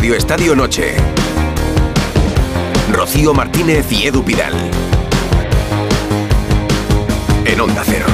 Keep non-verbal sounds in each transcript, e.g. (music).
Radio Estadio Noche. Rocío Martínez y Edu Pidal. En Onda Cero.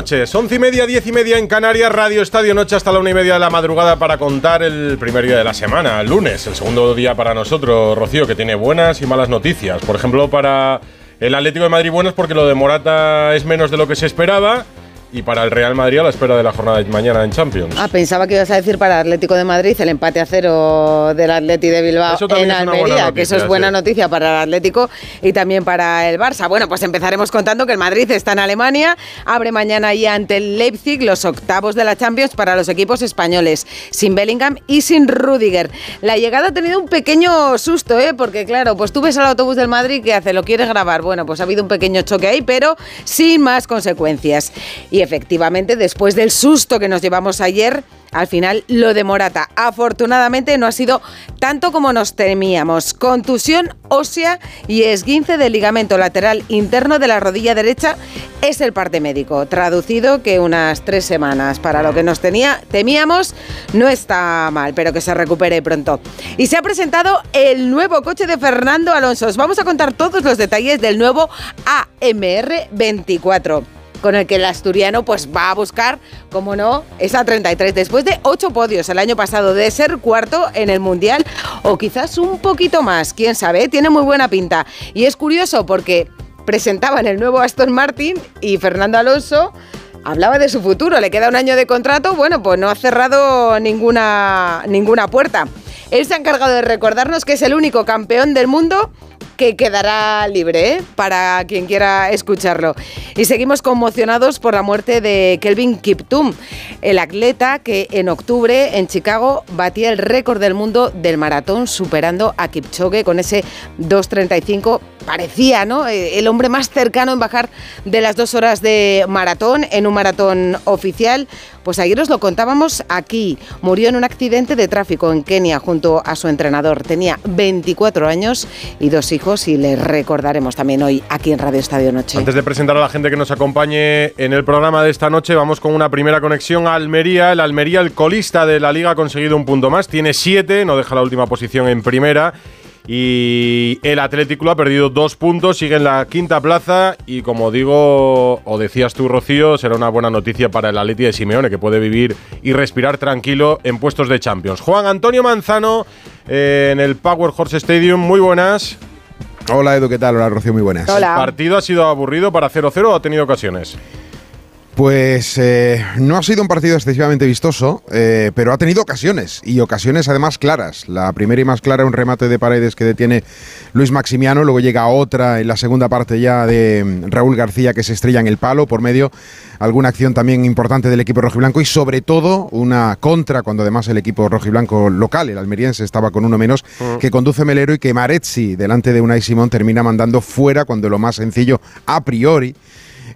Noches, once y media, diez y media en Canarias, Radio Estadio Noche hasta la una y media de la madrugada para contar el primer día de la semana, el lunes, el segundo día para nosotros, Rocío, que tiene buenas y malas noticias. Por ejemplo, para el Atlético de Madrid buenas porque lo de Morata es menos de lo que se esperaba y para el Real Madrid a la espera de la jornada de mañana en Champions. Ah, pensaba que ibas a decir para Atlético de Madrid el empate a cero del Atleti de Bilbao en Almería, que eso es buena sí. noticia para el Atlético y también para el Barça. Bueno, pues empezaremos contando que el Madrid está en Alemania, abre mañana ahí ante el Leipzig los octavos de la Champions para los equipos españoles, sin Bellingham y sin Rudiger. La llegada ha tenido un pequeño susto, ¿eh? porque claro, pues tú ves al autobús del Madrid que hace, lo quieres grabar, bueno, pues ha habido un pequeño choque ahí, pero sin más consecuencias. Y efectivamente, después del susto que nos llevamos ayer, al final lo de Morata, afortunadamente no ha sido tanto como nos temíamos. Contusión ósea y esguince del ligamento lateral interno de la rodilla derecha es el parte médico. Traducido que unas tres semanas para lo que nos tenía, temíamos no está mal, pero que se recupere pronto. Y se ha presentado el nuevo coche de Fernando Alonso. Os vamos a contar todos los detalles del nuevo AMR 24 con el que el asturiano pues va a buscar, como no, esa 33 después de ocho podios el año pasado de ser cuarto en el mundial o quizás un poquito más, quién sabe, tiene muy buena pinta y es curioso porque presentaban el nuevo Aston Martin y Fernando Alonso hablaba de su futuro, le queda un año de contrato, bueno, pues no ha cerrado ninguna ninguna puerta. Él se ha encargado de recordarnos que es el único campeón del mundo que quedará libre ¿eh? para quien quiera escucharlo. Y seguimos conmocionados por la muerte de Kelvin Kiptum, el atleta que en octubre en Chicago batía el récord del mundo del maratón superando a Kipchoge con ese 2.35. Parecía, ¿no? Eh, El hombre más cercano en bajar de las dos horas de maratón en un maratón oficial. Pues ayer os lo contábamos aquí. Murió en un accidente de tráfico en Kenia junto a su entrenador. Tenía 24 años y dos hijos y le recordaremos también hoy aquí en Radio Estadio Noche. Antes de presentar a la gente que nos acompañe en el programa de esta noche, vamos con una primera conexión a Almería. El Almería, el colista de la liga, ha conseguido un punto más. Tiene siete, no deja la última posición en primera. Y el Atlético ha perdido dos puntos, sigue en la quinta plaza. Y como digo, o decías tú, Rocío, será una buena noticia para el Atleti de Simeone, que puede vivir y respirar tranquilo en puestos de Champions. Juan Antonio Manzano eh, en el Power Horse Stadium, muy buenas. Hola Edu, ¿qué tal? Hola Rocío, muy buenas. Hola. ¿El partido ha sido aburrido para 0-0 o ha tenido ocasiones? Pues eh, no ha sido un partido excesivamente vistoso, eh, pero ha tenido ocasiones, y ocasiones además claras. La primera y más clara, un remate de paredes que detiene Luis Maximiano, luego llega otra en la segunda parte ya de mm, Raúl García que se estrella en el palo por medio, alguna acción también importante del equipo rojiblanco y sobre todo una contra cuando además el equipo rojiblanco local, el almeriense, estaba con uno menos, que conduce Melero y que Marezzi, delante de Unai Simón, termina mandando fuera cuando lo más sencillo a priori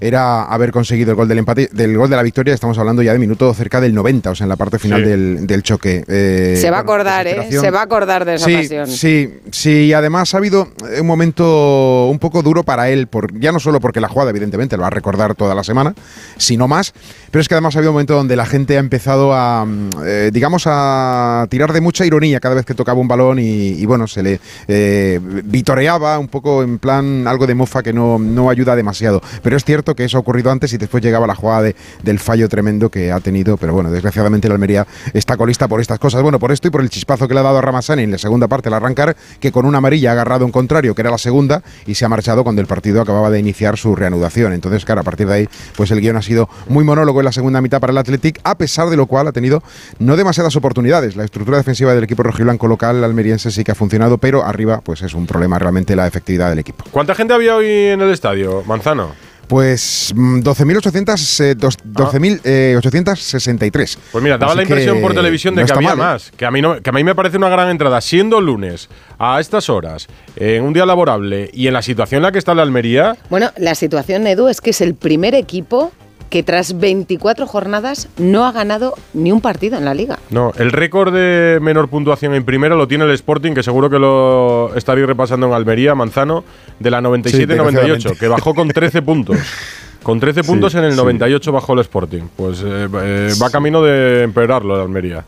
era haber conseguido el gol del empate, del gol de la victoria, estamos hablando ya de minuto cerca del 90, o sea, en la parte final Sí. del, del choque. Eh, Se va a acordar, ¿eh? Se va a acordar de esa Sí, ocasión. sí, sí, y además ha habido un momento un poco duro para él, por, ya no solo porque la jugada, evidentemente, lo va a recordar toda la semana, sino más, pero es que además ha habido un momento donde la gente ha empezado a, mm, eh, digamos, a tirar de mucha ironía cada vez que tocaba un balón y, y, bueno, se le eh, vitoreaba un poco en plan algo de mofa que no, no ayuda demasiado. Pero es cierto que eso ha ocurrido antes y después llegaba la jugada de- del fallo tremendo que ha tenido, pero bueno, desgraciadamente la Almería está colista por estas cosas. Bueno, por esto y por el chispazo que le ha dado a Ramasani en la segunda parte al arrancar, que con una amarilla ha agarrado un contrario, que era la segunda, y se ha marchado cuando el partido acababa de iniciar su reanudación. Entonces, claro, a partir de ahí, pues el guion ha sido muy monólogo en la segunda mitad para el Athletic, a pesar de lo cual ha tenido no demasiadas oportunidades. La estructura defensiva del equipo rojiblanco local almeriense sí que ha funcionado, pero arriba, pues es un problema realmente la efectividad del equipo. ¿Cuánta gente había hoy en el estadio, Manzano? Pues mm, 12.800, eh, dos- 12.863. Pues mira, daba Así la impresión por televisión de no que está había mal, ¿eh? más. Que a, mí no, que a mí me parece una gran entrada. Siendo lunes, a estas horas, en un día laborable y en la situación en la que está la Almería, Bueno, la situación, Edu, es que es el primer equipo que tras 24 jornadas no ha ganado ni un partido en la liga. no. El récord de menor puntuación en primera lo tiene el Sporting, que seguro que lo estaréis repasando en Almería, Manzano, de la 97-98, desgraciadamente. que bajó con 13 puntos. Con 13 Sí, puntos en el sí. 98 bajó el Sporting. Pues eh, eh, va camino de empeorarlo el Almería.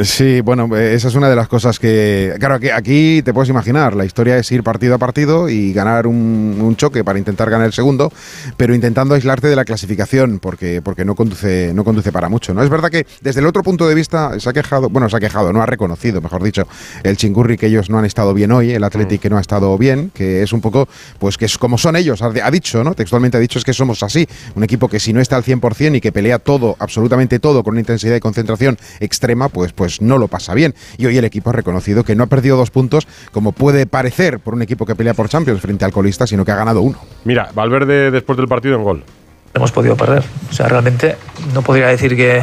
Sí, bueno, eh, esa es una de las cosas que. Claro, aquí, aquí te puedes imaginar, la historia es ir partido a partido y ganar un, un choque para intentar ganar el segundo, pero intentando aislarte de la clasificación, porque, porque no, conduce, no conduce para mucho. ¿no? Es verdad que desde el otro punto de vista se ha quejado, bueno, se ha quejado, no ha reconocido, mejor dicho, el chingurri que ellos no han estado bien hoy, el Athletic que no ha estado bien, que es un poco, pues que es como son ellos, ha, ha dicho, ¿no? Textualmente ha dicho es que somos así, un equipo que si no está al 100% y que pelea todo, absolutamente todo, con una intensidad y concentración extrema, pues, pues no lo pasa bien. Y hoy el equipo ha reconocido que no ha perdido dos puntos, como puede parecer por un equipo que pelea por Champions frente al colista, sino que ha ganado uno. Mira, Valverde después del partido en gol. hemos podido perder. O sea, realmente no podría decir que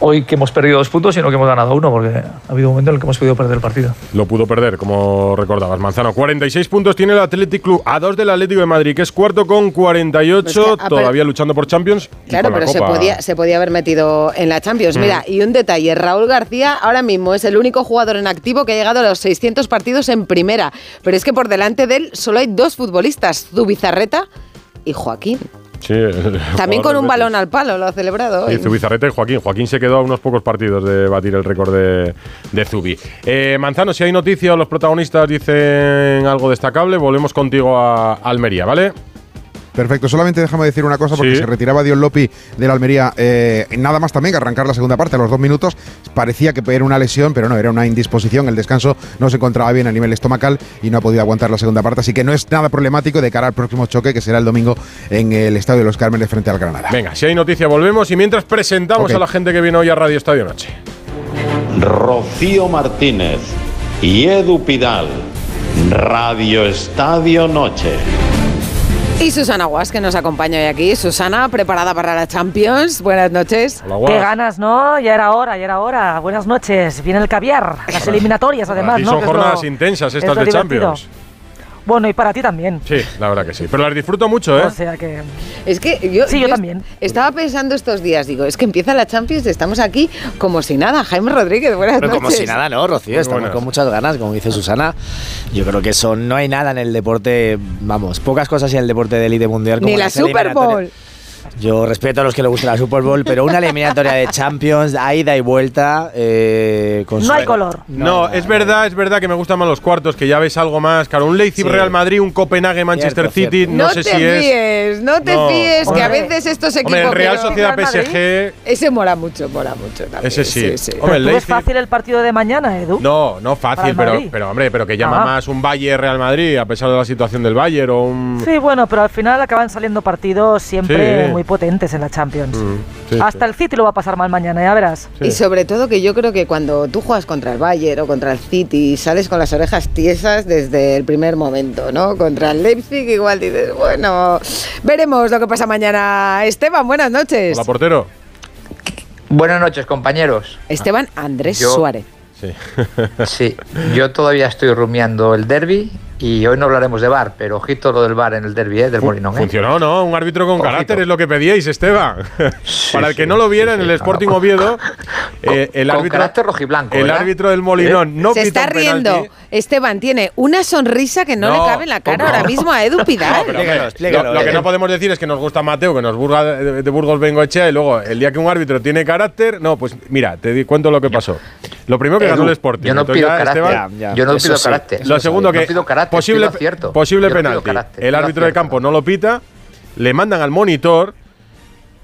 hoy que hemos perdido dos puntos, sino que hemos ganado uno, porque ha habido un momento en el que hemos podido perder el partido. Lo pudo perder, como recordabas. Manzano, 46 puntos tiene el Athletic Club, a dos del Atlético de Madrid, que es cuarto con 48, Pues que ha per- todavía luchando por Champions. Claro, pero se podía, se podía haber metido en la Champions. Mm. Mira, y un detalle, Raúl García ahora mismo es el único jugador en activo que ha llegado a los 600 partidos en primera. Pero es que por delante de él solo hay dos futbolistas, Zubizarreta y Joaquín. Sí, También con un balón al palo lo ha celebrado Sí, hoy. Zubizarreta y Joaquín. Joaquín se quedó a unos pocos partidos de batir el récord de, de Zubi. Eh, Manzano, si hay noticias los protagonistas dicen algo destacable, volvemos contigo a Almería, ¿vale? Perfecto, solamente déjame decir una cosa, porque Sí. se retiraba Dion Lopi de la Almería eh, nada más también que arrancar la segunda parte a los dos minutos. Parecía que era una lesión, pero no, era una indisposición. El descanso no se encontraba bien a nivel estomacal y no ha podido aguantar la segunda parte, así que no es nada problemático de cara al próximo choque que será el domingo en el Estadio de los Cármenes frente al Granada. Venga, si hay noticia volvemos y mientras presentamos a la gente que viene hoy a Radio Estadio Noche. Rocío Martínez y Edu Pidal. Radio Estadio Noche. Y Susana Guas, que nos acompaña hoy aquí. Susana, preparada para la Champions. Buenas noches. Hola. Qué ganas, ¿no? Ya era hora, ya era hora. Buenas noches. Viene el caviar, las eliminatorias además, ¿no? son lo- jornadas intensas es estas de divertido. Champions. Bueno, y para ti también. Sí, la verdad que sí. Pero las disfruto mucho, ¿eh? O sea que. Es que yo, Sí, yo también. Estaba pensando estos días, digo, es que empieza la Champions y estamos aquí como si nada. Jaime Rodríguez, buenas Pero como noches. si nada, ¿no, Rocío? Muy Estamos buenas. con muchas ganas, como dice Susana. Yo creo que eso no hay nada en el deporte, vamos, pocas cosas en el deporte de élite mundial como Ni la las Super. Bowl. Yo respeto a los que les gusta la Super Bowl, pero una eliminatoria de Champions, a ida y vuelta, eh, con No hay color. No, es verdad, es verdad que me gustan más los cuartos, que ya ves algo más. Claro, un Leipzig Sí. Real Madrid, un Copenhague Manchester Cierto, City, cierto. no, No, sé te si es. fíes, no te No. fíes, que a Hombre. veces estos equipos. Hombre, el Real Sociedad Real Madrid. PSG. Ese mola mucho, mola mucho también. Ese sí. Hombre, ¿tú ves Leipzig- fácil el partido de mañana, Edu? No, no fácil, pero, pero hombre, pero que llama Ah. más un Bayern Real Madrid, a pesar de la situación del Bayern o un. Sí, bueno, pero al final acaban saliendo partidos siempre Sí. Muy potentes en la Champions. Mm, sí, Hasta sí. el City lo va a pasar mal mañana, ya verás. Sí. Y sobre todo que yo creo que cuando tú juegas contra el Bayern o contra el City sales con las orejas tiesas desde el primer momento, ¿no? Contra el Leipzig igual dices, bueno, veremos lo que pasa mañana. Esteban, buenas noches. Hola, portero. Buenas noches, compañeros. Esteban Andrés Yo- Suárez. Sí. Sí, yo todavía estoy rumiando el derby y hoy no hablaremos de bar, pero ojito lo del bar en el derby, ¿eh? del Molinón. ¿eh? Funcionó, ¿no? Un árbitro con Ojito. carácter es lo que pedíais, Esteban. (laughs) Sí, Para el que sí, no lo viera sí, en el Sporting no. Oviedo, eh, el con árbitro. carácter rojiblanco, El ¿verdad? árbitro del Molinón no Se está penalti. riendo. Esteban tiene una sonrisa que no, No, le cabe en la cara no. ahora mismo a Edu No, Pidal. pero, lo, lo que eh. no podemos decir es que nos gusta Mateo, que nos burga de, de Burgos Bengoechea, y luego el día que un árbitro tiene carácter, no, pues mira, te cuento lo que pasó. Lo primero que ganó el Sporting. Yo no pido ya, carácter. Esteban, Ya, ya. Yo no Eso pido sí. carácter. lo segundo No que pido carácter, posible, pido posible no pido penalti. carácter, el árbitro de acierto. campo no lo pita, le mandan al monitor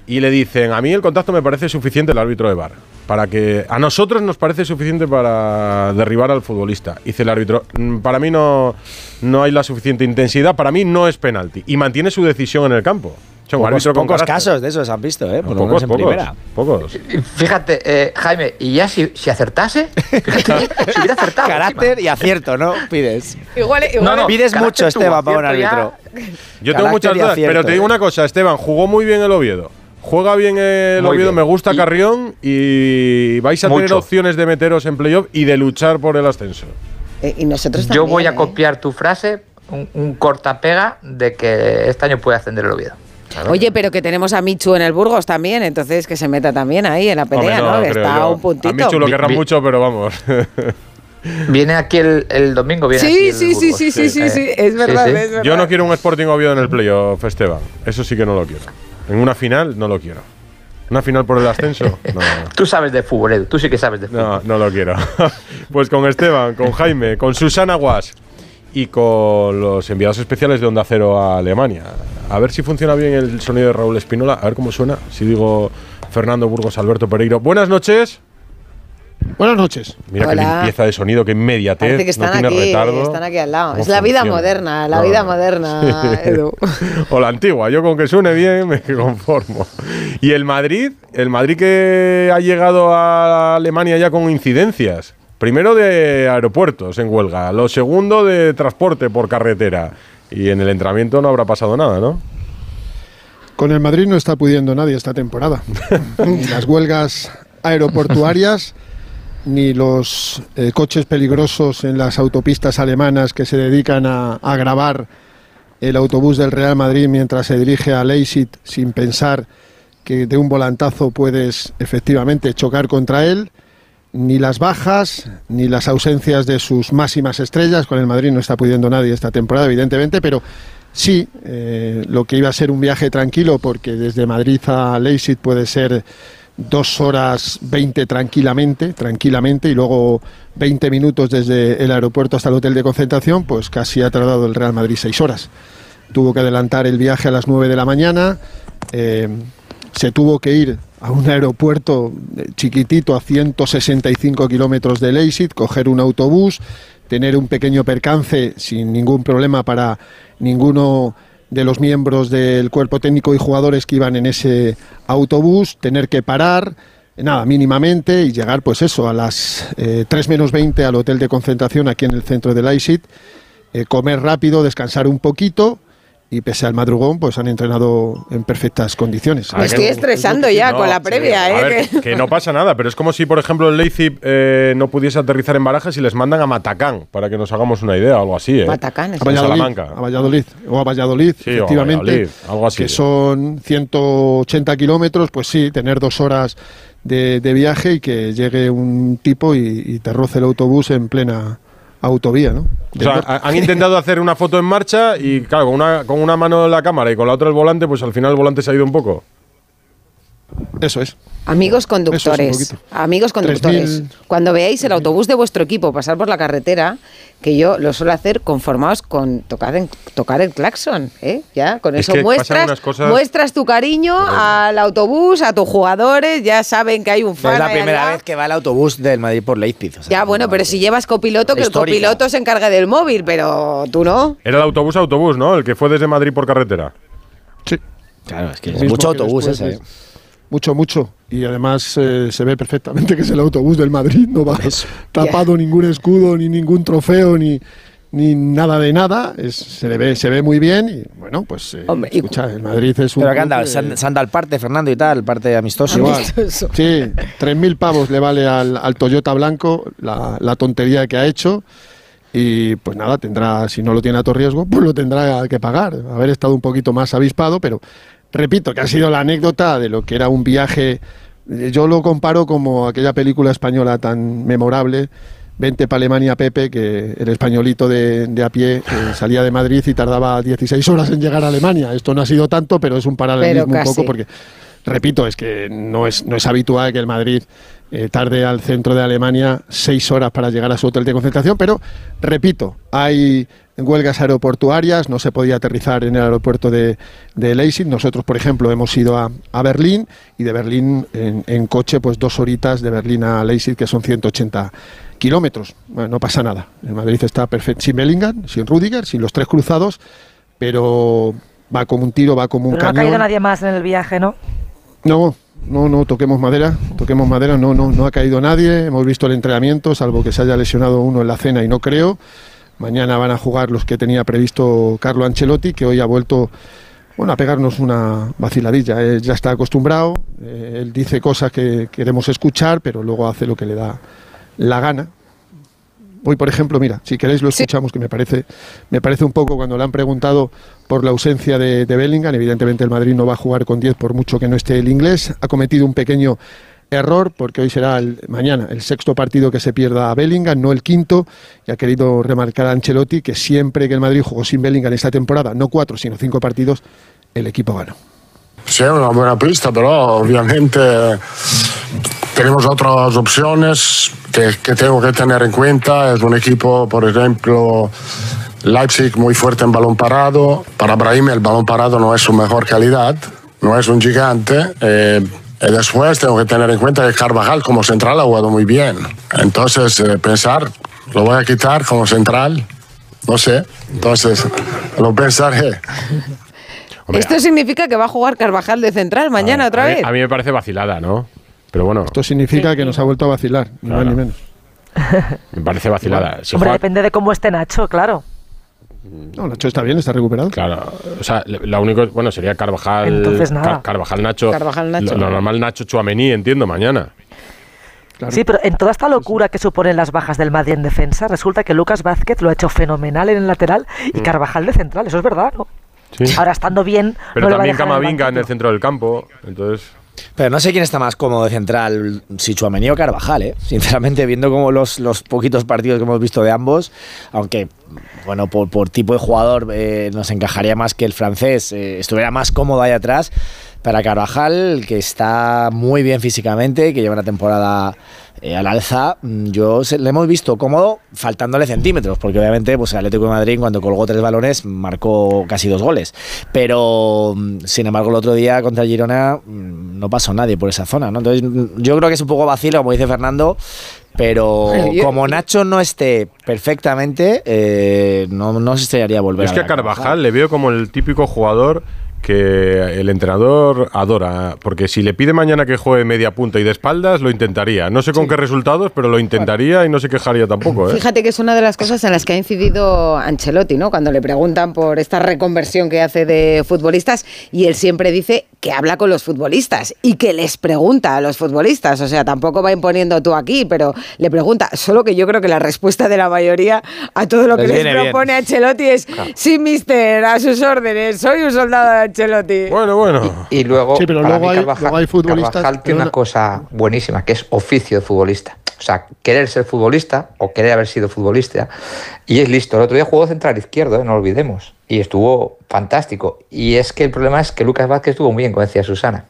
y le dicen, a mí el contacto me parece suficiente el árbitro de bar. Para que a nosotros nos parece suficiente para derribar al futbolista. Dice el árbitro, "Mm, para mí no, no hay la suficiente intensidad, para mí no es penalti. Y mantiene su decisión en el campo. O sea, un Pocos, árbitro con pocos casos de esos han visto, ¿eh? Por lo Pocos, menos en pocos, primera. pocos. Fíjate, eh, Jaime, y ya si, si acertase, (laughs) fíjate, si hubiera acertado. Carácter y acierto, ¿no? Pides. Igual, No, no, Pides mucho, Esteban, para un ya, árbitro. Yo tengo muchas dudas, acierto, pero te digo ¿eh? una cosa, Esteban, jugó muy bien el Oviedo. Juega bien el Muy Oviedo, bien. me gusta Y- Carrión y vais a tener opciones de meteros en playoff y de luchar por el ascenso. Eh, y nosotros Yo voy a ¿eh? copiar tu frase, un, un cortapega de que este año puede ascender el Oviedo. Oye, pero que tenemos a Michu en el Burgos también, entonces que se meta también ahí en la pelea, Hombre, ¿no? Que creo está yo. a un puntito. A Michu lo querrán mucho, pero vamos. (laughs) Viene aquí el, el domingo, viene aquí Sí, el sí, sí, Burgos. sí, sí, sí, Eh, sí, es verdad, sí. es verdad. Yo no quiero un Sporting Oviedo en el playoff, Esteban. Eso sí que no lo quiero. En una final no lo quiero. ¿Una final por el ascenso? (laughs) No, Tú sabes de fútbol, Edu, tú sí que sabes de fútbol. no, no lo quiero. (laughs) Pues con Esteban, con Jaime, con Susana Guas y con los enviados especiales de Onda Cero a Alemania. A ver si funciona bien el sonido de Raúl Espinola. A ver cómo suena. Si digo Fernando Burgos, Alberto Pereiro. Buenas noches. Buenas noches. Mira qué limpieza de sonido, qué inmediatez. Parece que no están tiene aquí, retardo. están aquí al lado. ¿Cómo Es la vida funciona? moderna, la No, vida moderna, (laughs) Sí. Edu. o la antigua, yo con que suene bien me conformo. Y el Madrid, el Madrid que ha llegado a Alemania ya con incidencias. Primero de aeropuertos en huelga, lo segundo de transporte por carretera. Y en el entrenamiento no habrá pasado nada, ¿no? Con el Madrid no está pudiendo nadie esta temporada. (laughs) ni las huelgas aeroportuarias, ni los eh, coches peligrosos en las autopistas alemanas que se dedican a, a grabar el autobús del Real Madrid mientras se dirige a Leipzig sin pensar que de un volantazo puedes efectivamente chocar contra él, ni las bajas, ni las ausencias de sus máximas estrellas. Con el Madrid no está pudiendo nadie esta temporada, evidentemente, pero sí, eh, lo que iba a ser un viaje tranquilo, porque desde Madrid a Leipzig puede ser dos horas 20 tranquilamente, tranquilamente, y luego 20 minutos desde el aeropuerto hasta el hotel de concentración, pues casi ha tardado el Real Madrid seis horas. Tuvo que adelantar el viaje a las 9 de la mañana, eh, se tuvo que ir a un aeropuerto eh, chiquitito a 165 kilómetros de Leipzig, coger un autobús, tener un pequeño percance sin ningún problema para ninguno de los miembros del cuerpo técnico y jugadores que iban en ese autobús, tener que parar, nada, mínimamente, y llegar pues eso, a las eh, 3 menos 20 al hotel de concentración aquí en el centro de Leipzig, eh, comer rápido, descansar un poquito, y pese al madrugón, pues han entrenado en perfectas condiciones. Me estoy estresando ya No, con la sí, previa, a ¿eh? ver, que- que no pasa nada, pero es como si, por ejemplo, el Leipzig eh, no pudiese aterrizar en Barajas y les mandan a Matacán, para que nos hagamos una idea, algo así, ¿eh? Matacán, es A Valladolid, Salamanca. a Valladolid, o a Valladolid, Sí, o a efectivamente, Valladolid, algo así. que son 180 kilómetros, pues sí, tener dos horas de, de viaje y que llegue un tipo y, y te roce el autobús en plena autovía, ¿no? O sea, ha- han (laughs) intentado hacer una foto en marcha y, claro, con una, con una mano la cámara y con la otra el volante, pues al final el volante se ha ido un poco. Eso es. Amigos conductores, es amigos conductores, 3.000. cuando veáis el autobús de vuestro equipo pasar por la carretera, que yo lo suelo hacer conformados con tocar, en- tocar el claxon, ¿eh? Ya, con Es eso muestras, cosas- muestras tu cariño al autobús, a tus jugadores, ya saben que hay un No fan es la primera vez que va el autobús del Madrid por Leipzig. o sea, Ya, bueno, no, pero si llevas copiloto, que el copiloto se encargue del móvil, pero tú no. Era el autobús autobús, ¿no? El que fue desde Madrid por carretera. Sí. Claro, es que es mucho autobús ese. ¿eh? Mucho, mucho. Y además eh, se ve perfectamente que es el autobús del Madrid. No va tapado ningún escudo, ni ningún trofeo, ni, ni nada de nada. Es, se, le ve, se ve muy bien. Y bueno, pues eh, Hombre, y- escucha, el Madrid es un. Pero que anda, se dado el parte, Fernando y tal, parte amistoso. Igual. Amistoso. Sí, 3.000 pavos le vale al, al Toyota blanco la, la tontería que ha hecho. Y pues nada, tendrá, si no lo tiene a todo riesgo, pues lo tendrá que pagar. Haber estado un poquito más avispado, pero repito que ha sido la anécdota de lo que era un viaje. Yo lo comparo como aquella película española tan memorable. Vente para Alemania, Pepe, que el españolito de, de a pie eh, salía de Madrid y tardaba 16 horas en llegar a Alemania. Esto no ha sido tanto, pero es un paralelismo un poco porque repito, es que no es, no es habitual que el Madrid eh, tarde al centro de Alemania seis horas para llegar a su hotel de concentración, pero repito, hay huelgas aeroportuarias, no se podía aterrizar en el aeropuerto de, de Leipzig. Nosotros, por ejemplo, hemos ido a, a Berlín y de Berlín en, en coche, pues dos horitas de Berlín a Leipzig, que son 180 kilómetros. Bueno, no pasa nada. El Madrid está perfecto, sin Bellingham, sin Rudiger, sin los tres cruzados, pero va como un tiro, va como un Pero no ha caído nadie más en el viaje, ¿no? No, no, no, toquemos madera, toquemos madera, no, no, no ha caído nadie, hemos visto el entrenamiento, salvo que se haya lesionado uno en la cena y no creo. Mañana van a jugar los que tenía previsto Carlo Ancelotti, que hoy ha vuelto bueno, a pegarnos una vaciladilla. Él ya está acostumbrado, eh, él dice cosas que queremos escuchar, pero luego hace lo que le da la gana. Hoy, por ejemplo, mira, si queréis lo escuchamos, que me parece, me parece un poco cuando le han preguntado por la ausencia de, de Bellingham. Evidentemente el Madrid no va a jugar con 10 por mucho que no esté el inglés. Ha cometido un pequeño error porque hoy será el, mañana el sexto partido que se pierda a Bellingham, no el quinto. Y ha querido remarcar a Ancelotti que siempre que el Madrid jugó sin Bellingham esta temporada, no cuatro, sino cinco partidos, el equipo ganó. Sí, es una buena pista, pero obviamente tenemos otras opciones que, que tengo que tener en cuenta. Es un equipo, por ejemplo, Leipzig muy fuerte en balón parado. Para Brahim el balón parado no es su mejor calidad, no es un gigante. Eh, y después tengo que tener en cuenta que Carvajal como central ha jugado muy bien. Entonces, eh, pensar, lo voy a quitar como central, no sé. Entonces, lo pensaré. Esto significa que va a jugar Carvajal de central mañana otra a mí, vez. a mí me parece vacilada, ¿no? Pero bueno, Esto significa que nos ha vuelto a vacilar, ni más ni menos. me parece vacilada. Si Hombre, juega- depende de cómo esté Nacho, claro. No, Nacho está bien, está recuperado. Claro, o sea, lo único, bueno, sería Carvajal, Entonces, nada. Car- Carvajal Nacho, Carvajal, Nacho. Lo, lo normal Nacho Chuamení, entiendo, mañana. Sí, pero en toda esta locura que suponen las bajas del Madrid en defensa, resulta que Lucas Vázquez lo ha hecho fenomenal en el lateral y Mm. Carvajal de central, eso es verdad, ¿no? Sí. Ahora estando bien, Pero no le va a también dejar en el Camavinga en el centro del campo, entonces... Pero no sé quién está más cómodo de central, si Tchouaméni o Carvajal, ¿eh? Sinceramente, viendo como los, los poquitos partidos que hemos visto de ambos, aunque, bueno, por, por tipo de jugador eh, nos encajaría más que el francés, eh, estuviera más cómodo ahí atrás, para Carvajal, que está muy bien físicamente, que lleva una temporada eh, al alza, mm, yo se- le hemos visto cómodo faltándole centímetros, porque obviamente pues, el Atlético de Madrid cuando colgó tres balones marcó casi dos goles. Pero, mm, sin embargo, el otro día contra Girona mm, no pasó nadie por esa zona. ¿no? Entonces, yo creo que es un poco vacilo, como dice Fernando, pero como Nacho no esté perfectamente, eh, no, no se estrellaría volver es a que a Carvajal le veo como el típico jugador que el entrenador adora, porque si le pide mañana que juegue media punta y de espaldas, lo intentaría. No sé con qué resultados, pero lo intentaría y no se quejaría tampoco. ¿eh? Fíjate que es una de las cosas en las que ha incidido Ancelotti, ¿no? Cuando le preguntan por esta reconversión que hace de futbolistas y él siempre dice que habla con los futbolistas y que les pregunta a los futbolistas. O sea, tampoco va imponiendo tú aquí, pero le pregunta. Solo que yo creo que la respuesta de la mayoría a todo lo que Les les, viene bien. propone Ancelotti es sí, mister, a sus órdenes, soy un soldado de Ancelotti. Bueno, bueno. Y luego, Sí, pero para luego mí hay- Carvajal, luego hay futbolistas- Carvajal tiene una cosa buenísima, que es oficio de futbolista. O sea, querer ser futbolista o querer haber sido futbolista. Y es listo. El otro día jugó central izquierdo, ¿eh? no lo olvidemos. Y estuvo fantástico. Y es que el problema es que Lucas Vázquez estuvo muy bien, como decía Susana.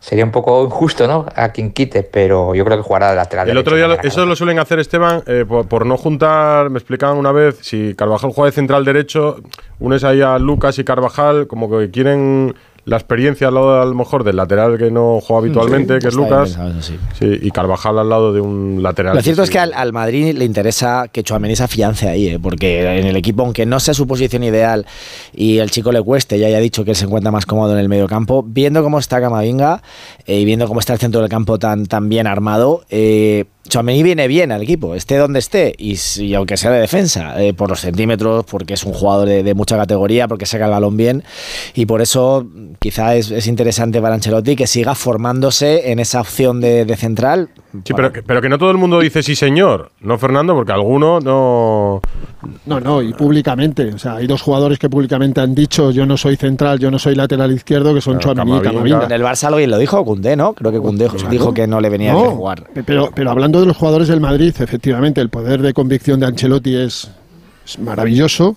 Sería un poco injusto, ¿no? A quien quite, pero yo creo que jugará de lateral. El otro día, eso lo suelen hacer, Esteban, eh, por, por no juntar, me explicaban una vez, si Carvajal juega de central derecho, unes ahí a Lucas y Carvajal, como que quieren la experiencia al lado, a lo mejor, del lateral que no juega habitualmente, que es Lucas. pensado, sí. Sí, y Carvajal al lado de un lateral. Lo cierto es que al, al Madrid le interesa que Chouameni se afiance ahí, ¿eh? porque en el equipo, aunque no sea su posición ideal y el chico le cueste y haya dicho que él se encuentra más cómodo en el medio campo, viendo cómo está Camavinga eh, y viendo cómo está el centro del campo tan, tan bien armado, eh, Chouameni viene bien al equipo, esté donde esté, y, aunque sea de defensa, eh, por los centímetros, porque es un jugador de, mucha categoría, porque saca el balón bien, y por eso mm, quizá es, es interesante para Ancelotti que siga formándose en esa opción de central. Sí, pero, que- pero que no todo el mundo dice sí, señor. No, Fernando, porque alguno no. No, no, y públicamente. O sea, hay dos jugadores que públicamente han dicho yo no soy central, yo no soy lateral izquierdo, que son Claro, Chouameni y Camavinga. En el Barça alguien lo dijo, Cundé, ¿no? Creo que Cundé dijo que no le venía No, bien jugar. Pero, pero hablando de los jugadores del Madrid, efectivamente, el poder de convicción de Ancelotti es, es maravilloso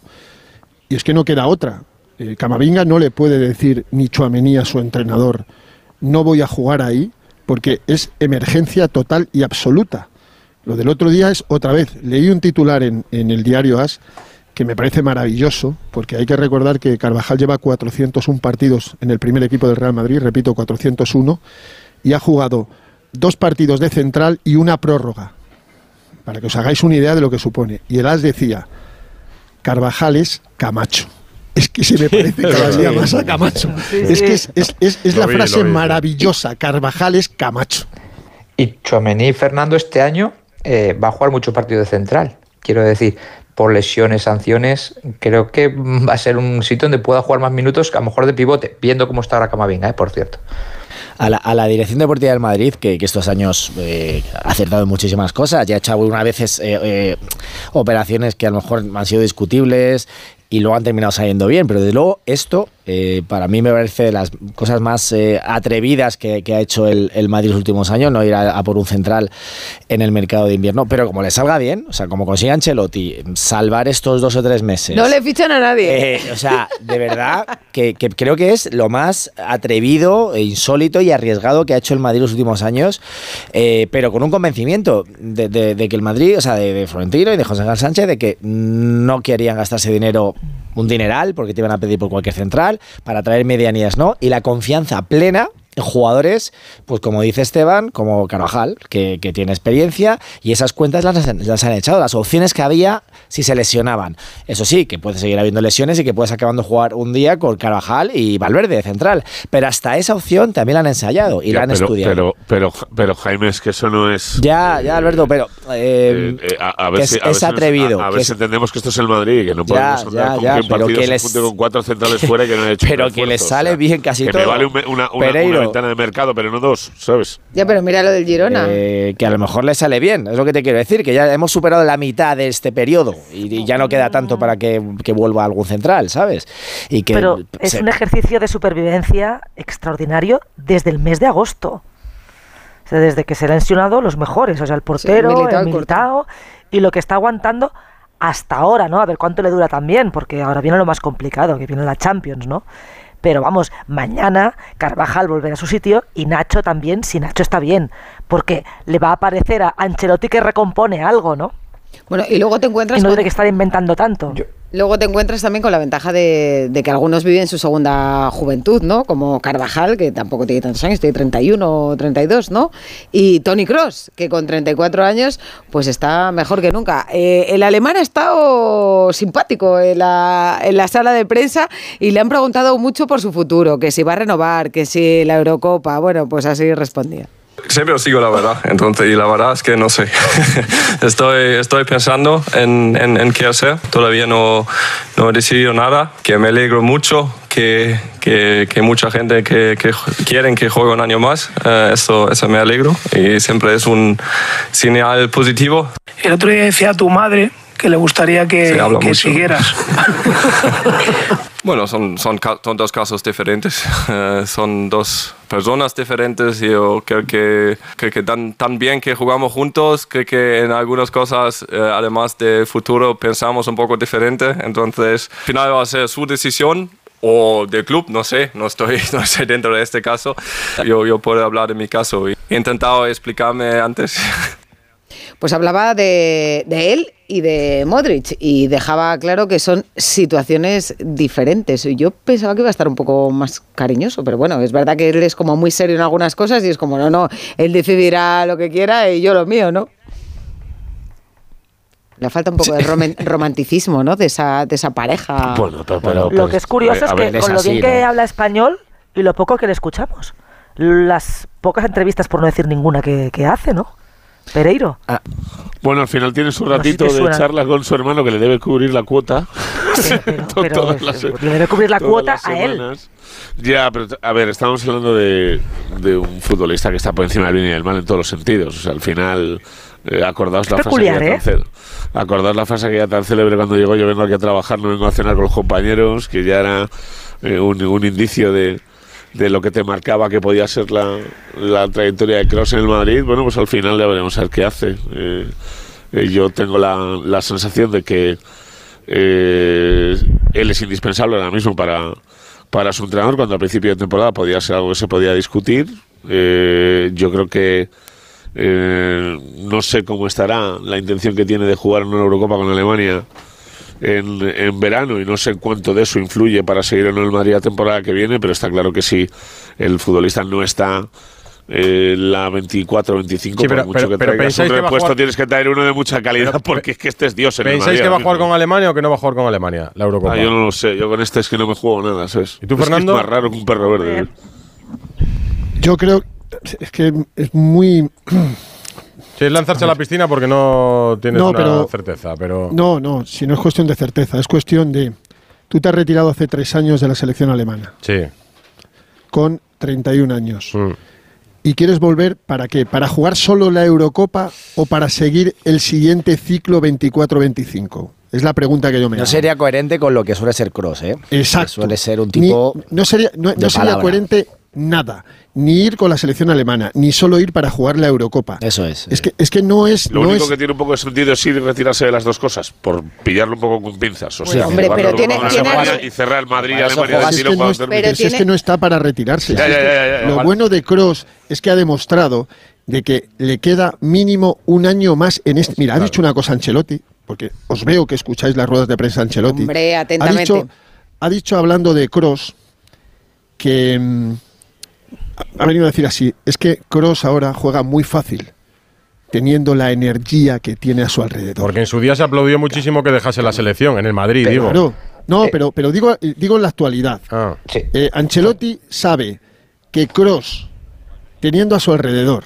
y es que no queda otra. Eh, Camavinga no le puede decir ni Chuamení a su entrenador, no voy a jugar ahí, porque es emergencia total y absoluta. Lo del otro día es otra vez. Leí un titular en, el diario As que me parece maravilloso, porque hay que recordar que Carvajal lleva 401 partidos en el primer equipo del Real Madrid, repito, 401, y ha jugado dos partidos de central y una prórroga, para que os hagáis una idea de lo que supone. Y el As decía, Carvajal es Camacho. Es que se me parece cada día más a Camacho. Es que es, es- es- la vi, frase maravillosa, Carvajal es Camacho. Y Chouameni y Fernando este año eh, va a jugar mucho partido de central. Quiero decir, por lesiones, sanciones, creo que va a ser un sitio donde pueda jugar más minutos, a lo mejor de pivote, viendo cómo está ahora Camavinga, ¿eh? por cierto. A la, a la, Dirección Deportiva del Madrid, que, que estos años eh, ha acertado en muchísimas cosas, ya ha hecho algunas veces eh, eh, operaciones que a lo mejor han sido discutibles y luego han terminado saliendo bien, pero desde luego esto eh, para mí me parece de las cosas más eh, atrevidas que, que, ha hecho el, el, Madrid los últimos años, no ir a, a, por un central en el mercado de invierno, pero como le salga bien, o sea, como consiga Ancelotti salvar estos dos o tres meses. No le fichan a nadie. Eh, o sea, de verdad que, que, creo que es lo más atrevido, e insólito y arriesgado que ha hecho el Madrid los últimos años, pero con un convencimiento de, de, de, que el Madrid, o sea, de, de Florentino y de José Ángel Sánchez, de que no querían gastarse dinero un dineral porque te iban a pedir por cualquier central para traer medianías, ¿no? Y la confianza plena en jugadores, pues como dice Esteban, como Carvajal, que, que tiene experiencia y esas cuentas las, las, han echado, las opciones que había si se lesionaban. Eso sí, que puede seguir habiendo lesiones y que puedes acabando jugar un día con Carvajal y Valverde de central, pero hasta esa opción también la han ensayado y ya, la han pero, estudiado. Pero, pero, pero, Jaime, es que eso no es... Ya, ya, Alberto, pero... Eh, eh, a, a, a es, atrevido. A, a ver si entendemos que esto es el Madrid, que no podemos ya, andar ya, con pero que les... con cuatro centrales fuera que no han hecho (laughs) Pero que les sale o sea, bien casi que todo. me vale un, una, una, una, ventana de mercado, pero no dos, ¿sabes? Ya, pero mira lo del Girona. Eh, que a lo mejor le sale bien, es lo que te quiero decir, que ya hemos superado la mitad de este periodo y, y ya no queda tanto para que, que, vuelva algún central, ¿sabes? Y que pero es un ejercicio de supervivencia extraordinario desde el mes de agosto. O sea, desde que se le han lesionado los mejores, o sea, el portero, sí, el militao, y lo que está aguantando hasta ahora, ¿no? A ver cuánto le dura también, porque ahora viene lo más complicado, que viene la Champions, ¿no? Pero vamos, mañana Carvajal volverá a su sitio y Nacho también, si Nacho está bien, porque le va a parecer a Ancelotti que recompone algo, ¿no? Bueno, y luego te encuentras. Y no con... tiene que estar inventando tanto. Yo, luego te encuentras también con la ventaja de, que algunos viven su segunda juventud, ¿no? Como Carvajal, que tampoco tiene tantos años, tiene 31 o 32, ¿no? Y Tony Cross, que con 34 años, pues está mejor que nunca. Eh, el alemán ha estado simpático en la, en la sala de prensa y le han preguntado mucho por su futuro, que si va a renovar, que si la Eurocopa. Bueno, pues así respondía. Siempre os digo la verdad, entonces, y la verdad es que no sé. (laughs) estoy, estoy pensando en, en, en, qué hacer, todavía no, no he decidido nada, que me alegro mucho que, que, que mucha gente que, que, quieren que juegue un año más, eh, eso, eso me alegro y siempre es un señal positivo. El otro día decía a tu madre que le gustaría que, que siguieras. (laughs) bueno, son, son, son, dos casos diferentes, uh, (laughs) son dos personas diferentes. Yo creo que, creo que tan, tan bien que jugamos juntos, creo que en algunas cosas, uh, además de futuro, pensamos un poco diferente. Entonces, al final va a ser su decisión o del club, no sé, no estoy, (laughs) no estoy dentro de este caso. Yo, yo puedo hablar de mi caso. He intentado explicarme antes. (laughs) Pues hablaba de, de, él y de Modric y dejaba claro que son situaciones diferentes. Yo pensaba que iba a estar un poco más cariñoso, pero bueno, es verdad que él es como muy serio en algunas cosas y es como, no, no, él decidirá lo que quiera y yo lo mío, ¿no? Le falta un poco de rom (laughs) romanticismo, ¿no? De esa, de esa pareja. Bueno, pero, pero, lo que es curioso es que ver, es con así, lo bien que habla español y lo poco que le escuchamos. Las pocas entrevistas, por no decir ninguna, que, que hace, ¿no? Pereiro. Ah. Bueno, al final tiene su ratito no sé si de charla con su hermano que le debe cubrir la cuota. Pero, pero, (laughs) pero las, le debe cubrir la cuota a él. Ya, pero a ver, estamos hablando de, de, un futbolista que está por encima del bien y del mal en todos los sentidos. O sea, al final, eh, acordaos la frase que ¿eh? tan acordaos la frase que ya tan célebre cuando llegó yo vengo aquí a trabajar, no vengo a cenar con los compañeros, que ya era eh, un, un indicio de de lo que te marcaba que podía ser la, la trayectoria de Cross en el Madrid, bueno, pues al final ya veremos a ver qué hace. Eh, eh, yo tengo la, la, sensación de que eh, él es indispensable ahora mismo para, para su entrenador, cuando al principio de temporada podía ser algo que se podía discutir. Yo creo que no sé cómo estará la intención que tiene de jugar en una Eurocopa con Alemania en, en, verano y no sé cuánto de eso influye para seguir en el Madrid la temporada que viene, pero está claro que si el futbolista no está eh, la 24 25 sí, pero, por mucho pero, que pero traigas un repuesto jugar... tienes que traer uno de mucha calidad pero, porque es que este es Dios en ¿Pensáis el Madrid, que va a jugar con Alemania o que no va a jugar con Alemania la Eurocopa? Ah, yo no lo sé, yo con este es que no me juego nada, ¿sabes? ¿Y tú, es Fernando? Que es más raro que un perro verde. Yo creo es que es muy Es lanzarse a, la piscina porque no tienes una certeza, pero... No, no, si no es cuestión de certeza, es cuestión de... Tú te has retirado hace tres años de la selección alemana. Sí. Con 31 años. Mm. ¿Y quieres volver para qué? ¿Para jugar solo la Eurocopa o para seguir el siguiente ciclo 24-25? Es la pregunta que yo me hago. No sería coherente con lo que suele ser Cross, ¿eh? Exacto. suele ser un tipo. no sería, no, sería coherente nada. Ni ir con la selección alemana, ni solo ir para jugar la Eurocopa. Eso es. Es que, es que no es. Lo único que tiene un poco de sentido es ir y retirarse de las dos cosas, por pillarlo un poco con pinzas. O sea, hombre, pero tiene, y cerrar el Madrid y Alemania es, que no, es que no está para retirarse. lo bueno de Cross es que ha demostrado de que le queda mínimo un año más en este. Mira, ha dicho una cosa Ancelotti, porque os veo que escucháis las ruedas de prensa Ancelotti. Hombre, atentamente. Ha dicho, ha dicho hablando de Cross que mm, ha venido a decir así, es que Cross ahora juega muy fácil teniendo la energía que tiene a su alrededor. Porque en su día se aplaudió muchísimo que dejase la selección, en el Madrid, digo. no, pero, pero digo, digo en la actualidad. Ah. Eh, Ancelotti sabe que Cross, teniendo a su alrededor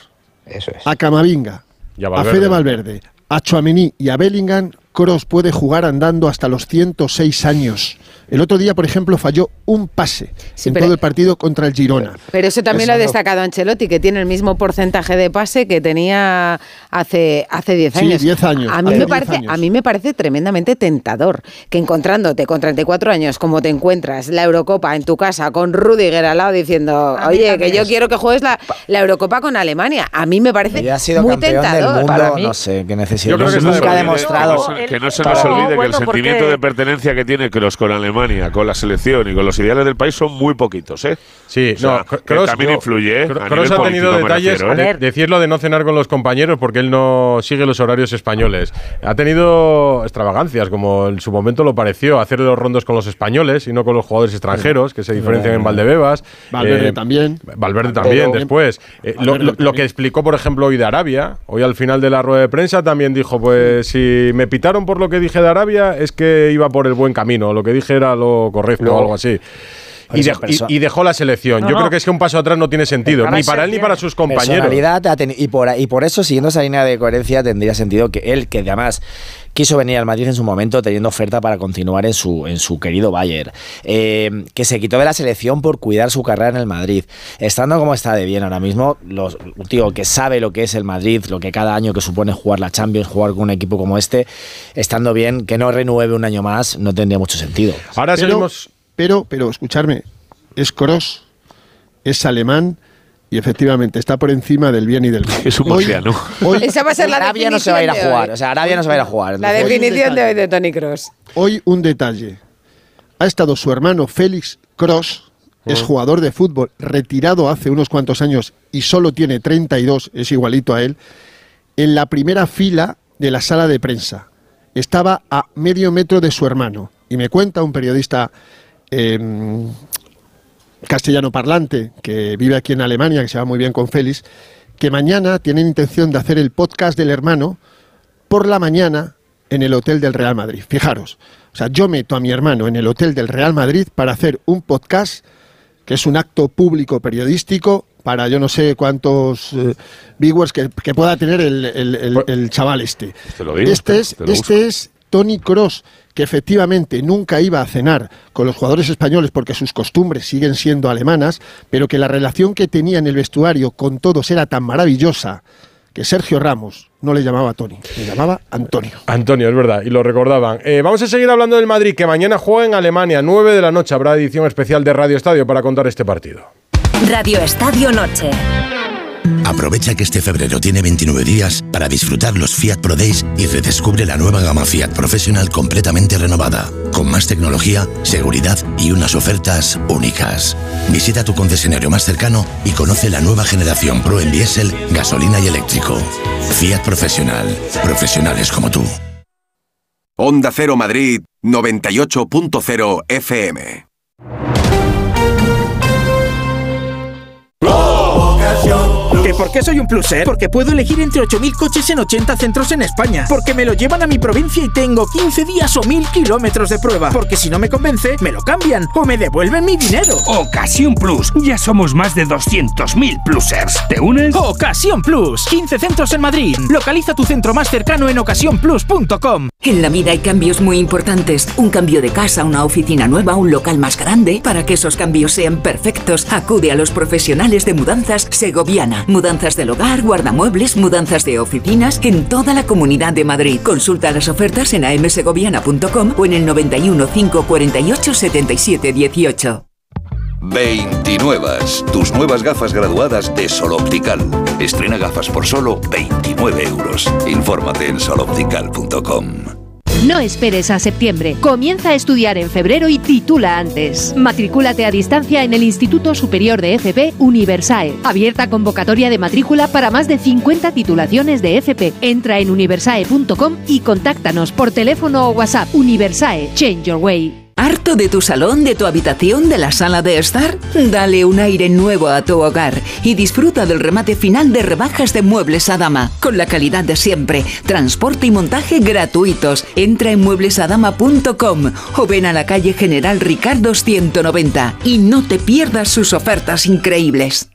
a Camavinga, a, a Fede Valverde, a Chouameni y a Bellingham, Cross puede jugar andando hasta los 106 años. El otro día, por ejemplo, falló un pase en todo el partido contra el Girona. Pero eso también lo ha destacado Ancelotti, que tiene el mismo porcentaje de pase que tenía hace hace 10 años. Sí, 10 años. A mí, me parece, a mí me parece tremendamente tentador que encontrándote con 34 años como te encuentras la Eurocopa en tu casa con Rudiger al lado diciendo, oye, que yo quiero que juegues la, la, Eurocopa con Alemania. A mí me parece ha sido muy tentador. Para mí. No sé, que necesita. Yo creo que nunca ha demostrado. Que no, se nos olvide que el sentimiento de pertenencia que tiene Kroos con Alemania con la selección y con los ideales del país son muy poquitos, ¿eh? Sí, no, también influye. ¿eh? Kroos ha tenido detalles, ¿eh? decirlo de no cenar con los compañeros porque él no sigue los horarios españoles. Ha tenido extravagancias, como en su momento lo pareció, hacer los rondos con los españoles y no con los jugadores extranjeros, que se diferencian en Valdebebas. Valverde eh, también. Valverde también, después. lo, que explicó, por ejemplo, hoy de Arabia, hoy al final de la rueda de prensa también dijo, pues si me pitaron por lo que dije de Arabia, es que iba por el buen camino. Lo que dije era lo correcto o algo así. Y, dejó la selección. Yo creo que es que un paso atrás no tiene sentido, ni para él ni para sus compañeros. Y por, y por eso, siguiendo esa línea de coherencia, tendría sentido que él, que además quiso venir al Madrid en su momento teniendo oferta para continuar en su, en su querido Bayern, eh, que se quitó de la selección por cuidar su carrera en el Madrid, estando como está de bien ahora mismo, los, un tío que sabe lo que es el Madrid, lo que cada año que supone jugar la Champions, jugar con un equipo como este, estando bien, que no renueve un año más, no tendría mucho sentido. Ahora seguimos. pero, pero, escucharme, es cross, es alemán y efectivamente está por encima del bien y del mal. Es un murciano. Hoy, Esa va a ser la Arabia no se va a ir a jugar. O sea, Arabia no se va a ir a jugar. La definición de hoy de Tony Cross. Hoy un detalle. Ha estado su hermano Félix Cross, es oh. jugador de fútbol, retirado hace unos cuantos años y solo tiene 32, es igualito a él, en la primera fila de la sala de prensa. Estaba a medio metro de su hermano. Y me cuenta un periodista Em, castellano parlante que vive aquí en Alemania, que se va muy bien con Félix, que mañana tienen intención de hacer el podcast del hermano por la mañana en el hotel del Real Madrid. Fijaros, o sea, yo meto a mi hermano en el hotel del Real Madrid para hacer un podcast que es un acto público periodístico para yo no sé cuántos eh, viewers que, pueda tener el, pues, chaval este. este es, este es Tony Cross, que efectivamente nunca iba a cenar con los jugadores españoles porque sus costumbres siguen siendo alemanas, pero que la relación que tenía en el vestuario con todos era tan maravillosa que Sergio Ramos no le llamaba Tony, le llamaba Antonio. Antonio, es verdad, y lo recordaban. Eh, vamos a seguir hablando del Madrid, que mañana juega en Alemania, 9 de la noche. Habrá edición especial de Radio Estadio para contar este partido. Radio Estadio Noche. Aprovecha que este febrero tiene 29 días para disfrutar los Fiat Pro Days y redescubre la nueva gama Fiat Professional completamente renovada, con más tecnología, seguridad y unas ofertas únicas. Visita tu concesionario más cercano y conoce la nueva generación Pro en diésel, gasolina y eléctrico. Fiat Professional. Profesionales como tú. Onda Cero Madrid 98.0 FM. Por qué soy un pluser? Porque puedo elegir entre 8.000 coches en 80 centros en España. Porque me lo llevan a mi provincia y tengo 15 días o 1.000 kilómetros de prueba. Porque si no me convence, me lo cambian o me devuelven mi dinero. Ocasión Plus. Ya somos más de 200.000 plusers. ¿Te unes? Ocasión Plus. 15 centros en Madrid. Localiza tu centro más cercano en ocasiónplus.com. En la vida hay cambios muy importantes. Un cambio de casa, una oficina nueva, un local más grande. Para que esos cambios sean perfectos, acude a los profesionales de mudanzas Segoviana. Mudanzas del hogar, guardamuebles, mudanzas de oficinas en toda la comunidad de Madrid. Consulta las ofertas en amsegoviana.com o en el 91 548 77 18. 29. Tus nuevas gafas graduadas de Sol Optical. Estrena gafas por solo 29 euros. Infórmate en soloptical.com. No esperes a septiembre. Comienza a estudiar en febrero y titula antes. Matricúlate a distancia en el Instituto Superior de FP Universae. Abierta convocatoria de matrícula para más de 50 titulaciones de FP. Entra en universae.com y contáctanos por teléfono o WhatsApp. Universae, Change Your Way. ¿Harto de tu salón, de tu habitación, de la sala de estar? Dale un aire nuevo a tu hogar y disfruta del remate final de rebajas de muebles a dama, con la calidad de siempre, transporte y montaje gratuitos. Entra en mueblesadama.com o ven a la calle General Ricardo 190 y no te pierdas sus ofertas increíbles.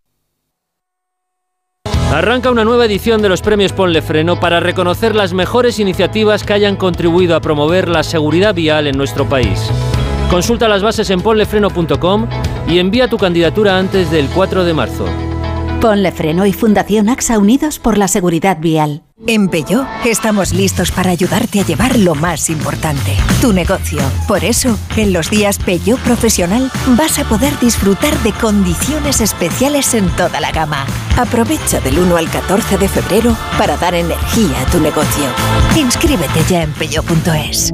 Arranca una nueva edición de los premios Ponle Freno para reconocer las mejores iniciativas que hayan contribuido a promover la seguridad vial en nuestro país. Consulta las bases en ponlefreno.com y envía tu candidatura antes del 4 de marzo. Ponle Freno y Fundación AXA Unidos por la Seguridad Vial. En Peugeot estamos listos para ayudarte a llevar lo más importante, tu negocio. Por eso, en los días Peugeot Profesional vas a poder disfrutar de condiciones especiales en toda la gama. Aprovecha del 1 al 14 de febrero para dar energía a tu negocio. Inscríbete ya en peugeot.es.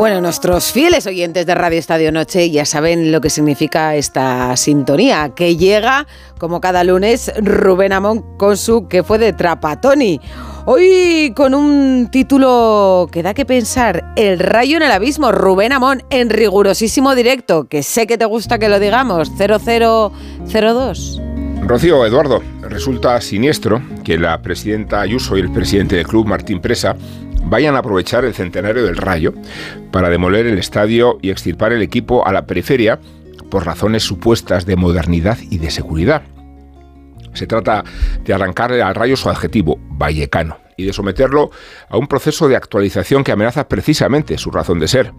Bueno, nuestros fieles oyentes de Radio Estadio Noche ya saben lo que significa esta sintonía, que llega, como cada lunes, Rubén Amón con su que fue de Trapatoni. Hoy con un título que da que pensar, El rayo en el abismo, Rubén Amón en rigurosísimo directo, que sé que te gusta que lo digamos, 0002. Rocío Eduardo, resulta siniestro que la presidenta Ayuso y el presidente del club, Martín Presa, vayan a aprovechar el centenario del Rayo para demoler el estadio y extirpar el equipo a la periferia por razones supuestas de modernidad y de seguridad. Se trata de arrancarle al Rayo su adjetivo, vallecano, y de someterlo a un proceso de actualización que amenaza precisamente su razón de ser.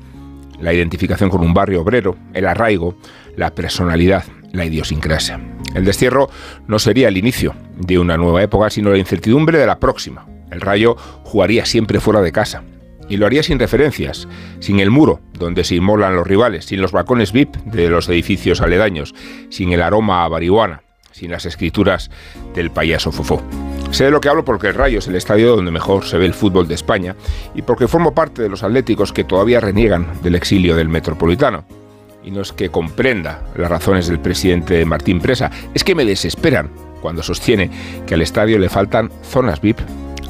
La identificación con un barrio obrero, el arraigo, la personalidad, la idiosincrasia. El destierro no sería el inicio de una nueva época, sino la incertidumbre de la próxima, el Rayo jugaría siempre fuera de casa. Y lo haría sin referencias, sin el muro donde se inmolan los rivales, sin los balcones VIP de los edificios aledaños, sin el aroma a marihuana, sin las escrituras del payaso Fofó. Sé de lo que hablo porque el Rayo es el estadio donde mejor se ve el fútbol de España y porque formo parte de los atléticos que todavía reniegan del exilio del metropolitano. Y no es que comprenda las razones del presidente Martín Presa, es que me desesperan cuando sostiene que al estadio le faltan zonas VIP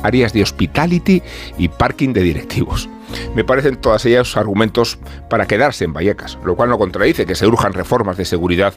áreas de hospitality y parking de directivos. Me parecen todas ellas argumentos para quedarse en Vallecas, lo cual no contradice que se urjan reformas de seguridad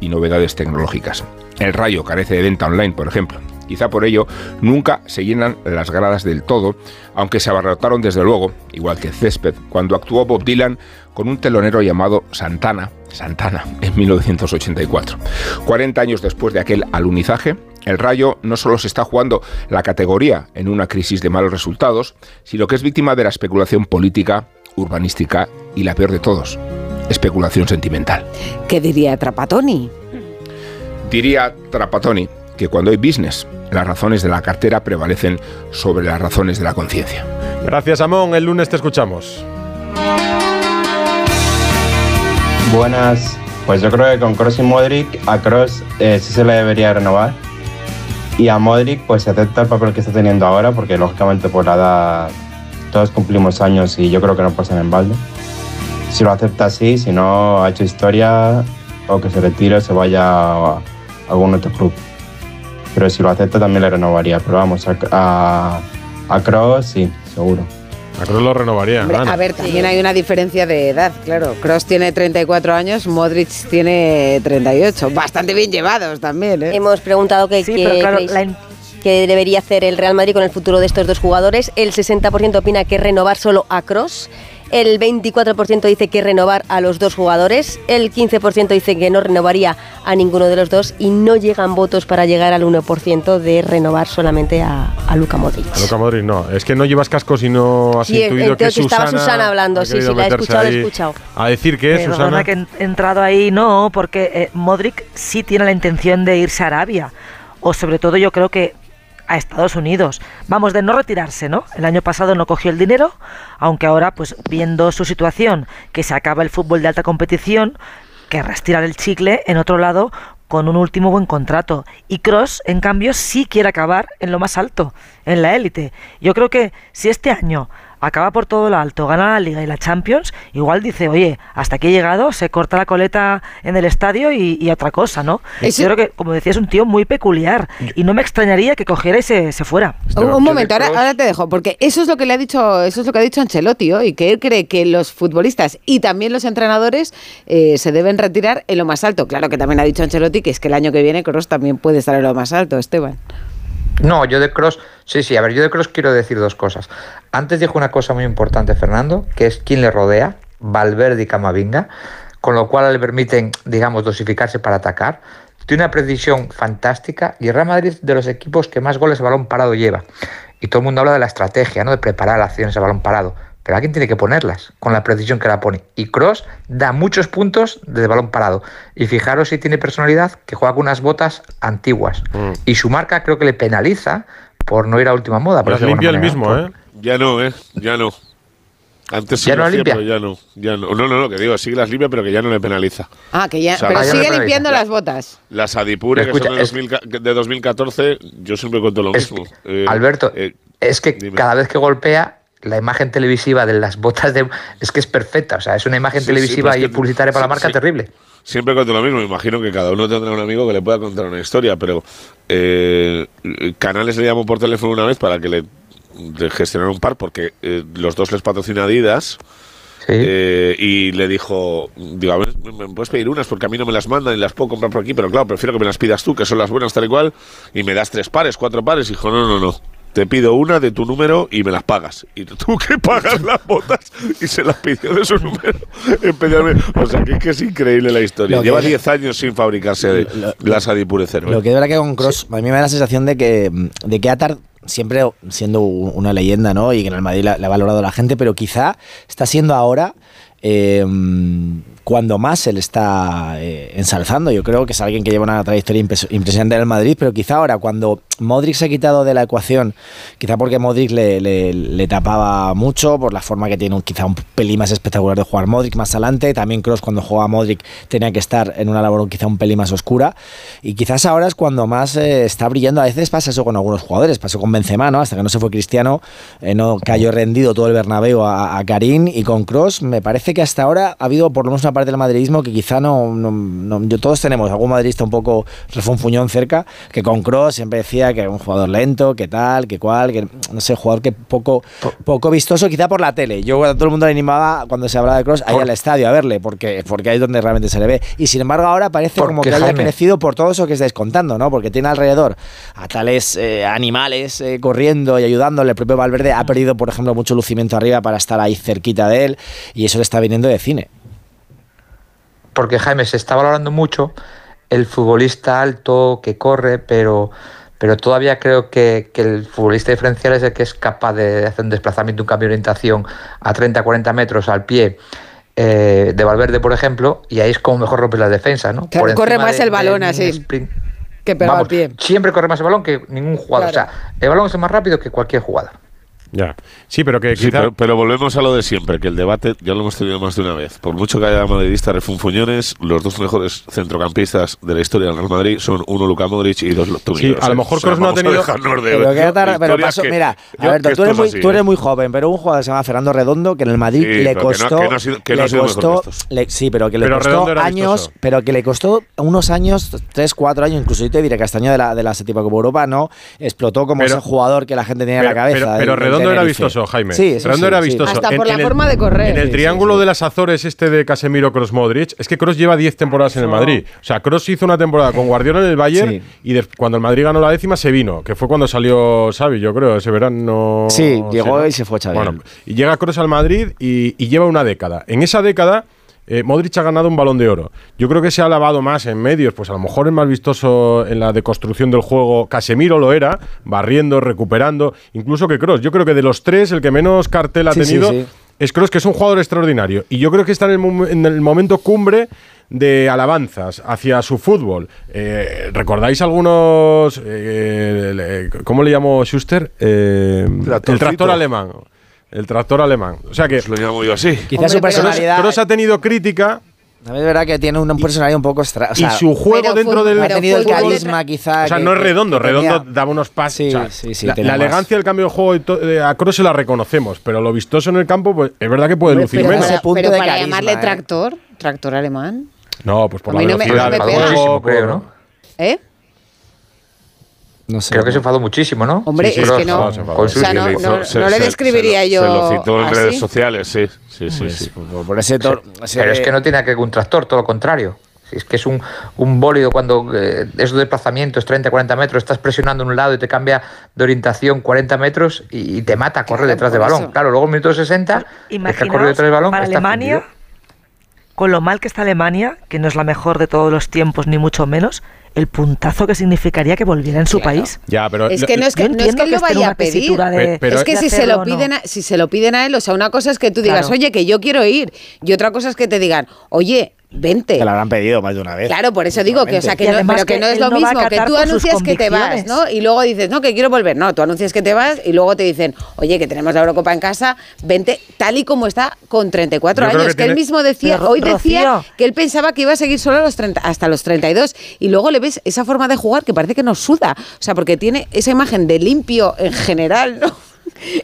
y novedades tecnológicas. El rayo carece de venta online, por ejemplo. Quizá por ello nunca se llenan las gradas del todo, aunque se abarrotaron desde luego, igual que césped, cuando actuó Bob Dylan con un telonero llamado Santana, Santana, en 1984. 40 años después de aquel alunizaje, el Rayo no solo se está jugando la categoría en una crisis de malos resultados, sino que es víctima de la especulación política, urbanística y la peor de todos, especulación sentimental. ¿Qué diría Trapatoni? Diría Trapatoni que cuando hay business, las razones de la cartera prevalecen sobre las razones de la conciencia. Gracias, Amón. El lunes te escuchamos. Buenas. Pues yo creo que con Cross y Modric a Cross eh, sí se le debería renovar Y a Modric pues se acepta el papel que está teniendo ahora porque lógicamente por la edad todos cumplimos años y yo creo que no pasan en balde. Si lo acepta así, si no ha hecho historia o que se retire o se vaya a algún otro club. Pero si lo acepta también le renovaría. Pero vamos, a, a, a Kroos sí, seguro. A Kroos lo renovaría. Hombre, a ver, también hay una diferencia de edad, claro. Cross tiene 34 años, Modric tiene 38. Bastante bien llevados también, ¿eh? Hemos preguntado qué Sí, qué pero claro, creéis la que debería hacer el Real Madrid con el futuro de estos dos jugadores. El 60% opina que renovar solo a Cross. El 24% dice que renovar a los dos jugadores. El 15% dice que no renovaría a ninguno de los dos. Y no llegan votos para llegar al 1% de renovar solamente a, a Luka Modric. A Luka Modric no. Es que no llevas cascos y no has Sí, intuido que entonces estaba Susana Susana hablando, ha sí, la he escuchado, la he escuchado. A decir que es, Susana. que he entrado ahí, no, porque eh, Modric sí tiene la intención de irse a Arabia. O sobre todo yo creo que a Estados Unidos. Vamos, de no retirarse, ¿no? El año pasado no cogió el dinero, aunque ahora, pues viendo su situación, que se acaba el fútbol de alta competición, querrá estirar el chicle en otro lado con un último buen contrato. Y Cross, en cambio, sí quiere acabar en lo más alto, en la élite. Yo creo que si este año acaba por todo lo alto, gana la Liga y la Champions, igual dice, oye, hasta aquí he llegado, se corta la coleta en el estadio y, y otra cosa, ¿no? Yo creo que, como decía, es un tío muy peculiar y no me extrañaría que cogiera y se, se fuera. Un, un momento, ahora, ahora te dejo, porque eso es lo que le ha dicho, eso es lo que ha dicho Ancelotti hoy, que él cree que los futbolistas y también los entrenadores eh, se deben retirar en lo más alto. Claro que también ha dicho Ancelotti que es que el año que viene Kroos también puede estar en lo más alto, Esteban. No, yo de Cross, sí, sí, a ver, yo de Cross quiero decir dos cosas. Antes dijo una cosa muy importante, Fernando, que es quién le rodea, Valverde y Camavinga, con lo cual le permiten, digamos, dosificarse para atacar. Tiene una precisión fantástica y Real Madrid de los equipos que más goles a balón parado lleva. Y todo el mundo habla de la estrategia, ¿no? De preparar acciones a balón parado. Pero alguien tiene que ponerlas con la precisión que la pone. Y Cross da muchos puntos de balón parado. Y fijaros si tiene personalidad que juega con unas botas antiguas. Mm. Y su marca creo que le penaliza por no ir a última moda. Las limpia el mismo. ¿eh? Ya no, ¿eh? Ya no. Antes sí ¿Ya no hacía, limpia? pero ya no. Ya no. No, no, no, que digo, sí las limpia, pero que ya no le penaliza. Ah, que ya, O sea, pero ah, ya sigue limpiando las botas. Las Adipure, que son de, es- 2000 de 2014, yo siempre cuento lo Es mismo. que, Eh, Alberto, eh, es que cada vez que golpea, la imagen televisiva de las botas de. Es que es perfecta. O sea, es una imagen Sí, sí, televisiva es y publicitaria para sí, la marca sí. terrible. Siempre cuento lo mismo, me imagino que cada uno tendrá un amigo que le pueda contar una historia, pero eh, Canales le llamó por teléfono una vez para que le de gestionar un par, porque eh, los dos les patrocina Adidas. eh, y le dijo, digo, a ver, me me puedes pedir unas porque a mí no me las mandan y las puedo comprar por aquí, pero claro, prefiero que me las pidas tú, que son las buenas tal y cual, y me das tres pares, cuatro pares. Y dijo, no, no, no, te pido una de tu número y me las pagas. Y (laughs) tuvo que pagar las botas y se las pidió de su número. O sea, que, que es increíble la historia. Lo Lleva 10 años sin fabricarse las Adipure Cero. ¿eh? Lo que es verdad que con Cross, a mí me da la sensación de que, de que Atar, siempre siendo un- una leyenda, ¿no? Y que en el Madrid la, la ha valorado la gente, pero quizá está siendo ahora eh, cuando más se le está eh, ensalzando. Yo creo que es alguien que lleva una trayectoria impres- impresionante en el Madrid, pero quizá ahora, cuando Modric se ha quitado de la ecuación, quizá porque Modric le, le- le tapaba mucho, por la forma que tiene un, quizá un pelín más espectacular de jugar Modric más adelante, también Cross cuando jugaba Modric tenía que estar en una labor quizá un pelín más oscura, y quizás ahora es cuando más eh, está brillando. A veces pasa eso con algunos jugadores, pasó con Benzema, ¿no? Hasta que no se fue Cristiano, eh, no cayó rendido todo el Bernabéu a, a Karim, y con Cross me parece que hasta ahora ha habido por lo menos una parte del madridismo que quizá no, no- no- yo, todos tenemos algún madridista un poco refunfuñón cerca, que con Cross siempre decía que era un jugador lento, que tal, que cual, que no sé, jugador que poco, poco vistoso quizá por la tele. Yo a todo el mundo le animaba cuando se hablaba de Cross a ir al estadio a verle, porque, porque ahí es donde realmente se le ve. Y sin embargo ahora parece como que haya Jaime- crecido por todo eso que estáis contando, ¿no? Porque tiene alrededor a tales eh, animales eh, corriendo y ayudándole. El propio Valverde ha perdido, por ejemplo, mucho lucimiento arriba para estar ahí cerquita de él y eso le está viniendo de cine. Porque Jaime se está valorando mucho el futbolista alto que corre, pero, pero todavía creo que, que el futbolista diferencial es el que es capaz de hacer un desplazamiento, un cambio de orientación a 30, 40 metros al pie. eh, de Valverde, por ejemplo, y ahí es como mejor rompe la defensa, ¿no? Por corre más de- el balón así. Que pegado Vamos, al pie. Siempre corre más el balón que ningún jugador. Claro. O sea, el balón es más rápido que cualquier jugador. Ya. Sí, pero que Sí, quizá- pero, pero volvemos a lo de siempre, que el debate ya lo hemos tenido más de una vez. Por mucho que haya madridistas refunfuñones, los dos mejores centrocampistas de la historia del Real Madrid son uno Luka Modric y dos Toni Sí, Kroos, a lo ¿eh? mejor O sea, Kroos no ha tenido- de- Pero, tar- pero que- mira, Alberto, que tú eres, es muy, así, tú ¿eh? eres muy joven, pero un jugador que se llama Fernando Redondo, que en el Madrid Sí, le que costó. que que sí, pero que le Pero costó Redondo años, vistoso. pero que le costó unos años, tres, cuatro años, incluso yo te diré que hasta año de la, de la séptima Copa Europa no explotó como Pero- ese jugador que la gente tenía Pero, en la cabeza. pero- pero del Redondo era vistoso, Jaime. Sí, eso Redondo sí, era sí. vistoso. Hasta por la el- forma de correr. En el Sí, triángulo de las Azores, este de Casemiro, Cross, Modric, es que Cross lleva 10 temporadas en el Madrid. O sea, Cross hizo una temporada con Guardiola en el Bayern Sí. y cuando el Madrid ganó la décima se vino, que fue cuando salió Xavi, yo creo, ese verano. Sí, llegó ¿no? y se fue Xavi. Bueno, y llega Cross al Madrid y, y lleva una década. En esa década. Eh, Modric ha ganado un balón de oro. Yo creo que se ha lavado más en medios, pues a lo mejor es más vistoso en la deconstrucción del juego. Casemiro lo era, barriendo, recuperando, incluso que Cross. Yo creo que de los tres, el que menos cartel ha Sí, tenido sí. es Kroos, que es un jugador extraordinario. Y yo creo que está en el, en el momento cumbre de alabanzas hacia su fútbol. Eh, ¿Recordáis algunos... eh, le- ¿Cómo le llamo Schuster? Eh, el tractor alemán. El tractor alemán. O sea que... Lo llamo yo así. Quizás su personalidad. Kroos ha tenido crítica También es verdad que tiene una personalidad un poco extra. o sea, y su juego Pero dentro del... ha tenido el de carisma, quizá. O sea, que- no es que- redondo, que redondo tenía- daba unos pases. Sí, o sea, sí, sí, la, elegancia del cambio de juego eh, a Kroos se la reconocemos, pero lo vistoso en el campo, pues es verdad que puede lucir pero menos. para, Ese punto pero de para carisma, llamarle ¿eh? tractor, tractor alemán. No, pues por A la mí no me- velocidad. no me del juego, creo, ¿no? ¿Eh? No sé. Creo que se enfadó muchísimo, ¿no? Hombre, Sí, sí, es que no. Con O sea, no, le no, no Se- le describiría se yo. Se lo citó en redes sociales, sí. Sí, sí, Pues, sí. por- por ese Pero es que no tiene que ver un tractor, todo lo contrario. Si Es que es un, un bólido cuando eh, esos desplazamientos, 30, 40 metros, estás presionando en un lado y te cambia de orientación 40 metros y, y te mata a correr Claro, detrás del balón. eso. Claro, luego en minuto 60, es que corrido detrás del balón. para Alemania, fundido. con lo mal que está Alemania, que no es la mejor de todos los tiempos, ni mucho menos, el puntazo que significaría que volviera en su Claro. país. Ya, pero Es lo- que no es que, no es que él que lo vaya a pedir. de- pero- es que si se, lo no. piden a, si se lo piden a él, o sea, una cosa es que tú digas, Claro. oye, que yo quiero ir, y otra cosa es que te digan, oye, vente. Te lo habrán pedido más de una vez. Claro, por eso digo que, o sea, que no, pero que, que no es lo mismo que tú anuncias que te vas. ¿no? Y luego dices, no, que quiero volver. No, tú anuncias que te vas y luego te dicen, oye, que tenemos la Eurocopa en casa, vente tal y como está con 34 Yo años. que Que, él mismo decía, Pero, hoy decía Rocío. que él pensaba que iba a seguir solo a los 30 hasta los 32. Y luego le ves esa forma de jugar que parece que nos suda. O sea, porque tiene esa imagen de limpio en general, ¿no?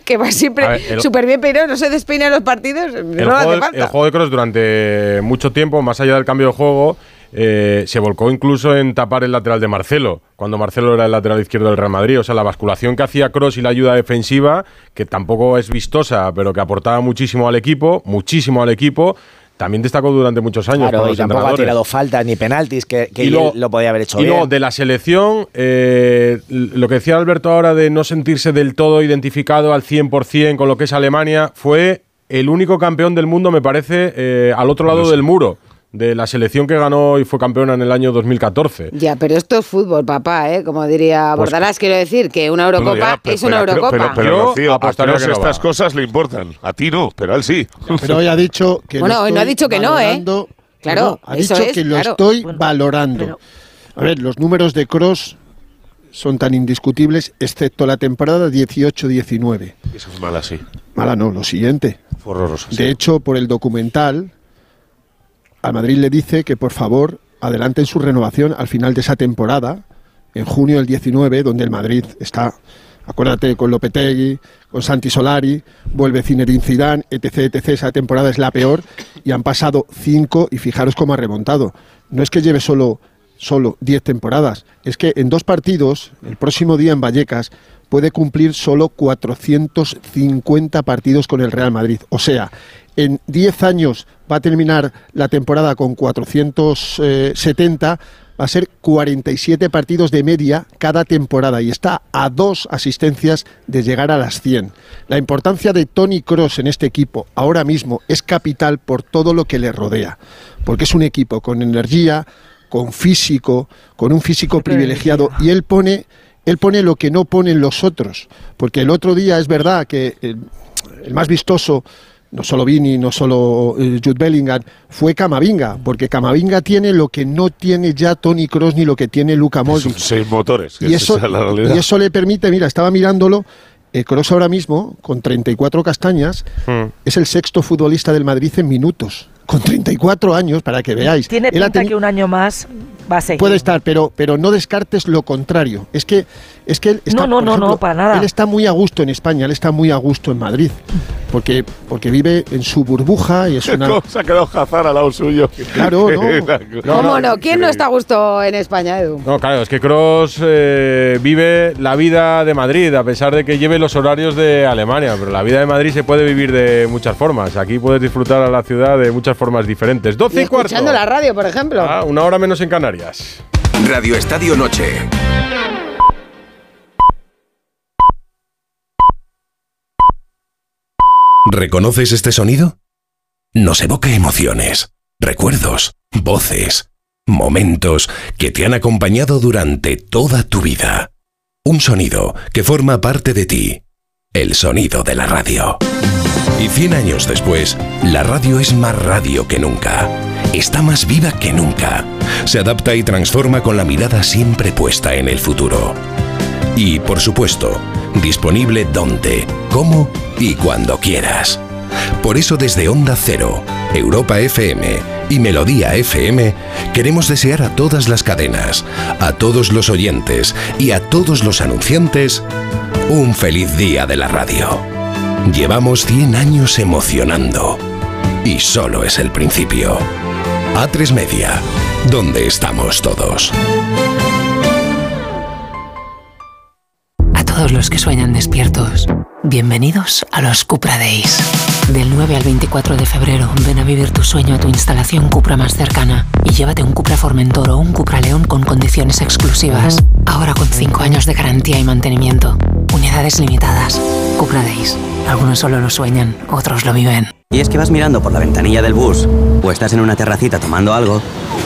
Que va siempre súper bien peinado, no se despeina en los partidos, el, no juego, hace de- falta. el juego de Cross durante mucho tiempo, más allá del cambio de juego, eh, se volcó incluso en tapar el lateral de Marcelo, cuando Marcelo era el lateral izquierdo del Real Madrid. O sea, la basculación que hacía Cross y la ayuda defensiva, que tampoco es vistosa, pero que aportaba muchísimo al equipo, muchísimo al equipo, también destacó durante muchos años. Claro, y tampoco ha tirado faltas ni penaltis, que, lo podía haber hecho Y bien. luego de la selección, eh, lo que decía Alberto ahora de no sentirse del todo identificado al 100% con lo que es Alemania, fue el único campeón del mundo, me parece, eh, al otro lado del muro, de la selección que ganó y fue campeona en el año 2014. Ya, pero esto es fútbol, papá, ¿eh? Como diría Pues- Bordalás, quiero decir que una Eurocopa Bueno, ya, pero- es una pero- Eurocopa. Pero, pero, Yo a que no estas va. cosas le importan. A ti no, pero a él sí. Pero hoy ha dicho que Bueno, hoy no ha dicho que no, ¿eh? Claro, No, ha eso dicho es, que lo claro. estoy Bueno, valorando. pero- A ver, los números de Cross son tan indiscutibles, excepto la temporada 18-19. Eso es mal así. Mala no, lo siguiente. Fue horroroso. sí. De hecho, por el documental, al Madrid le dice que por favor adelanten su renovación al final de esa temporada, en junio del 19, donde el Madrid está, acuérdate, con Lopetegui, con Santi Solari, vuelve Zinedine Zidane, etc, etc. Esa temporada es la peor y han pasado cinco y fijaros cómo ha remontado. No es que lleve solo solo 10 temporadas, es que en dos partidos, el próximo día en Vallecas, puede cumplir solo 450 partidos con el Real Madrid. O sea, en 10 años va a terminar la temporada con 470, va a ser 47 partidos de media cada temporada y está a dos asistencias de llegar a las 100. La importancia de Tony Cross en este equipo ahora mismo es capital por todo lo que le rodea, porque es un equipo con energía, con físico, con un físico privilegiado y él pone él pone lo que no ponen los otros, porque el otro día es verdad que el, el más vistoso no solo Vini, no solo eh, Jude Bellingham, fue Camavinga, porque Camavinga tiene lo que no tiene ya Tony Cross ni lo que tiene Luca Son Modric. seis motores. que Y eso, es la realidad. y eso le permite, mira, estaba mirándolo, Cross ahora mismo, con 34 castañas, Hmm. es el sexto futbolista del Madrid en minutos. Con 34 años, para que veáis. Tiene pinta que un año más va a seguir. Puede estar, pero, pero no descartes lo contrario. Es que, es que él está, No, no, no, no, para nada. Él está muy a gusto en España, él está muy a gusto en Madrid. Porque, porque vive en su burbuja y es (laughs) una. Se ha quedado Hazard al lado suyo. Claro, (laughs) no. ¿Cómo no? ¿Quién no está a gusto en España, Edu? No, claro, es que Cross vive la vida de Madrid, a pesar de que lleve los horarios de Alemania. Pero la vida de Madrid se puede vivir de muchas formas. Aquí puedes disfrutar a la ciudad de muchas formas diferentes. 12 y, Y cuarto. escuchando la radio, por ejemplo. Ah, una hora menos en Canarias. Radio Estadio Noche. ¿Reconoces este sonido? Nos evoca emociones, recuerdos, voces, momentos que te han acompañado durante toda tu vida. Un sonido que forma parte de ti. El sonido de la radio. Y 100 años después, la radio es más radio que nunca. Está más viva que nunca. Se adapta y transforma con la mirada siempre puesta en el futuro. Y, por supuesto, disponible donde, cómo y cuando quieras. Por eso desde Onda Cero, Europa FM y Melodía FM queremos desear a todas las cadenas, a todos los oyentes y a todos los anunciantes un feliz día de la radio. Llevamos 100 años emocionando y solo es el principio. A3 Media, donde estamos todos. A todos los que sueñan despiertos, bienvenidos a los Cupra Days. Del 9 al 24 de febrero, ven a vivir tu sueño a tu instalación Cupra más cercana y llévate un Cupra Formentor o un Cupra León con condiciones exclusivas. Ahora con 5 años de garantía y mantenimiento. Unidades limitadas. Cupra. Algunos solo lo sueñan, otros lo viven. Y es que vas mirando por la ventanilla del bus o estás en una terracita tomando algo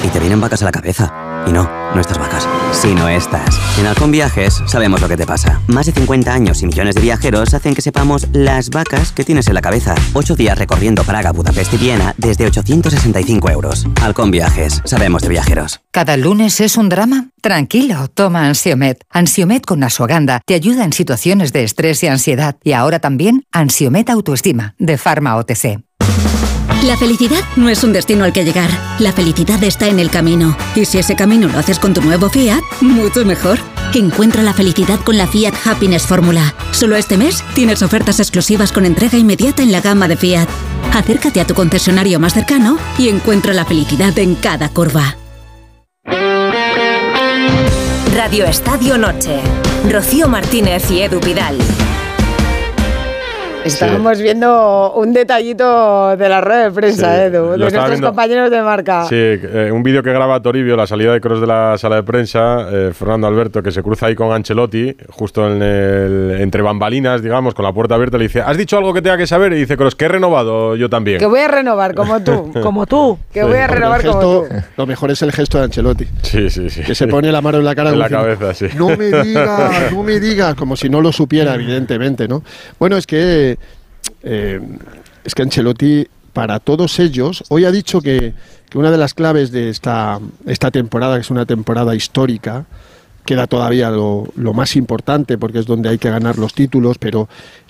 y te vienen vacas a la cabeza. Y no, estas vacas, sino estas. En Halcón Viajes sabemos lo que te pasa. Más de 50 años y millones de viajeros hacen que sepamos las vacas que tienes en la cabeza. 8 días recorriendo Praga, Budapest y Viena desde 865 euros. Halcón Viajes, sabemos de viajeros. ¿Cada lunes es un drama? Tranquilo, toma Ansiomet. Ansiomet con Asuaganda te ayuda en situaciones de estrés y ansiedad. Y ahora también Ansiomet Autoestima, de Pharma OTC. La felicidad no es un destino al que llegar. La felicidad está en el camino. Y si ese camino lo haces con tu nuevo Fiat, mucho mejor. Encuentra la felicidad con la Fiat Happiness Fórmula. Solo este mes tienes ofertas exclusivas con entrega inmediata en la gama de Fiat. Acércate a tu concesionario más cercano y encuentra la felicidad en cada curva. Radio Estadio Noche. Rocío Martínez y Edu Vidal. Estábamos viendo un detallito de la rueda de prensa, Sí, Edu, lo de nuestros viendo. compañeros de marca. Sí, eh, un vídeo que graba Toribio, la salida de Cross de la sala de prensa, eh, Fernando Alberto, que se cruza ahí con Ancelotti, justo en el, entre bambalinas, digamos, con la puerta abierta, le dice, ¿has dicho algo que tenga que saber? Y dice Cross, que he renovado yo también. Que voy a renovar como tú. (laughs) como tú. Que voy a renovar como tú. Lo mejor es el gesto de Ancelotti. Sí, sí, sí. Que se pone la mano en la cara. En la diciendo, cabeza, sí. No me (laughs) digas, no me digas, como si no lo supiera, evidentemente, ¿no? Bueno, es que eh, es que Ancelotti, para todos ellos, hoy ha dicho que, que una de las claves de esta, esta temporada, que es una temporada histórica, queda todavía lo, lo más importante, porque es donde hay que ganar los títulos, pero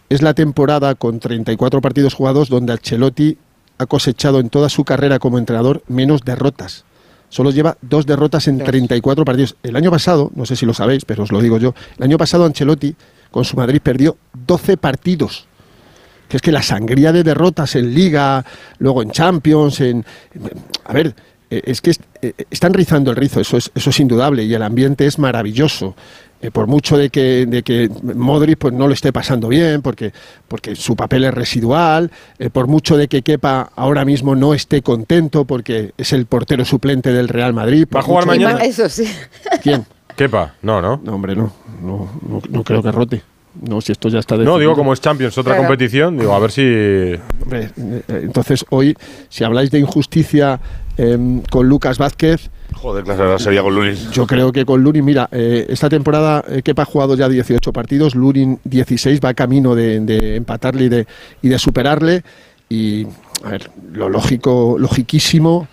es la temporada con 34 partidos jugados donde Ancelotti ha cosechado en toda su carrera como entrenador menos derrotas. Solo lleva dos derrotas en 34 partidos. El año pasado, no sé si lo sabéis, pero os lo digo yo, el año pasado Ancelotti con su Madrid perdió 12 partidos. Que es que la sangría de derrotas en Liga, luego en Champions, en... A ver, eh, es que est- eh, están rizando el rizo, eso es, eso es indudable, y el ambiente es maravilloso. Eh, por mucho de que, de que Modric pues, no lo esté pasando bien, porque, porque su papel es residual, eh, por mucho de que Kepa ahora mismo no esté contento, porque es el portero suplente del Real Madrid. ¿Va a jugar mañana? Eso sí. ¿Quién? Kepa, no, ¿no? No, hombre, no. No, no, no creo que rote. No, si esto ya está No, definido. digo como es Champions, otra Claro. competición, digo, a ver si... Hombre, eh, entonces hoy, si habláis de injusticia em, con Lucas Vázquez, Joder, claro, sería con Lunin. yo creo que con Lunin, mira, eh, esta temporada eh, Kepa ha jugado ya 18 partidos, Lunin 16, va camino de, de empatarle y de, y de superarle. Y, a ver, lo lógico, logiquísimo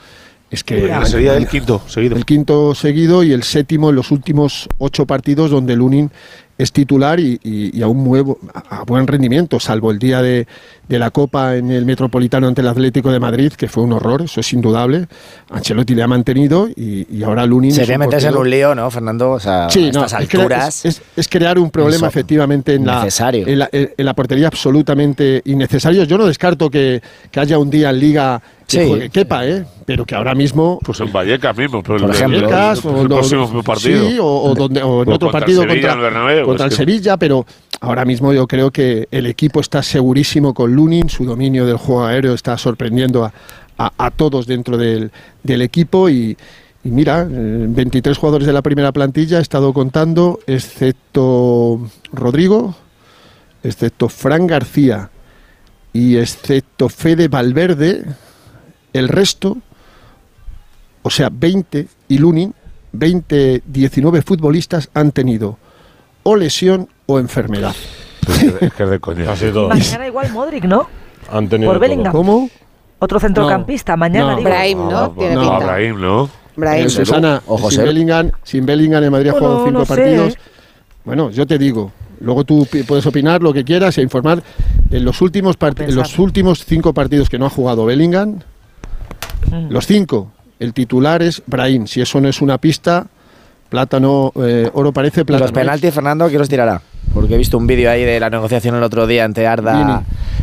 es que... Sería el quinto seguido. El quinto seguido y el séptimo en los últimos ocho partidos donde Lunin es titular y, y, a un nuevo, a, buen rendimiento, salvo el día de, de, la Copa en el Metropolitano ante el Atlético de Madrid, que fue un horror, eso es indudable. Ancelotti le ha mantenido y, y ahora Lunin... Sería meterse en un lío, ¿no, Fernando? O sea, sí, a estas alturas... Es, es, crear un problema efectivamente en la, en la, en, la, portería absolutamente innecesario. Yo no descarto que, que haya un día en Liga Sí. Kepa, ¿eh? pero que ahora mismo... Pues en Vallecas mismo, pero Por el, ejemplo, el- el- Vallecas, el o no- próximo partido. Sí, o, o donde, o en O otro contra el partido Sevilla, contra, el Bernabéu, contra el que- Sevilla, pero ahora mismo yo creo que el equipo está segurísimo con Lunin, su dominio del juego aéreo está sorprendiendo a, a- a todos dentro del, del equipo y, y mira, eh, 23 jugadores de la primera plantilla he estado contando, excepto Rodrigo, excepto Fran García y excepto Fede Valverde, el resto, o sea, 20 y Lunin, 20, 19 futbolistas han tenido o lesión o enfermedad. Es que es de coña. (laughs) Así todo. Mañana igual Modric, ¿no? Han tenido Por. Bellingham. ¿Cómo? Otro centrocampista, mañana No. digo. Brahim, ¿no? Tiene no. pinta. Brahim, ¿no? Brahim. Eh, Susana, O sin José. Bellingham, sin Bellingham en Madrid ha Bueno, jugado cinco no sé. partidos. Bueno, yo te digo, luego tú puedes opinar lo que quieras e informar. En los últimos part- en los últimos cinco partidos que no ha jugado Bellingham. Los cinco, el titular es Brahim. Si eso no es una pista, plátano, eh, oro parece plátano. los penaltis, Fernando, ¿quién los tirará? Porque he visto un vídeo ahí de la negociación el otro día entre Arda. Vini.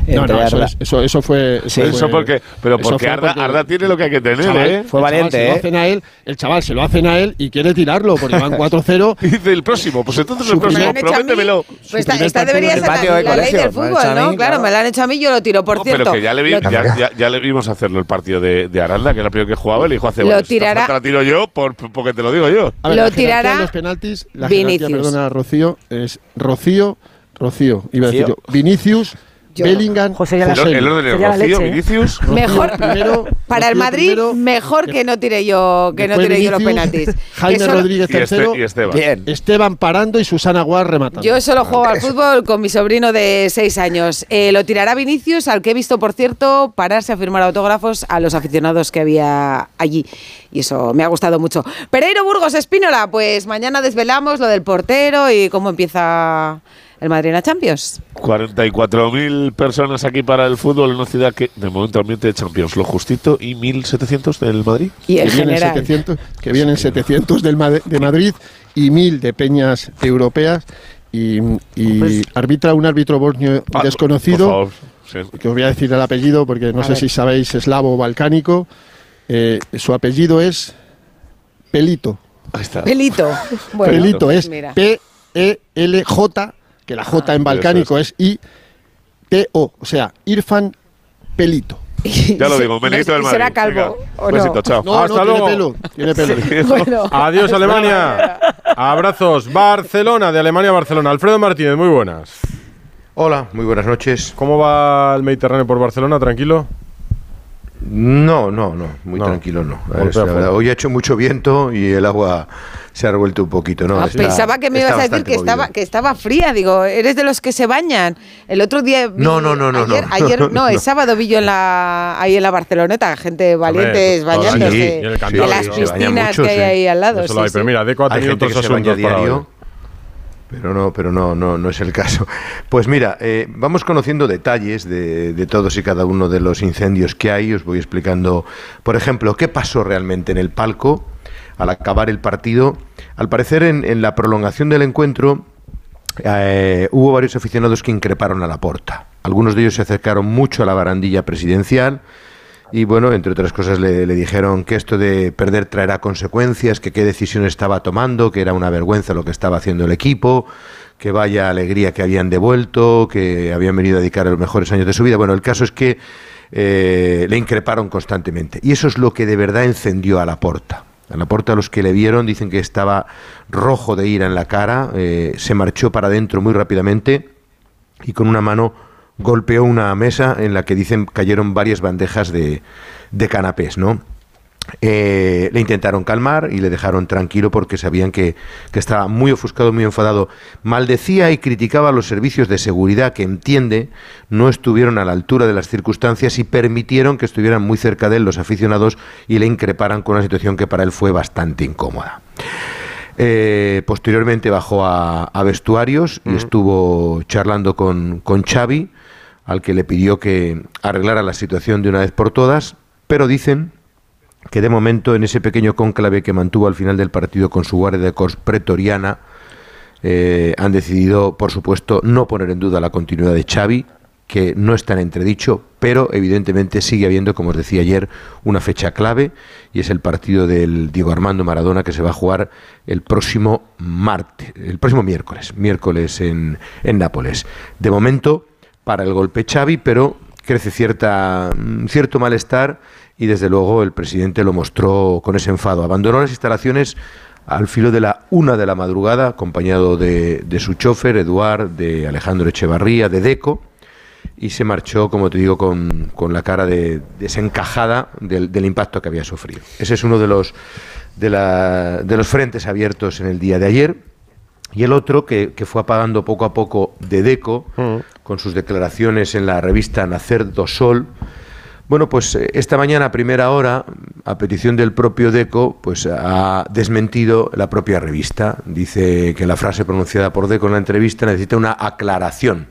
No, entre no, eso, Arda- es- eso, eso fue. Sí. fue- Eso porque, pero eso porque fue Arda, porque- Arda tiene lo que hay que tener, chaval, ¿eh? el Fue chaval valiente, se lo ¿eh? hacen a él, el chaval se lo hacen a él y quiere tirarlo porque van (laughs) 4-0. Y dice el próximo, pues entonces el próximo, prométemelo. Pues esta, esta debería ser la, de la ley colegio, del fútbol, ¿no? mí, Claro, claro. me lo han hecho a mí, yo lo tiro. Por No, cierto, pero que ya le, vi- lo- ya, ya- ya le vimos hacerlo el partido de, de Aranda, que era el primero que jugaba, y le dijo hace Lo tirará- la tiro yo por, porque te lo digo yo. A ver, Lo la tirará los penaltis, la jerarquía, Vinicius. perdona, Rocío, es Rocío, Rocío, iba a decir Vinicius, Yo. Bellingham, José ya la- El, José. el orden de Rocío, leche, ¿eh? Vinicius. (laughs) Mejor primero, (laughs) para el Madrid, primero, mejor que no tire yo, que no tire yo los penaltis. (laughs) Jaime solo- Rodríguez y, este, tercero, y Esteban. Bien. Esteban parando y Susana Guar rematando. Yo solo juego al fútbol con mi sobrino de 6 años. Eh, lo tirará Vinicius, al que he visto, por cierto, pararse a firmar autógrafos a los aficionados que había allí. Y eso me ha gustado mucho. Pereiro Burgos Espínola, pues mañana desvelamos lo del portero y cómo empieza el Madrid en la Champions. 44.000 personas aquí para el fútbol en una ciudad que de momento ambiente de Champions, lo justito, y 1.700 del Madrid. Y que el vienen general. 700, que vienen 700 del de Madrid y 1000 de peñas europeas y, y Pues- arbitra un árbitro bosnio Ah, desconocido por favor, sí. que os voy a decir el apellido porque no A sé ver. si sabéis eslavo o balcánico. Eh, su apellido es Pelito. Ahí está. Pelito. (laughs) Bueno, Pelito es. P-E-L-J, que la J en balcánico es I-T-O, o sea, Irfan Pelito. (laughs) Ya lo digo, Menedito del ¿Y Madrid. será calvo Venga, o no? Besito, chao. No, Hasta no, luego. tiene pelo, tiene (laughs) pelo. (laughs) Bueno. Adiós, Alemania. Abrazos. Barcelona, de Alemania a Barcelona. Alfredo Martínez, muy buenas. Hola, muy buenas noches. ¿Cómo va el Mediterráneo por Barcelona? ¿Tranquilo? No, no, no, muy No. tranquilo no. Golpea Es, la verdad, fuerte. hoy ha hecho mucho viento y el agua se ha revuelto un poquito, ¿no? Ah, Está- pensaba que me ibas a decir que estaba, que estaba fría. Digo, ¿eres de los que se bañan? El otro día. vi- No, no, no, no, Ayer, no. ayer- no, (laughs) No. el sábado vi yo en la, ahí en la Barceloneta, gente valientes todos bañándose. Sí, en el en Cantábrico. las piscinas mucho, que hay sí. ahí al lado. Eso lo sí, hay. Pero mira, Deco ha Hay tenido gente otros que se baña asuntos para. Pero no, pero no, no, no es el caso. Pues mira, eh, vamos conociendo detalles de, todos y cada uno de los incendios que hay. Os voy explicando, por ejemplo, qué pasó realmente en el palco al acabar el partido. Al parecer, en, en la prolongación del encuentro, eh, hubo varios aficionados que increparon a la porta. Algunos de ellos se acercaron mucho a la barandilla presidencial y, bueno, entre otras cosas le, le dijeron que esto de perder traerá consecuencias, que qué decisión estaba tomando, que era una vergüenza lo que estaba haciendo el equipo, que vaya alegría que habían devuelto, que habían venido a dedicar los mejores años de su vida. Bueno, el caso es que eh, le increparon constantemente. Y eso es lo que de verdad encendió a la porta. A la porta los que le vieron dicen que estaba rojo de ira en la cara, eh, se marchó para adentro muy rápidamente y con una mano golpeó una mesa en la que dicen cayeron varias bandejas de, de canapés, ¿no? Eh, le intentaron calmar y le dejaron tranquilo porque sabían que, que estaba muy ofuscado, muy enfadado. Maldecía y criticaba a los servicios de seguridad que entiende no estuvieron a la altura de las circunstancias y permitieron que estuvieran muy cerca de él los aficionados y le increparan con una situación que para él fue bastante incómoda. Eh, posteriormente bajó a, vestuarios y estuvo charlando con, con Xavi, al que le pidió que arreglara la situación de una vez por todas, pero dicen que de momento en ese pequeño cónclave que mantuvo al final del partido con su guardia de corps pretoriana, eh, han decidido, por supuesto, no poner en duda la continuidad de Xavi, que no está en entredicho, pero evidentemente sigue habiendo, como os decía ayer, una fecha clave y es el partido del Diego Armando Maradona que se va a jugar el próximo martes, el próximo miércoles, miércoles en, en Nápoles. De momento, para el golpe Xavi, pero crece cierta, mm, cierto malestar y desde luego el presidente lo mostró con ese enfado. Abandonó las instalaciones al filo de la una de la madrugada, acompañado de, de su chofer, Eduard, de Alejandro Echevarría, de Deco, y se marchó, como te digo, con, con la cara de, desencajada del, del, impacto que había sufrido. Ese es uno de los, de, la, de los frentes abiertos en el día de ayer. Y el otro, que, que fue apagando poco a poco de Deco, mm. con sus declaraciones en la revista Nacer do Sol, bueno, pues eh, esta mañana a primera hora, a petición del propio Deco, pues ha desmentido la propia revista. Dice que la frase pronunciada por Deco en la entrevista necesita una aclaración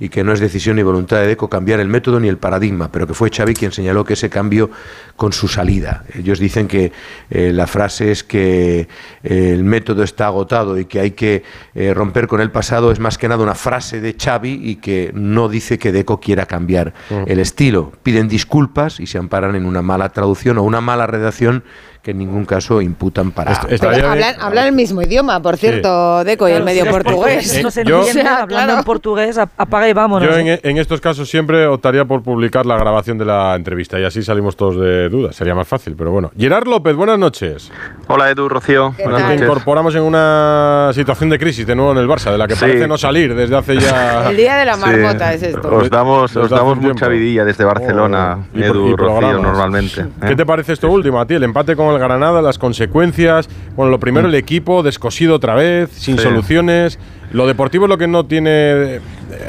y que no es decisión ni voluntad de Deco cambiar el método ni el paradigma, pero que fue Xavi quien señaló que ese cambio con su salida. Ellos dicen que eh, la frase es que eh, el método está agotado y que hay que eh, romper con el pasado, es más que nada una frase de Xavi y que no dice que Deco quiera cambiar el estilo. Piden disculpas y se amparan en una mala traducción o una mala redacción que en ningún caso imputan para... hablan, el mismo idioma, por cierto, Deco, y el medio portugués. No se entiende, hablando en portugués, apaga y vámonos. Yo en, en, estos casos siempre optaría por publicar la grabación de la entrevista y así salimos todos de dudas. Sería más fácil, pero bueno. Gerard López, buenas noches. Hola Edu, Rocío. Buenas noches. incorporamos en una situación de crisis de nuevo en el Barça, de la que parece no salir desde hace ya... el día de la marmota es esto. Os damos, os damos mucha vidilla desde Barcelona, oh, Edu, Rocío, normalmente. ¿Qué te parece esto último a ti? El empate con el Granada, las consecuencias. Bueno, lo primero, el equipo descosido otra vez, sin soluciones. Lo deportivo es lo que no tiene eh,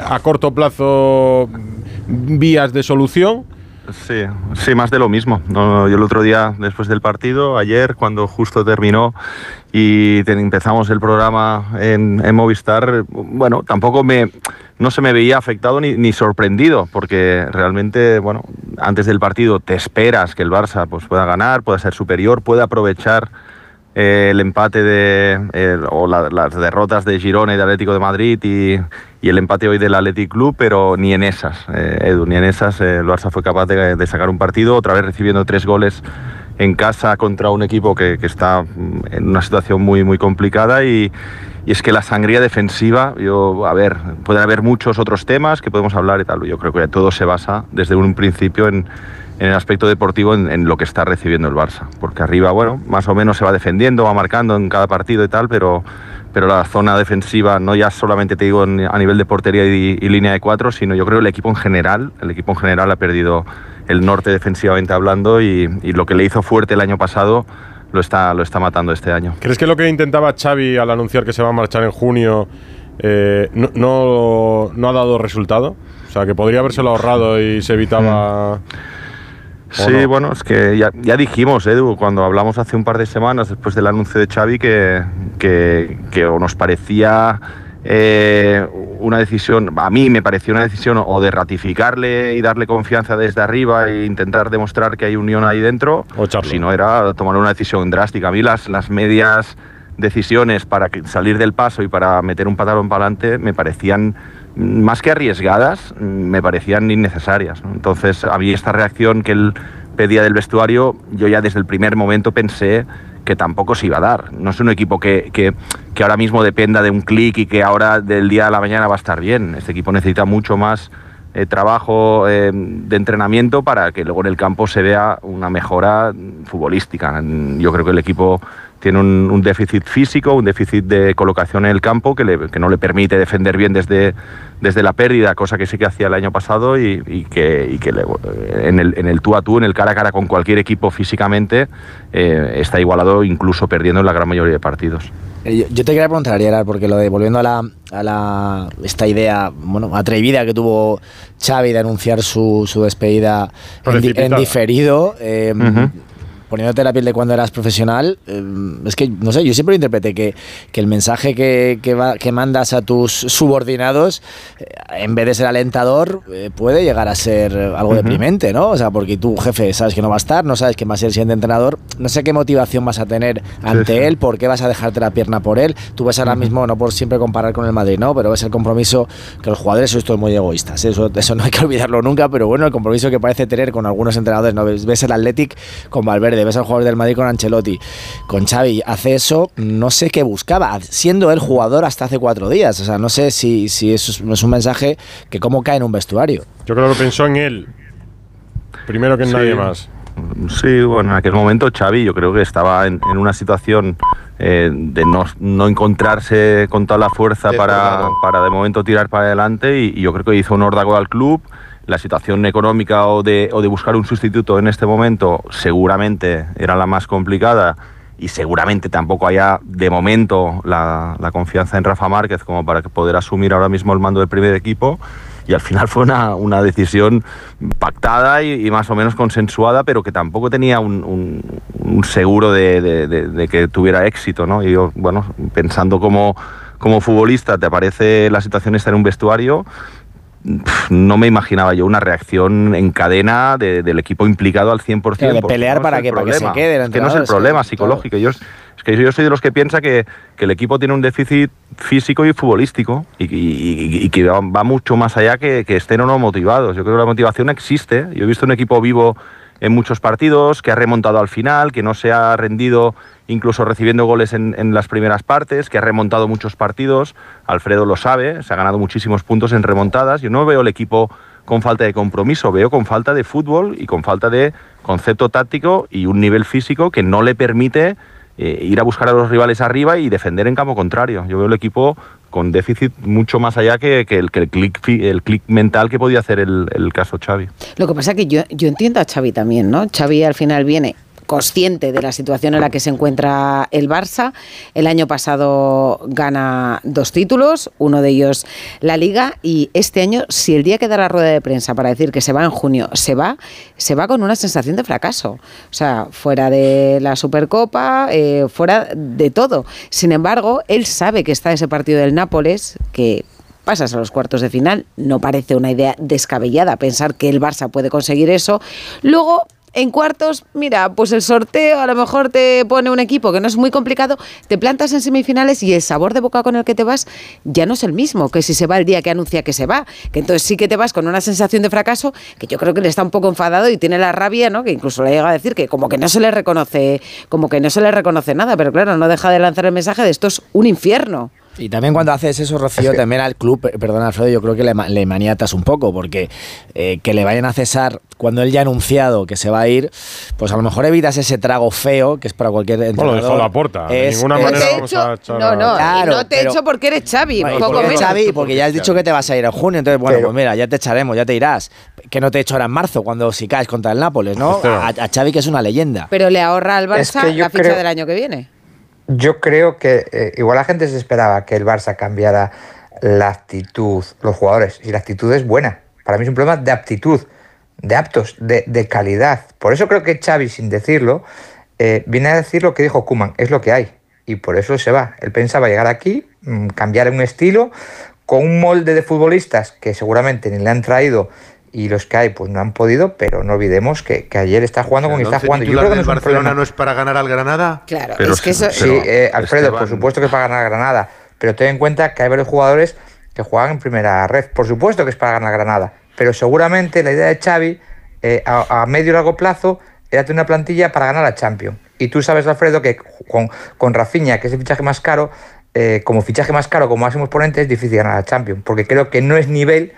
a corto plazo vías de solución. Sí, sí, más de lo mismo. yo el otro día, después del partido, ayer, cuando justo terminó y empezamos el programa en, en, Movistar, bueno, tampoco me, no se me veía afectado ni, ni, sorprendido, porque realmente, bueno, antes del partido te esperas que el Barça pues, pueda ganar, pueda ser superior, pueda aprovechar eh, el empate de, o las derrotas de Girona y de Atlético de Madrid y, y, el empate hoy del Athletic Club, pero ni en esas, eh, Edu, ni en esas eh, el Barça fue capaz de, de, sacar un partido, otra vez recibiendo tres goles en casa contra un equipo que, que está en una situación muy, muy complicada y, y es que la sangría defensiva, yo, a ver, pueden haber muchos otros temas que podemos hablar y tal, yo creo que todo se basa desde un principio en el aspecto deportivo en, lo que está recibiendo el Barça. Porque arriba, bueno, más o menos se va defendiendo, va marcando en cada partido y tal, pero, pero la zona defensiva, no ya solamente te digo a nivel de portería y, línea de cuatro, sino yo creo el equipo en general, el equipo en general ha perdido el norte defensivamente hablando y, lo que le hizo fuerte el año pasado lo está, lo está matando este año. ¿Crees que lo que intentaba Xavi al anunciar que se va a marchar en junio eh, no, no, ha dado resultado? O sea, que podría habérselo ahorrado y se evitaba... Sí, bueno, es que ya, dijimos, Edu, cuando hablamos hace un par de semanas después del anuncio de Xavi que, que, nos parecía eh, una decisión, a mí me pareció una decisión o de ratificarle y darle confianza desde arriba e intentar demostrar que hay unión ahí dentro, o si no era tomar una decisión drástica. A mí las, las medias decisiones para salir del paso y para meter un patalón para adelante me parecían más que arriesgadas, me parecían innecesarias. Entonces, había esta reacción que él pedía del vestuario, yo ya desde el primer momento pensé que tampoco se iba a dar. No es un equipo que, que, que ahora mismo dependa de un clic y que ahora del día a la mañana va a estar bien. Este equipo necesita mucho más eh, trabajo eh, de entrenamiento para que luego en el campo se vea una mejora futbolística. Yo creo que el equipo tiene un, déficit físico, un déficit de colocación en el campo que, no le permite defender bien desde, desde la pérdida, cosa que sí que hacía el año pasado y, que, que en, el, en, el, tú a tú, en el cara a cara con cualquier equipo físicamente, eh, está igualado incluso perdiendo en la gran mayoría de partidos. Eh, yo, te quería preguntar, Ariel, porque lo de volviendo a la, a la esta idea bueno atrevida que tuvo Xavi de anunciar su, su despedida en, diferido, eh, poniéndote la piel de cuando eras profesional, eh, es que, no sé, yo siempre interpreté que, que el mensaje que, que, va- que mandas a tus subordinados, eh, en vez de ser alentador, eh, puede llegar a ser algo deprimente, ¿no? O sea, porque tu jefe sabes que no va a estar, no sabes quién va a ser el siguiente entrenador, no sé qué motivación vas a tener ante sí. él, por qué vas a dejarte la pierna por él. Tú ves ahora mismo, no por siempre comparar con el Madrid, ¿no? Pero ves el compromiso que los jugadores todos muy egoístas, ¿eh? eso, eso no hay que olvidarlo nunca, pero bueno, el compromiso que parece tener con algunos entrenadores, ¿no? Ves, ves el Athletic con Valverde, ves al jugador del Madrid con Ancelotti, con Xavi, hace eso, no sé qué buscaba, siendo el jugador hasta hace cuatro días, o sea, no sé si, si eso es, es un mensaje que cómo cae en un vestuario. Yo creo que pensó en él, primero que en Sí. nadie más. Sí, bueno, en aquel momento Xavi yo creo que estaba en, en una situación eh, de no, no encontrarse con toda la fuerza para, para de momento tirar para adelante y, y yo creo que hizo un órdago al club. La situación económica o de, o de buscar un sustituto en este momento seguramente era la más complicada y seguramente tampoco haya de momento la, la confianza en Rafa Márquez como para poder asumir ahora mismo el mando del primer equipo y al final fue una, una decisión pactada y, más o menos consensuada, pero que tampoco tenía un, seguro de, que tuviera éxito, ¿no? Y yo, bueno, pensando como, como futbolista, te aparece la situación esta en un vestuario, no me imaginaba yo una reacción en cadena de- del equipo implicado al 100%. Claro, de pelear no para que- para que se quede el Es que no es el problema psicológico. Yo, es que yo soy de los que piensa que, que el equipo tiene un déficit físico y futbolístico y, y- y- y que va, va mucho más allá que, que estén o no motivados. Yo creo que la motivación existe. Yo he visto un equipo vivo en muchos partidos, que ha remontado al final, que no se ha rendido incluso recibiendo goles en, las primeras partes, que ha remontado muchos partidos. Alfredo lo sabe, se ha ganado muchísimos puntos en remontadas. Yo no veo el equipo con falta de compromiso, veo con falta de fútbol y con falta de concepto táctico y un nivel físico que no le permite eh, ir a buscar a los rivales arriba y defender en campo contrario. Yo veo el equipo con déficit mucho más allá que, el, que el clic fi- el clic mental que podía hacer el, el caso Xavi. Lo que pasa es que yo, yo entiendo a Xavi también, ¿no? Xavi al final viene consciente de la situación en la que se encuentra el Barça. El año pasado gana dos títulos, uno de ellos la Liga, y este año, si el día que da la rueda de prensa para decir que se va en junio, se va, se va con una sensación de fracaso. O sea, fuera de la Supercopa, eh, fuera de todo. Sin embargo, él sabe que está ese partido del Nápoles, que pasas a los cuartos de final, no parece una idea descabellada pensar que el Barça puede conseguir eso. Luego, en cuartos, mira, pues el sorteo a lo mejor te pone un equipo que no es muy complicado, te plantas en semifinales y el sabor de boca con el que te vas ya no es el mismo que si se va el día que anuncia que se va, que entonces sí que te vas con una sensación de fracaso que yo creo que le está un poco enfadado y tiene la rabia, ¿no? Que incluso le llega a decir que como que no se le reconoce, como que no se le reconoce nada, pero claro, no deja de lanzar el mensaje de esto es un infierno. Y también cuando haces eso, Rocío, también al club, eh, perdón Alfredo, yo creo que le, le maniatas un poco, porque eh, que le vayan a cesar cuando él ya ha anunciado que se va a ir, pues a lo mejor evitas ese trago feo que es para cualquier entrenador. Bueno, lo dejó la puerta. De Es- ninguna es- manera te vamos echo- a echar no, no, y Claro, no te pero- echo porque eres Xavi. Bueno, y poco porque menos. Xavi, porque ya has dicho que te vas a ir en junio, entonces bueno, pues mira, ya te echaremos, ya te irás. Que no te echo ahora en marzo, cuando si caes contra el Nápoles, ¿no? A, a Xavi que es una leyenda. Pero le ahorra al Es Barça que yo la ficha creo- del año que viene. Yo creo que eh, igual la gente se esperaba que el Barça cambiara la actitud, los jugadores, y la actitud es buena. Para mí es un problema de aptitud, de aptos, de, de calidad. Por eso creo que Xavi, sin decirlo, eh, viene a decir lo que dijo Kuman, es lo que hay. Y por eso se va. Él pensaba llegar aquí, mm, cambiar un estilo, con un molde de futbolistas que seguramente ni le han traído y los que hay pues no han podido, pero no olvidemos que, que ayer está jugando con ¿El quien está jugando. Yo creo que no del es un Barcelona problema. no es para ganar al Granada? Claro, Pero es que eso... Sí, eh, Alfredo, Esteban- por supuesto que es para ganar Granada, pero ten en cuenta que hay varios jugadores que juegan en primera red. Por supuesto que es para ganar Granada, pero seguramente la idea de Xavi eh, a, a medio y largo plazo era tener una plantilla para ganar la Champions. Y tú sabes, Alfredo, que con, con Rafinha, que es el fichaje más caro, eh, como fichaje más caro, como máximo exponente, es difícil ganar la Champions, porque creo que no es nivel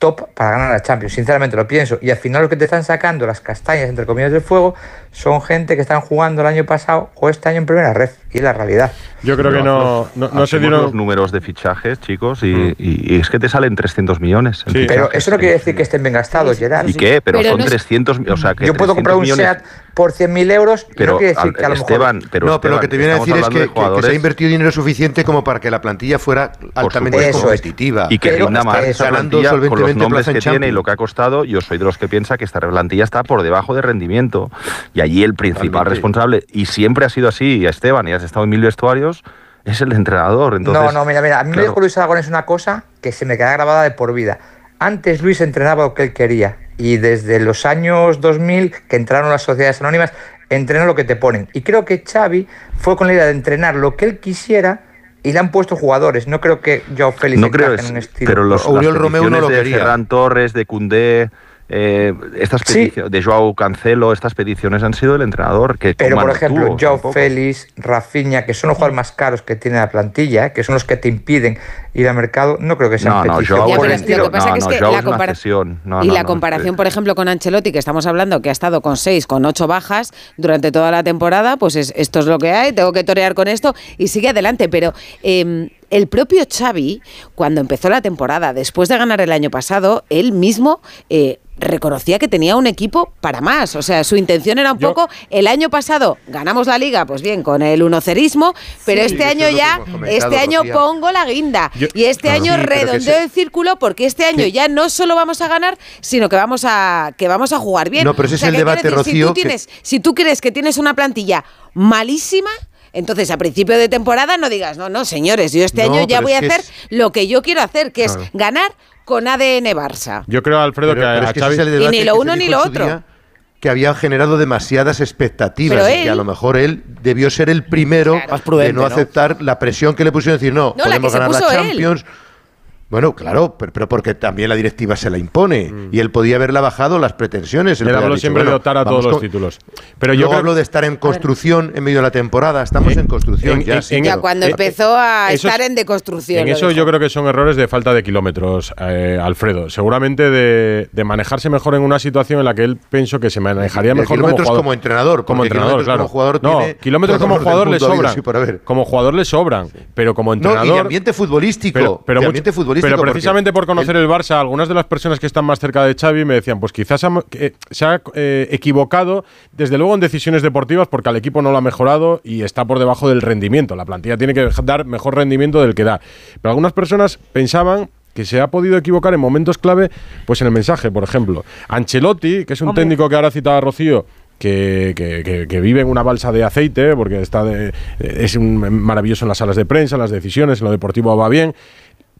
top para ganar la Champions, sinceramente lo pienso. Y al final lo que te están sacando las castañas, entre comillas, del fuego, son gente que están jugando el año pasado o este año en primera red, y la realidad. Yo creo que no, no, no se dieron. los números de fichajes, chicos, y, y- y es que te salen 300 millones. en Pero eso no quiere decir que estén bien gastados, Gerard. ¿Y qué? Pero, Pero son no es- 300 o sea, que Yo puedo 300 comprar un millones, SEAT por 100.000 euros y Pero, no quiere decir que a lo mejor... Esteban, pero no, pero lo que te viene a decir es que, de que- que se ha invertido dinero suficiente como para que la plantilla fuera altamente competitiva. Y que rinda más esa plantilla con los nombres que tiene y lo que ha costado. Yo soy de los que piensa que esta plantilla está por debajo de rendimiento. Y Y allí el principal responsable, y siempre ha sido así, Esteban, y has estado en mil vestuarios, es el entrenador. Entonces, no, no, mira, mira, a mí me dijo Luis Aragonés una cosa que se me queda grabada de por vida. Antes Luis entrenaba lo que él quería y desde los años 2000 que entraron las sociedades anónimas, entrena lo que te ponen. Y creo que Xavi fue con la idea de entrenar lo que él quisiera y le han puesto jugadores. No creo que Joao Félix no creo, en un estilo. pero los, Oriol las Romeu no lo de quería. Ferran Torres, de Cundé, eh, estas Sí. peticiones, de Joao Cancelo, estas peticiones han sido del entrenador que Pero, por ejemplo, tuvo, Joao tampoco. Félix, Rafinha, que son los jugadores más caros que tiene la plantilla, ¿eh? que son los que te impiden ir al mercado, no creo que sean No, no, peticiones. Joao Ya, pero el lo que pasa no, que es no, que Joao la es una compara- cesión. No, y no, la no, comparación, por ejemplo, con Ancelotti, que estamos hablando que ha estado con seis, con ocho bajas durante toda la temporada, pues es- esto es lo que hay, tengo que torear con esto y sigue adelante. Pero eh, el propio Xavi, cuando empezó la temporada, después de ganar el año pasado, él mismo... eh, reconocía que tenía un equipo para más, o sea, su intención era un poco, el año pasado ganamos la liga, pues bien, con el unocerismo, pero Sí, este año ya, este año Rocía. pongo la guinda, Yo- y este Claro. año Sí, redondeo el círculo porque este año ya no solo vamos a ganar, sino que vamos a que vamos a jugar bien. No, pero ese O sea, es el debate, decir, si Rocío, tú, que- tienes, si tú crees que tienes una plantilla malísima, entonces a principio de temporada no digas, no, no, señores, yo este No, año ya voy a hacer es- lo que yo quiero hacer, que Claro. es ganar con ADN Barça. Yo creo, Alfredo, Pero- que a, pero a es que Xavi- es el Y ni lo uno ni lo otro. día, que había generado demasiadas expectativas y que a lo mejor él debió ser el primero prudente, de no ¿no? aceptar la presión que le pusieron decir no, podemos ganar la él. Bueno, claro, pero, pero porque también la directiva se la impone y él podía haberla bajado las pretensiones. Él dicho, siempre de optar a todos los títulos. Pero yo Luego creo- hablo de estar en construcción en medio de la temporada. Estamos en, construcción en- ya. en- sí, en- Ya pero- cuando eh, empezó a eso estar es- en deconstrucción. En eso dijo. yo creo que son errores de falta de kilómetros, eh, Alfredo. Seguramente de, de manejarse mejor en una situación en la que él pensó que se manejaría De mejor como kilómetros jugador. como entrenador, Como entrenador, claro. como jugador no, tiene kilómetros como jugador le sobran. Como jugador le sobran, pero como No, entrenador... y de ambiente futbolístico. Pero, pero de mucho- ambiente futbolístico. pero precisamente por conocer el Barça, algunas de las personas que están más cerca de Xavi me decían, pues quizás ha- eh, se ha eh, equivocado, desde luego en decisiones deportivas, porque al equipo no lo ha mejorado y está por debajo del rendimiento. La plantilla tiene que dar mejor rendimiento del que da. Pero algunas personas pensaban que se ha podido equivocar en momentos clave, pues en el mensaje, por ejemplo. Ancelotti, que es un Hombre. técnico que ahora citaba Rocío, que- que vive en una balsa de aceite, porque está de- es un maravilloso en las salas de prensa, en las decisiones, en lo deportivo va bien.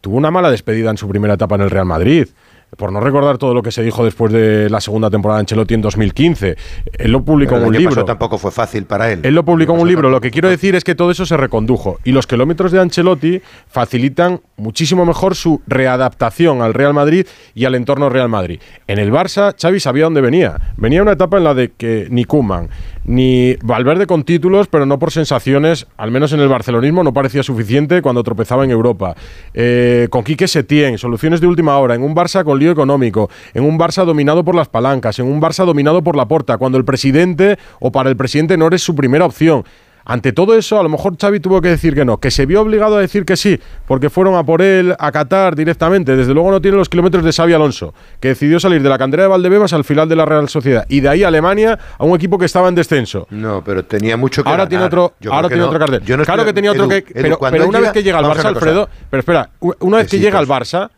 Tuvo una mala despedida en su primera etapa en el Real Madrid. Por no recordar todo lo que se dijo después de la segunda temporada de Ancelotti en 2015. Él lo publicó en un libro. tampoco fue fácil para él. Él lo publicó en un libro. Lo que quiero decir es que todo eso se recondujo. Y los kilómetros de Ancelotti facilitan muchísimo mejor su readaptación al Real Madrid y al entorno Real Madrid. En el Barça, Xavi sabía dónde venía. Venía una etapa en la de que ni Kuman ni Valverde con títulos, pero no por sensaciones, al menos en el barcelonismo no parecía suficiente cuando tropezaba en Europa. Eh, con Quique Setién, soluciones de última hora, en un Barça con lío económico, en un Barça dominado por las palancas, en un Barça dominado por la porta, cuando el presidente o para el presidente no eres su primera opción. Ante todo eso, a lo mejor Xavi tuvo que decir que no, que se vio obligado a decir que sí, porque fueron a por él a Qatar directamente. Desde luego no tiene los kilómetros de Xavi Alonso, que decidió salir de la cantera de Valdebebas al final de la Real Sociedad y de ahí a Alemania a un equipo que estaba en descenso. No, pero tenía mucho que Ahora ganar. tiene otro, Yo ahora tiene no. otro cartel. Yo no claro estoy- que tenía otro Edu, que, Edu, pero, una vez que llega al Barça. Alfredo, pero espera, una vez que llega al Barça,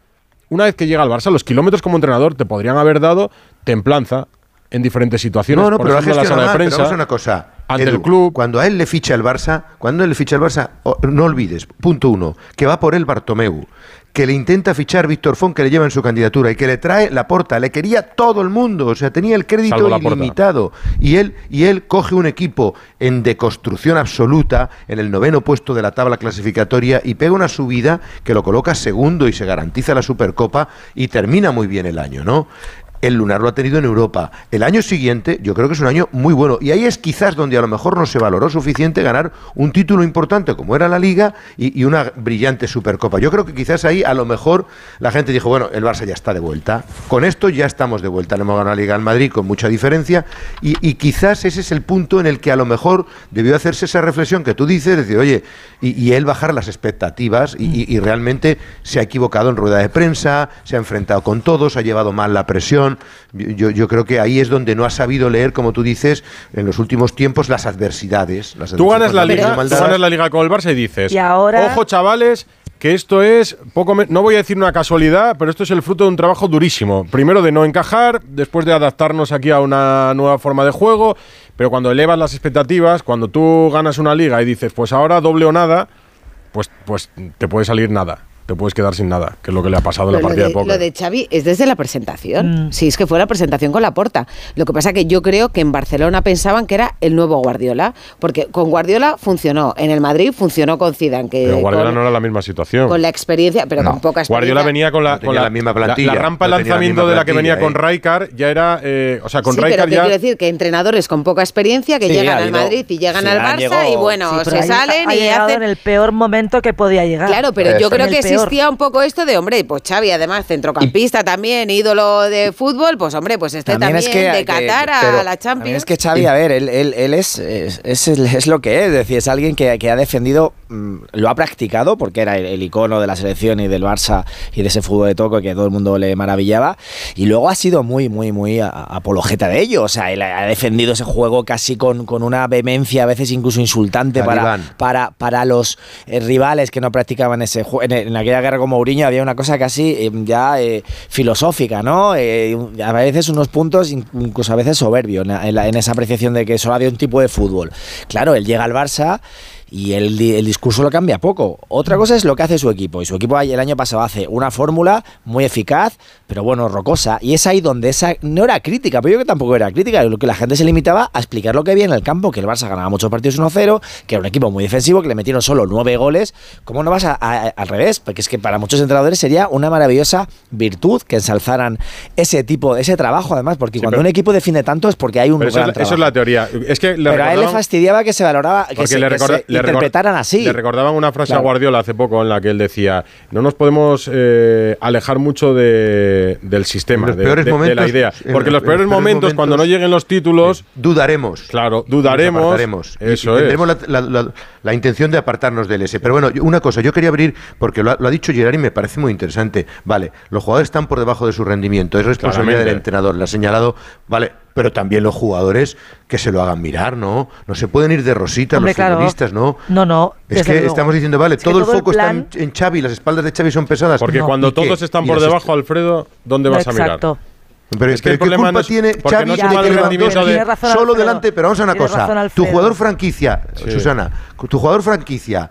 una vez que llega al Barça, los kilómetros como entrenador te podrían haber dado templanza en diferentes situaciones. No, no, por pero ejemplo, la sala de pero prensa. vamos a una cosa. El club. Cuando a él le ficha el Barça, cuando él le ficha el Barça, o- no olvides, punto uno, que va por él Bartomeu, que le intenta fichar Víctor Font, que le lleva en su candidatura y que le trae la porta, le quería todo el mundo, o sea, tenía el crédito ilimitado. Y él, y él coge un equipo en deconstrucción absoluta, en el noveno puesto de la tabla clasificatoria, y pega una subida que lo coloca segundo y se garantiza la Supercopa y termina muy bien el año, ¿no? El Lunar lo ha tenido en Europa. El año siguiente, yo creo que es un año muy bueno. Y ahí es quizás donde a lo mejor no se valoró suficiente ganar un título importante como era la Liga y, una brillante Supercopa. Yo creo que quizás ahí a lo mejor la gente dijo, bueno, el Barça ya está de vuelta. Con esto ya estamos de vuelta. Le hemos ganado la Liga al Madrid con mucha diferencia. Y, quizás ese es el punto en el que a lo mejor debió hacerse esa reflexión que tú dices, decir, oye, y, y él bajar las expectativas y realmente se ha equivocado en rueda de prensa, se ha enfrentado con todos, ha llevado mal la presión. Yo, yo creo que ahí es donde no ha sabido leer, como tú dices, en los últimos tiempos las adversidades. las Tú ganas la liga, tú ganas la liga con el Barça y dices, Y ahora- ojo chavales, que esto es poco, no voy a decir una casualidad, pero esto es el fruto de un trabajo durísimo. Primero de no encajar, después de adaptarnos aquí a una nueva forma de juego, pero cuando elevas las expectativas, cuando tú ganas una liga y dices, pues ahora doble o nada, pues, pues te puede salir nada te puedes quedar sin nada, que es lo que le ha pasado en la partida de, póker. Lo de Xavi es desde la presentación. Mm. Sí, es que fue la presentación con la porta. Lo que pasa que yo creo que en Barcelona pensaban que era el nuevo Guardiola, porque con Guardiola funcionó, en el Madrid funcionó con Zidane. Que pero Guardiola no era la misma situación. Con la experiencia, pero con poca experiencia. Guardiola venía con la, con la, misma plantilla. La, rampa de lanzamiento de la que venía con Raikar ya era, eh, o sea, con sí, Raikar ya... quiero decir que entrenadores con poca experiencia que llegan al Madrid y llegan al Barça y bueno, se salen y hacen... en el peor momento que podía llegar. Claro, pero yo creo que existía un poco esto de, hombre, pues Xavi, además centrocampista también, ídolo de fútbol, pues hombre, pues este también, de Qatar a la Champions. Es que Xavi, a ver, él, él, es, es, es, lo que es, es decir, es alguien que, que ha defendido, mm, lo ha practicado, porque era el, icono de la selección y del Barça y de ese fútbol de toco que todo el mundo le maravillaba, y luego ha sido muy, muy, muy apologeta de ello, o sea, él ha defendido ese juego casi con, con una vehemencia, a veces incluso insultante para, para, para los eh, rivales que no practicaban ese juego, en, en, aquella guerra con Mourinho había una cosa casi eh, ya eh, filosófica, ¿no? Eh, a veces unos puntos, incluso a veces soberbio, en, en, esa apreciación de que solo había un tipo de fútbol. Claro, él llega al Barça y el, el, discurso lo cambia poco. Otra cosa es lo que hace su equipo. Y su equipo el año pasado hace una fórmula muy eficaz, pero bueno, rocosa. Y es ahí donde esa no era crítica, pero yo que tampoco era crítica. Lo que la gente se limitaba a explicar lo que había en el campo, que el Barça ganaba muchos partidos 1-0, que era un equipo muy defensivo, que le metieron solo nueve goles. ¿Cómo no vas a, al revés? Porque es que para muchos entrenadores sería una maravillosa virtud que ensalzaran ese tipo, ese trabajo, además, porque cuando un equipo defiende tanto es porque hay un gran Eso es la teoría. Es que pero a él le fastidiaba que se valoraba, que se, le, interpretaran así. Le recordaban una frase a Guardiola hace poco en la que él decía, no nos podemos eh, alejar mucho de, del sistema, de, de, la idea. Porque en los, peores, momentos, cuando no lleguen los títulos... dudaremos. Claro, dudaremos. Eso y, Tendremos la, intención de apartarnos del S. Pero bueno, una cosa, yo quería abrir, porque lo ha, dicho Gerard y me parece muy interesante. Vale, los jugadores están por debajo de su rendimiento, es responsabilidad del entrenador, le ha señalado, vale, pero también los jugadores que se lo hagan mirar, ¿no? No se pueden ir de rosita los futbolistas, ¿no? No, no. Es que estamos diciendo, vale, todo el foco está en, Xavi, las espaldas de Xavi son pesadas. Porque cuando todos están por debajo, Alfredo, ¿dónde vas a mirar? Exacto. Pero es que el problema culpa tiene Xavi de solo delante? Pero vamos a una cosa. Tu jugador franquicia, Susana, tu jugador franquicia,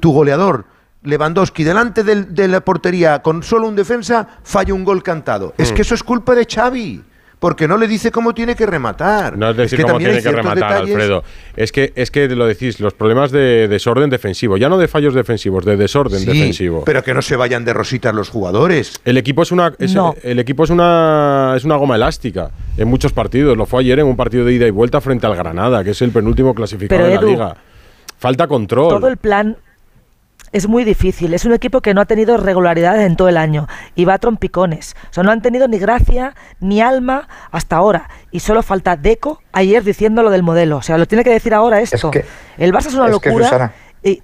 tu goleador, Lewandowski delante de la portería con solo un defensa falla un gol cantado. Es mm. que eso es culpa de Xavi porque no le dice cómo tiene que rematar. No es decir cómo tiene que rematar, Alfredo. Es que, es que lo decís, los problemas de desorden defensivo, ya no de fallos defensivos, de desorden defensivo. Pero que no se vayan de rositas los jugadores. El equipo es una el equipo es una es una goma elástica en muchos partidos. Lo fue ayer en un partido de ida y vuelta frente al Granada, que es el penúltimo clasificado de la liga. Falta control. Todo el plan es muy difícil. Es un equipo que no ha tenido regularidad en todo el año y va a trompicones. O sea, no han tenido ni gracia ni alma hasta ahora. Y solo falta Deco ayer diciendo lo del modelo. O sea, lo tiene que decir ahora esto. el Barça es una locura. y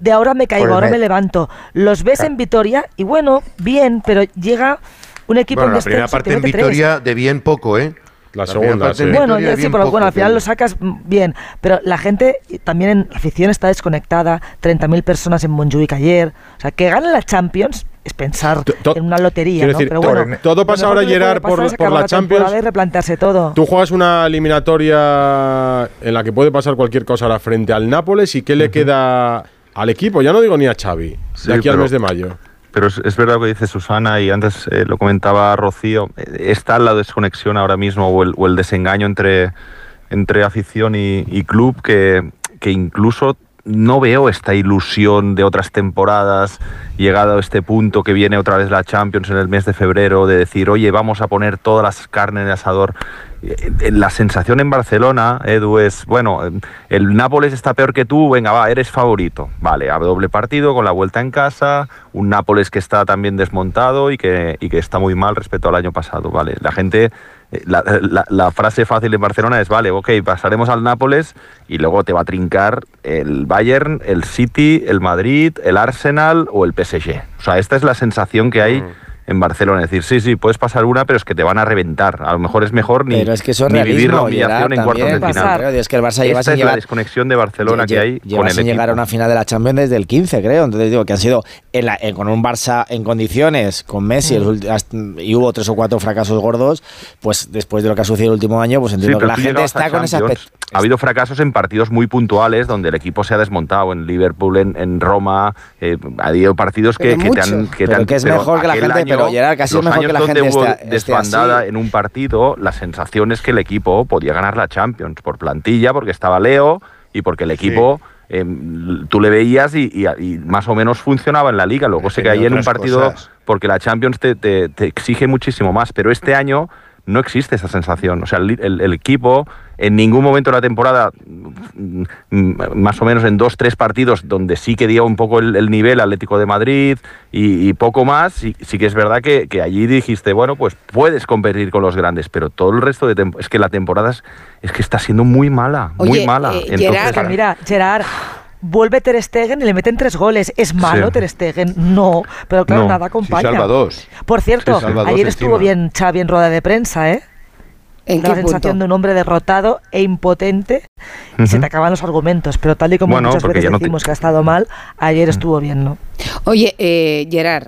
de ahora me caigo, ahora me, levanto. Los ves en Vitoria y bueno, bien, pero llega un equipo en la primera parte en Vitoria de bien poco, ¿eh? La segunda, sí. Bueno, sí, pero bueno, al final lo sacas bien. Pero la gente también en afición está desconectada. 30.000 personas en Montjuic ayer. O sea, que gane la Champions es pensar en una lotería, ¿no? pero bueno, todo pasa ahora, Gerard, por, por la, Champions. Y replantearse todo. Tú juegas una eliminatoria en la que puede pasar cualquier cosa ahora frente al Nápoles y ¿qué le queda al equipo? Ya no digo ni a Xavi, de aquí al mes de mayo. Pero es, verdad lo que dice Susana y antes eh, lo comentaba Rocío, eh, está la desconexión ahora mismo o el, desengaño entre, entre afición y, club que, que, incluso no veo esta ilusión de otras temporadas, llegado a este punto que viene otra vez la Champions en el mes de febrero, de decir, oye, vamos a poner todas las carnes en el asador. Eh, la sensación en Barcelona, Edu, es, bueno, el Nápoles está peor que tú, venga, va, eres favorito. Vale, a doble partido, con la vuelta en casa, un Nápoles que está también desmontado y que, y que está muy mal respecto al año pasado. Vale, la gente, eh, la, frase fácil en Barcelona es, vale, ok, pasaremos al Nápoles y luego te va a trincar el Bayern, el City, el Madrid, el Arsenal o el PSG. O sea, esta es la sensación que hay. Mm en Barcelona. Es decir, sí, sí, puedes pasar una, pero es que te van a reventar. A lo mejor es mejor ni, Pero es que eso es ni vivir la humillación en cuartos de final. Claro, es que el Barça lleva Esta es la desconexión de Barcelona que hay Lleva con el sin equipo. llegar a una final de la Champions desde el 15, creo. Entonces digo que han sido en la- en- con un Barça en condiciones, con Messi, hasta- y hubo tres o cuatro fracasos gordos, pues después de lo que ha sucedido el último año, pues Sí, entiendo que la gente está con esa. Ha habido fracasos en partidos muy puntuales donde el equipo se ha desmontado. En Liverpool, en, en Roma, eh, ha habido partidos que, que te han. Que te han- que es mejor que la gente- pero, Gerard, casi es los mejor que años la donde gente hubo esté- esté desbandada en un partido, la sensación es que el equipo podía ganar la Champions por plantilla, porque estaba Leo y porque el equipo. eh, tú le veías y, y- y más o menos funcionaba en la liga. Luego se caía en un partido cosas. porque la Champions te, te- te exige muchísimo más. Pero este año no existe esa sensación. O sea, el, el- el equipo en ningún momento de la temporada, mm, más o menos en dos, tres partidos donde sí que dio un poco el, el nivel Atlético de Madrid y, y poco más, sí, sí que es verdad que, que allí dijiste, bueno, pues puedes competir con los grandes, pero todo el resto de temporada, es que la temporada es, es que está siendo muy mala, muy mala. eh, Entonces, Gerard, mira, Gerard, vuelve Ter Stegen y le meten tres goles. ¿Es malo Sí. Ter Stegen? No, pero claro, No. nada acompaña. salva dos. Por cierto, Sí, salva dos ayer estuvo bien Xavi en rueda de prensa, ¿eh? ¿En la qué sensación punto? de un hombre derrotado e impotente y se te acaban los argumentos, pero tal y como Bueno, muchas veces ya no te- decimos que ha estado mal, ayer estuvo bien, ¿no? Oye, eh, Gerard,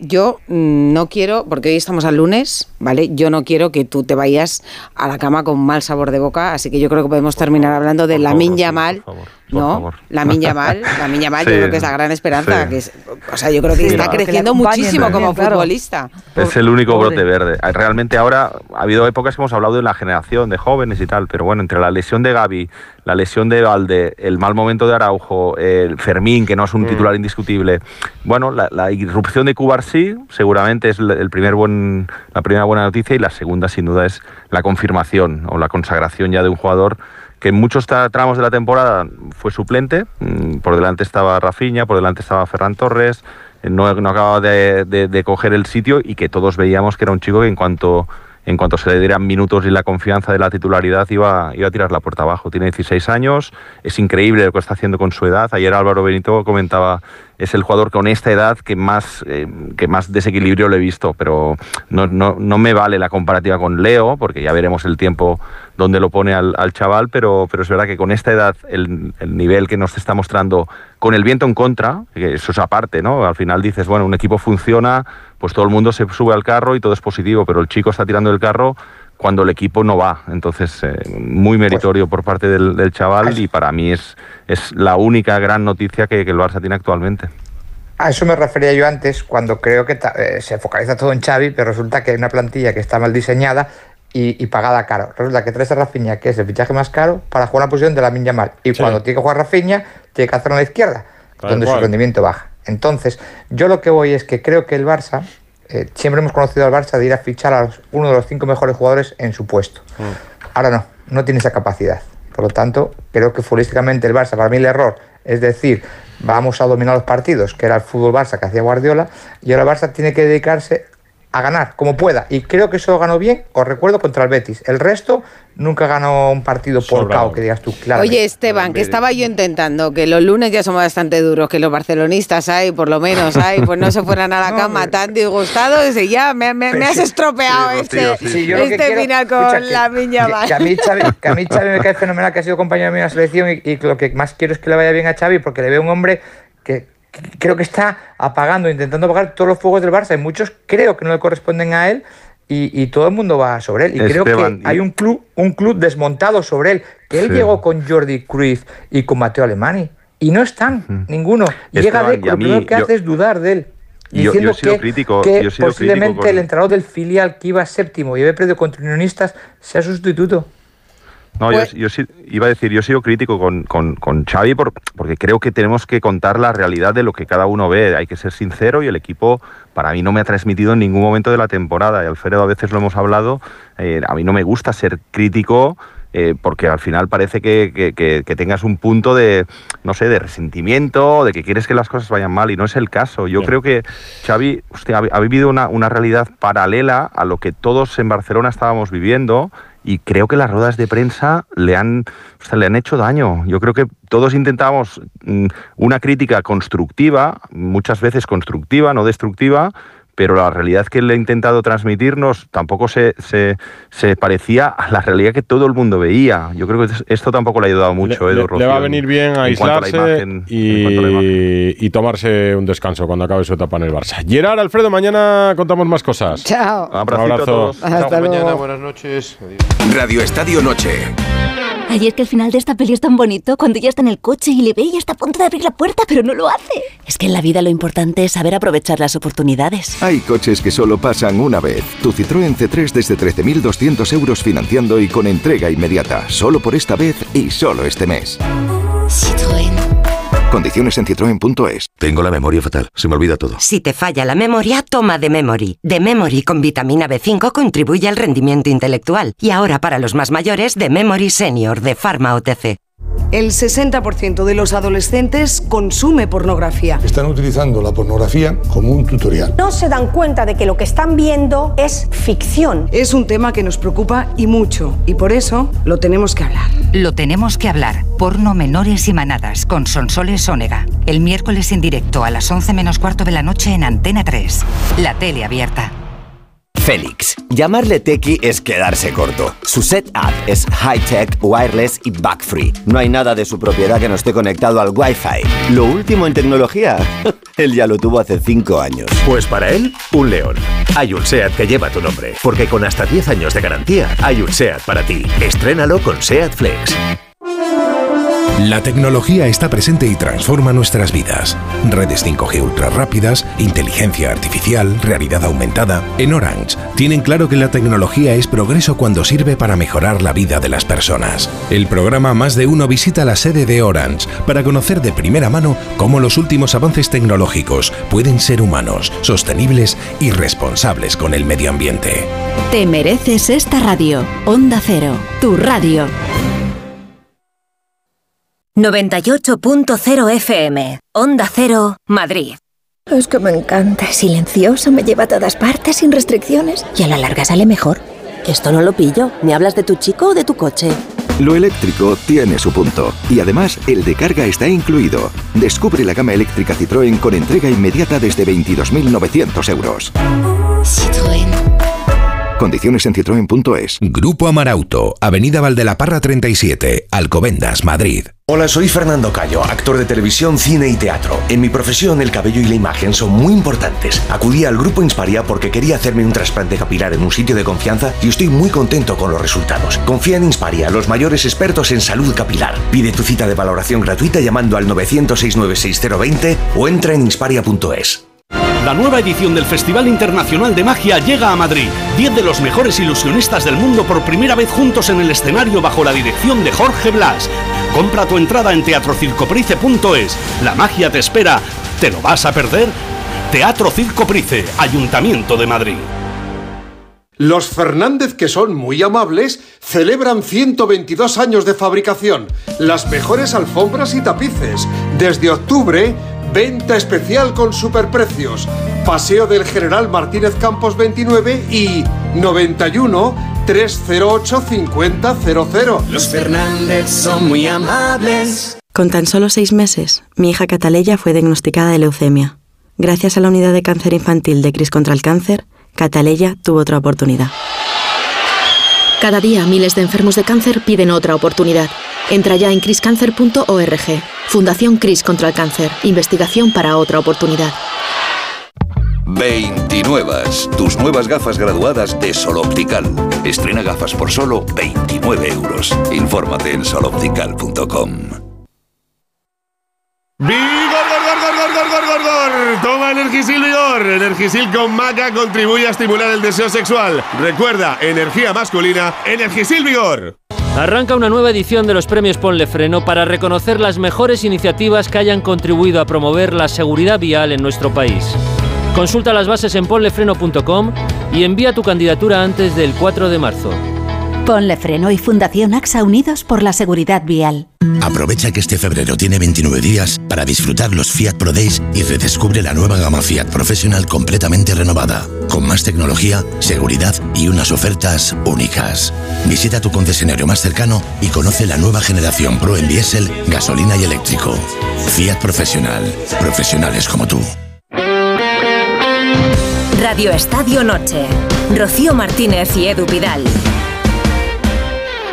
yo mm, no quiero, porque hoy estamos al lunes, ¿vale? Yo no quiero que tú te vayas a la cama con mal sabor de boca, así que yo creo que podemos terminar hablando de la Yamal. ¿no? favor. La Yamal, la Yamal (laughs) Sí, yo creo que es la gran esperanza. sí. Que es- o sea, yo creo que Sí, está claro. creciendo Que muchísimo como claro. futbolista. Es el único Pobre. brote verde. Realmente ahora ha habido épocas que hemos hablado de la generación de jóvenes y tal, pero bueno, entre la lesión de Gaby, la lesión de Valde, el mal momento de Araujo, el Fermín, que no es un Mm. titular indiscutible, bueno, la, la irrupción de Cubarsí seguramente es el el primer buen, la primera buena noticia y la segunda sin duda es la confirmación o la consagración ya de un jugador que en muchos tra- tramos de la temporada fue suplente, mm, por delante estaba Rafinha, por delante estaba Ferran Torres, eh, no, no acababa de, de- de coger el sitio y que todos veíamos que era un chico que en cuanto, en cuanto se le dieran minutos y la confianza de la titularidad iba, iba a tirar la puerta abajo. Tiene 16 años, es increíble lo que está haciendo con su edad. Ayer Álvaro Benito comentaba, es el jugador con esta edad que más, eh, que más desequilibrio le he visto, pero no, no, no me vale la comparativa con Leo, porque ya veremos el tiempo donde lo pone al, al chaval, pero, pero es verdad que con esta edad, el, el nivel que nos está mostrando con el viento en contra, eso es aparte, ¿no? Al final dices, bueno, un equipo funciona, pues todo el mundo se sube al carro y todo es positivo, pero el chico está tirando el carro cuando el equipo no va. Entonces, eh, muy meritorio por parte del, del chaval y para mí es, es la única gran noticia que, que el Barça tiene actualmente. A eso me refería yo antes, cuando creo que ta- eh, se focaliza todo en Xavi, pero resulta que hay una plantilla que está mal diseñada y, y pagada caro. Resulta que traes a Rafinha, que es el fichaje más caro, para jugar la posición de la Yamal. Y cuando tiene que jugar Rafinha, tiene que hacerlo a la izquierda, Tal donde su rendimiento baja. Entonces, yo lo que voy es que creo que el Barça, eh, siempre hemos conocido al Barça de ir a fichar a los- uno de los cinco mejores jugadores en su puesto. Ahora no, no tiene esa capacidad. Por lo tanto, creo que futbolísticamente el Barça, para mí el error, es decir, vamos a dominar los partidos, que era el fútbol Barça que hacía Guardiola, y ahora el Barça tiene que dedicarse a ganar como pueda. Y creo que eso ganó bien, os recuerdo, contra el Betis. El resto nunca ganó un partido por cao, que digas tú, claro. Oye, Esteban, que estaba yo intentando que los lunes ya son bastante duros, que los barcelonistas hay, por lo menos hay, pues no se fueran a la (laughs) cama tan disgustados y ya me, me- me has estropeado Sí, este, Rocío, sí. Sí, yo lo que este quiero- final con escucha, la miña que, que a mí Xavi, que a mí Xavi me (laughs) cae fenomenal, que ha sido compañero mío en la selección y, y lo que más quiero es que le vaya bien a Xavi porque le veo un hombre que creo que está apagando, intentando apagar todos los fuegos del Barça y muchos creo que no le corresponden a él y, y todo el mundo va sobre él y creo que hay un club, un club desmontado sobre él, que él Sí. llegó con Jordi Cruyff y con Mateo Alemani y no están ninguno. Llega Esteban, a lo primero que yo- hace es dudar de él. Yo- yo he sido que, crítico- que yo he sido posiblemente crítico con- el entrenador del filial que iba séptimo y había perdido contra Unionistas sea sustituto. No, Pues- yo, yo sí- iba a decir, yo he sido crítico con, con, con Xavi por- porque creo que tenemos que contar la realidad de lo que cada uno ve. Hay que ser sincero y el equipo para mí no me ha transmitido en ningún momento de la temporada. Y Alfredo a veces lo hemos hablado. eh, a mí no me gusta ser crítico. eh, porque al final parece que, que- que- que tengas un punto de, no sé, de resentimiento, de que quieres que las cosas vayan mal, y no es el caso. Yo creo que Xavi usted ha, ha vivido una, una realidad paralela a lo que todos en Barcelona estábamos viviendo, y creo que las ruedas de prensa le han, le han hecho daño. Yo creo que todos intentábamos mm, una crítica constructiva, muchas veces constructiva, no destructiva, pero la realidad que él ha intentado transmitirnos tampoco se, se, se, parecía a la realidad que todo el mundo veía. Yo creo que esto tampoco le ha ayudado mucho, le, Edu le, va a venir bien aislarse y, y, tomarse un descanso cuando acabe su etapa en el Barça. Gerard, Alfredo, mañana contamos más cosas. Chao. Un abrazo. Hasta Chao, mañana, buenas noches. Adiós. Radio Estadio Noche. Ay, es que el final de esta peli es tan bonito cuando ya está en el coche y le ve y está a punto de abrir la puerta, pero no lo hace. Es que en la vida lo importante es saber aprovechar las oportunidades. Hay coches que solo pasan una vez. Tu Citroën C3 desde 13.200 euros financiando y con entrega inmediata. Solo por esta vez y solo este mes. Citroën. Condiciones en citroen.es. Tengo la memoria fatal, se me olvida todo. Si te falla la memoria, toma de Memory. De Memory con vitamina B5 contribuye al rendimiento intelectual. Y ahora para los más mayores, de Memory Senior de Pharma OTC. El 60% de los adolescentes consume pornografía. Están utilizando la pornografía como un tutorial. No se dan cuenta de que lo que están viendo es ficción. Es un tema que nos preocupa y mucho, y por eso lo tenemos que hablar. Lo tenemos que hablar. Porno menores y manadas con Sonsoles Ónega. El miércoles en directo a las 11 menos cuarto de la noche en Antena 3. La tele abierta. Félix. Llamarle Tequi es quedarse corto. Su setup es high-tech, wireless y bug-free. No hay nada de su propiedad que no esté conectado al Wi-Fi. Lo último en tecnología, (laughs) él ya lo tuvo hace 5 años. Pues para él, un león. Hay un SEAT que lleva tu nombre, porque con hasta 10 años de garantía, hay un SEAT para ti. Estrénalo con SEAT Flex. La tecnología está presente y transforma nuestras vidas. Redes 5G ultra rápidas, inteligencia artificial, realidad aumentada. En Orange tienen claro que la tecnología es progreso cuando sirve para mejorar la vida de las personas. El programa Más de Uno visita la sede de Orange para conocer de primera mano cómo los últimos avances tecnológicos pueden ser humanos, sostenibles y responsables con el medio ambiente. Te mereces esta radio. Onda Cero, tu radio. 98.0 FM, Onda Cero, Madrid. Es que me encanta, es silencioso, me lleva a todas partes sin restricciones y a la larga sale mejor. Esto no lo pillo. ¿Me hablas de tu chico o de tu coche? Lo eléctrico tiene su punto. Y además, el de carga está incluido. Descubre la gama eléctrica Citroën con entrega inmediata desde 22.900 euros. Citroën. Condiciones en citroen.es. Grupo Amarauto, Avenida Valdelaparra 37, Alcobendas, Madrid. Hola, soy Fernando Cayo, actor de televisión, cine y teatro. En mi profesión, el cabello y la imagen son muy importantes. Acudí al grupo Insparia porque quería hacerme un trasplante capilar en un sitio de confianza y estoy muy contento con los resultados. Confía en Insparia, los mayores expertos en salud capilar. Pide tu cita de valoración gratuita llamando al 900-696-020 o entra en insparia.es. La nueva edición del Festival Internacional de Magia llega a Madrid. Diez de los mejores ilusionistas del mundo por primera vez juntos en el escenario bajo la dirección de Jorge Blas. Compra tu entrada en teatrocircoprice.es. La magia te espera. ¿Te lo vas a perder? Teatro Circo Price, Ayuntamiento de Madrid. Los Fernández, que son muy amables, celebran 122 años de fabricación, las mejores alfombras y tapices. Desde octubre, venta especial con superprecios. Paseo del General Martínez Campos 29 y 91 308 5000. Los Fernández son muy amables. Con tan solo seis meses, mi hija Cataleya fue diagnosticada de leucemia. Gracias a la unidad de cáncer infantil de Cris contra el Cáncer, Cataleya tuvo otra oportunidad. Cada día miles de enfermos de cáncer piden otra oportunidad. Entra ya en criscancer.org. Fundación Cris contra el Cáncer. Investigación para otra oportunidad. 29. Tus nuevas gafas graduadas de Sol Optical. Estrena gafas por solo 29 euros. Infórmate en soloptical.com. ¡Vigor, gor, gor, gor, gor, gor, gor, gor! Toma Energisil Vigor. Energisil con maca contribuye a estimular el deseo sexual. Recuerda, energía masculina, Energisil Vigor. Arranca una nueva edición de los premios Ponle Freno para reconocer las mejores iniciativas que hayan contribuido a promover la seguridad vial en nuestro país. Consulta las bases en ponlefreno.com y envía tu candidatura antes del 4 de marzo. Ponle Freno y Fundación AXA Unidos por la Seguridad Vial. Aprovecha que este febrero tiene 29 días para disfrutar los Fiat Pro Days y redescubre la nueva gama Fiat Professional completamente renovada, con más tecnología, seguridad y unas ofertas únicas. Visita tu concesionario más cercano y conoce la nueva generación Pro en diésel, gasolina y eléctrico. Fiat Professional. Profesionales como tú. Radio Estadio Noche. Rocío Martínez y Edu Vidal.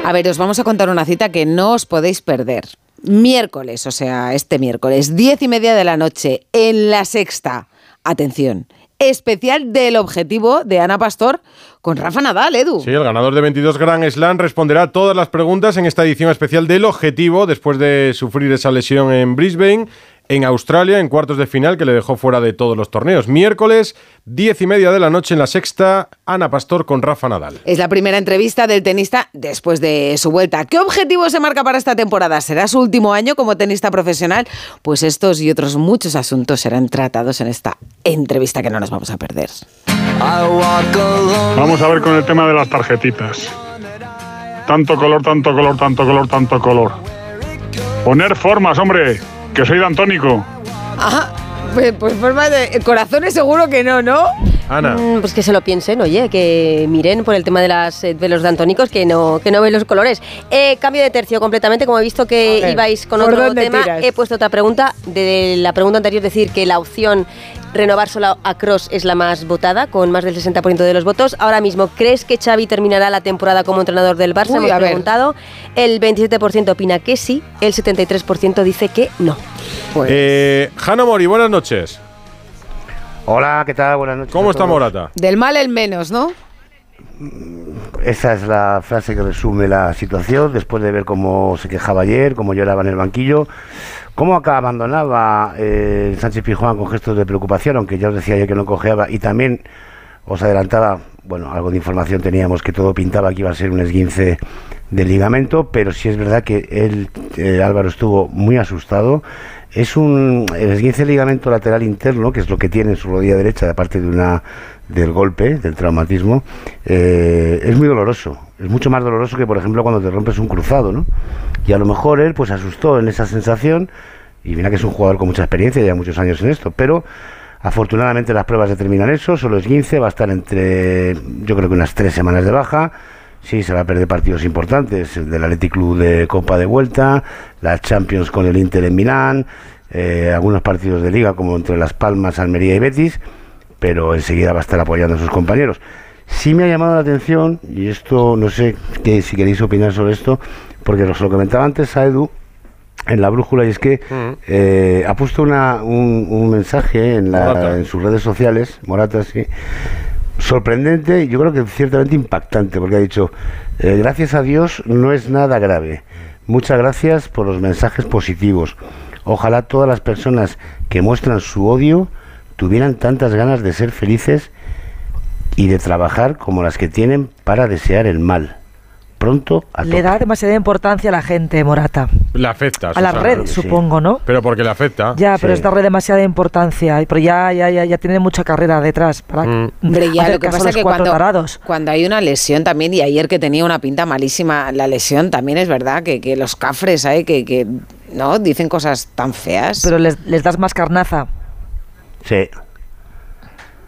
A ver, os vamos a contar una cita que no os podéis perder. Miércoles, o sea, este miércoles, diez y media de la noche, en la sexta. Atención, especial del objetivo de Ana Pastor con Rafa Nadal, Edu. Sí, el ganador de 22 Grand Slam responderá todas las preguntas en esta edición especial del objetivo después de sufrir esa lesión en Brisbane en Australia en cuartos de final que le dejó fuera de todos los torneos. Miércoles, diez y media de la noche en la sexta, Ana Pastor con Rafa Nadal. Es la primera entrevista del tenista después de su vuelta. ¿Qué objetivo se marca para esta temporada? ¿Será su último año como tenista profesional? Pues estos y otros muchos asuntos serán tratados en esta entrevista que no nos vamos a perder. Vamos a ver con el tema de las tarjetitas. Tanto color, tanto color, tanto color, tanto color. Poner formas, hombre que soy dantónico. Ajá. Pues, pues forma de corazones seguro que no, ¿no? Ana. Mm, pues que se lo piensen, oye, que miren por el tema de, las, eh, de los dantónicos que no, que no ven los colores. Eh, cambio de tercio completamente, como he visto que ibais con otro tema, he puesto otra pregunta. De la pregunta anterior, decir que la opción renovar solo a Cross es la más votada, con más del 60% de los votos. Ahora mismo, ¿crees que Xavi terminará la temporada como entrenador del Barça? Hemos preguntado. El 27% opina que sí, el 73% dice que no. Pues. Eh, Hanna Mori, buenas noches. Hola, ¿qué tal? Buenas noches. ¿Cómo está Morata? Del mal el menos, ¿no? Esa es la frase que resume la situación después de ver cómo se quejaba ayer, cómo lloraba en el banquillo. ¿Cómo acá abandonaba eh, Sánchez Pijuán con gestos de preocupación, aunque ya os decía yo que no cojeaba y también os adelantaba, bueno, algo de información teníamos que todo pintaba que iba a ser un esguince del ligamento, pero sí es verdad que él, eh, Álvaro, estuvo muy asustado. Es un esguince del ligamento lateral interno, que es lo que tiene en su rodilla derecha, aparte de una del golpe, del traumatismo, eh, es muy doloroso. Es mucho más doloroso que, por ejemplo, cuando te rompes un cruzado, ¿no? Y a lo mejor él, pues, asustó en esa sensación. Y mira que es un jugador con mucha experiencia, ya muchos años en esto, pero afortunadamente las pruebas determinan eso. Solo es 15, va a estar entre, yo creo que unas tres semanas de baja. Sí, se va a perder partidos importantes, el del Athletic Club de Copa de Vuelta, las Champions con el Inter en Milán, eh, algunos partidos de Liga como entre Las Palmas, Almería y Betis pero enseguida va a estar apoyando a sus compañeros. Sí me ha llamado la atención, y esto no sé qué, si queréis opinar sobre esto, porque os lo comentaba antes a Edu en la brújula, y es que eh, ha puesto una, un, mensaje en, la, en sus redes sociales, Morata, sí, sorprendente yo creo que ciertamente impactante, porque ha dicho, eh, gracias a Dios no es nada grave. Muchas gracias por los mensajes positivos. Ojalá todas las personas que muestran su odio tuvieran tantas ganas de ser felices y de trabajar como las que tienen para desear el mal. Pronto a Le da demasiada importancia a la gente, Morata. Le afecta. A las redes, supongo, ¿no? Pero porque le afecta. Ya, pero es darle demasiada importancia. Pero ya, ya, ya, ya tiene mucha carrera detrás para mm. Hombre, ya lo que pasa es que cuando, cuando, hay una lesión también, y ayer que tenía una pinta malísima la lesión, también es verdad que, que los cafres, hay que, que no dicen cosas tan feas. Pero les, les das más carnaza. Sí.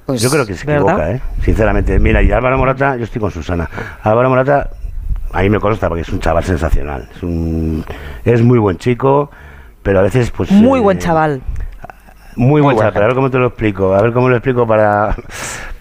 Pues, yo creo que se equivoca, ¿eh? sinceramente. Mira, y Álvaro Morata, yo estoy con Susana. Álvaro Morata, a mí me consta porque es un chaval sensacional. Es, un, es muy buen chico, pero a veces, pues. Muy buen eh, chaval. Muy, buen chaval, a ver cómo te lo explico. A ver cómo lo explico para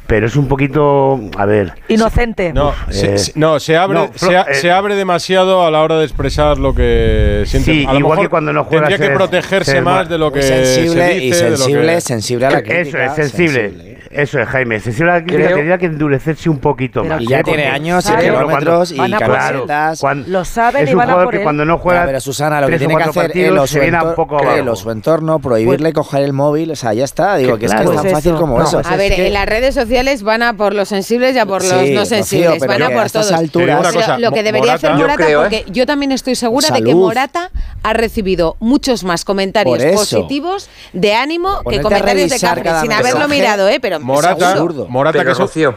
pero es un poquito, a ver... Inocente. No, se, eh, no, se abre, eh, se, abre demasiado a la hora de expresar lo que siente. Sí, a igual que cuando no juega... Tendría que protegerse más de lo que sensible se dice, y sensible, sensible a la crítica. Eso es, sensible. Eso es, Jaime. Sensible a la crítica tendría que endurecerse un poquito más. Y ya tiene años y kilómetros y camisetas. Lo saben es y van a por que cuando no juega Pero Susana, lo que tiene que hacer es su entorno, prohibirle pues coger el móvil. O sea, ya está. Digo, que es que es tan pues fácil como eso. A ver, en las redes sociales van a por los sensibles y a por los no sensibles. van a por todos. lo que debería hacer Morata, porque ¿eh? yo también estoy segura de que Morata ha recibido muchos más comentarios positivos de ánimo que comentarios de café, sin haberlo mirado, ¿eh? Pero Morata, Morata que Rocío,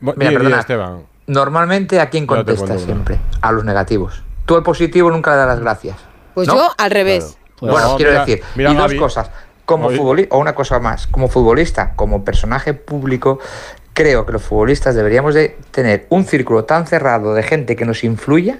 mira, perdona, Esteban. Normalmente a quién contesta siempre, a los negativos. Tú el positivo nunca le das las gracias. Pues yo al revés. bueno, quiero decir, y dos cosas. Como futbolista, o una cosa más, como futbolista, como personaje público, creo que los futbolistas deberíamos de tener un círculo tan cerrado de gente que nos influya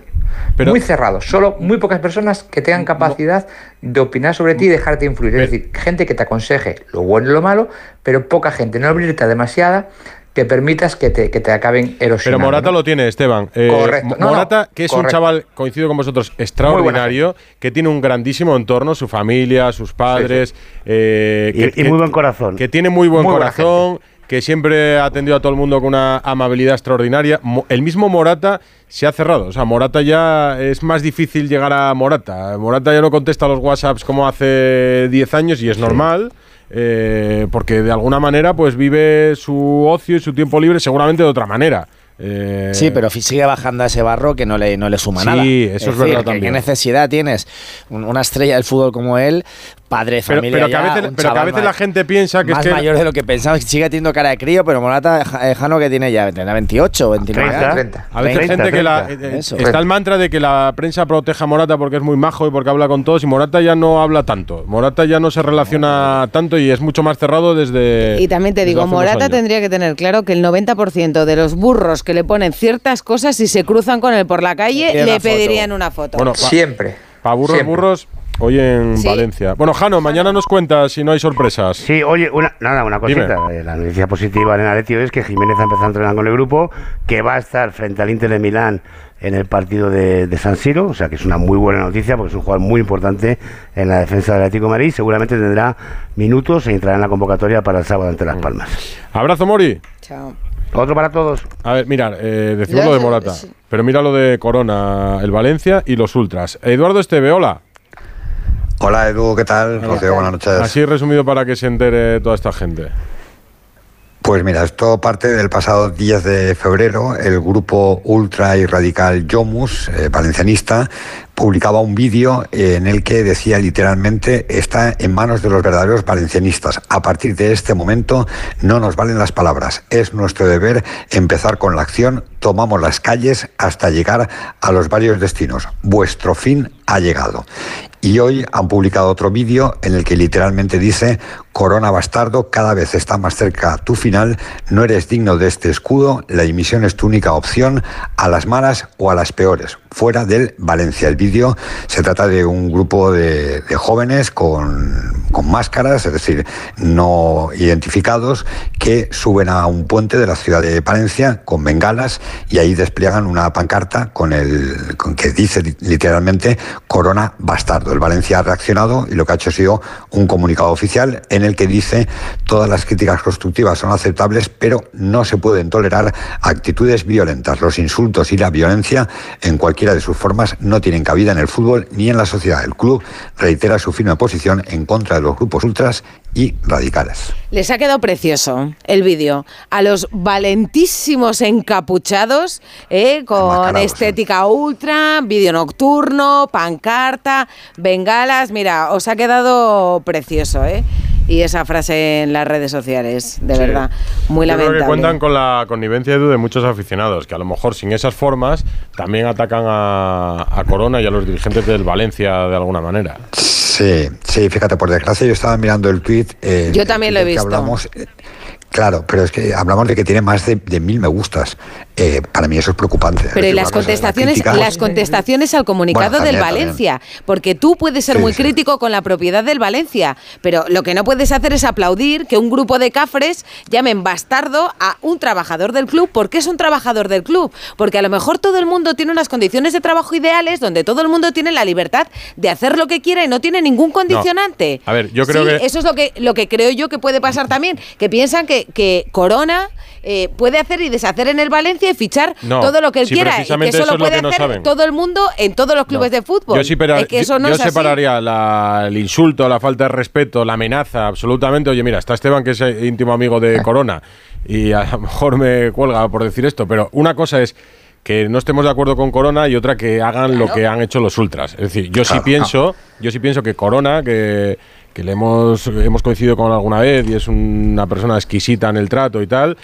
muy cerrado. Solo muy pocas personas que tengan capacidad de opinar sobre ti y dejarte influir. Es decir, gente que te aconseje lo bueno y lo malo, pero poca gente. No abrirte demasiada que permitas que te, que te acaben erosionando. Pero Morata lo tiene, Esteban. Eh, correcto. Morata, que es un chaval, coincido con vosotros, extraordinario, que tiene un grandísimo entorno, su familia, sus padres. Eh, y, muy buen corazón. Que tiene muy buen corazón que siempre ha atendido a todo el mundo con una amabilidad extraordinaria. El mismo Morata se ha cerrado. O sea, Morata ya es más difícil llegar a Morata. Morata ya no contesta los WhatsApps como hace 10 años y es normal. Eh, porque de alguna manera pues vive su ocio y su tiempo libre seguramente de otra manera. Eh, sí, pero sigue bajando a ese barro que no le, no le suma nada. Sí, eso es, verdad también. ¿Qué necesidad tienes? Una estrella del fútbol como él padre, familia. Pero, que, a veces, pero que a veces la gente piensa que más es que mayor de lo que pensaba, sigue teniendo cara de crío, pero Morata eh, Jano que tiene ya, tendrá 28, 29. 30, 30. A veces gente que la, eh, eh, está el mantra de que la prensa proteja a Morata porque es muy majo y porque habla con todos y Morata ya no habla tanto. Morata ya no se relaciona tanto y es mucho más cerrado desde Y también te digo, Morata tendría que tener claro que el 90% de los burros que le ponen ciertas cosas si se cruzan con él por la calle le pedirían una foto. Bueno, Siempre. Para burros, burros, Hoy en Valencia. Bueno, Jano, mañana nos cuentas si no hay sorpresas. Sí, oye, una, nada, una cosita. Eh, la noticia positiva en el Atleti es que Jiménez ha empezado a entrenar con el grupo, que va a estar frente al Inter de Milán en el partido de, San Siro, o sea que es una muy buena noticia porque es un jugador muy importante en la defensa del Atlético de Madrid. Seguramente tendrá minutos e entrará en la convocatoria para el sábado ante Las Palmas. Abrazo, Mori. Chao. Otro para todos. A ver, mira, eh, decimos lo de Morata, pero mira lo de Corona, el Valencia y los Ultras. Eduardo Esteve, hola. Hola Edu, ¿qué tal? buenas noches. Así resumido para que se entere toda esta gente. Pues mira, esto parte del pasado 10 de febrero. El grupo ultra y radical Yomus, eh, valencianista, publicaba un vídeo en el que decía literalmente está en manos de los verdaderos valencianistas. A partir de este momento no nos valen las palabras. Es nuestro deber empezar con la acción. Tomamos las calles hasta llegar a los varios destinos. Vuestro fin ha llegado. Y hoy han publicado otro vídeo en el que literalmente dice, Corona Bastardo, cada vez está más cerca tu final, no eres digno de este escudo, la dimisión es tu única opción, a las malas o a las peores, fuera del Valencia. El vídeo se trata de un grupo de, jóvenes con, con, máscaras, es decir, no identificados, que suben a un puente de la ciudad de Valencia con bengalas y ahí despliegan una pancarta con el con que dice literalmente Corona Bastardo. El Valencia ha reaccionado y lo que ha hecho ha sido un comunicado oficial en el que dice todas las críticas constructivas son aceptables, pero no se pueden tolerar actitudes violentas. Los insultos y la violencia en cualquiera de sus formas no tienen cabida en el fútbol ni en la sociedad. El club reitera su firme posición en contra de los grupos ultras y radicales. Les ha quedado precioso el vídeo. A los valentísimos encapuchados, eh, con estética ultra, vídeo nocturno, pancarta, bengalas. Mira, os ha quedado precioso, ¿eh? Y esa frase en las redes sociales, de verdad, muy lamentable. Creo que cuentan con la connivencia de muchos aficionados, que a lo mejor sin esas formas también atacan a, a Corona y a los dirigentes del Valencia de alguna manera. Sí, sí, fíjate, por desgracia yo estaba mirando el tweet. Eh, yo también lo he visto. Hablamos, eh, claro, pero es que hablamos de que tiene más de, de mil me gustas. Eh, para mí eso es preocupante. Pero y las contestaciones, las contestaciones al comunicado del Valencia, porque tú puedes ser muy crítico con la propiedad del Valencia, pero lo que no puedes hacer es aplaudir que un grupo de cafres llamen bastardo a un trabajador del club. ¿Por qué es un trabajador del club? Porque a lo mejor todo el mundo tiene unas condiciones de trabajo ideales donde todo el mundo tiene la libertad de hacer lo que quiera y no tiene ningún condicionante. A ver, yo creo que eso es lo que lo que creo yo que puede pasar también, que piensan que, que Corona eh, puede hacer y deshacer en el Valencia fichar todo lo que él quiera. Y que eso lo puede hacer todo el mundo en todos los clubes de fútbol. Yo, separaría el insulto, la falta de respeto, la amenaza, absolutamente. Oye, mira, está Esteban, que es íntimo amigo de (laughs) Corona, y a lo mejor me cuelga por decir esto, pero una cosa es que no estemos de acuerdo con Corona y otra que hagan lo que han hecho los ultras. Es decir, yo sí pienso, yo sí pienso que Corona, que, que le hemos, hemos coincidido con alguna vez y es una persona exquisita en el trato y tal,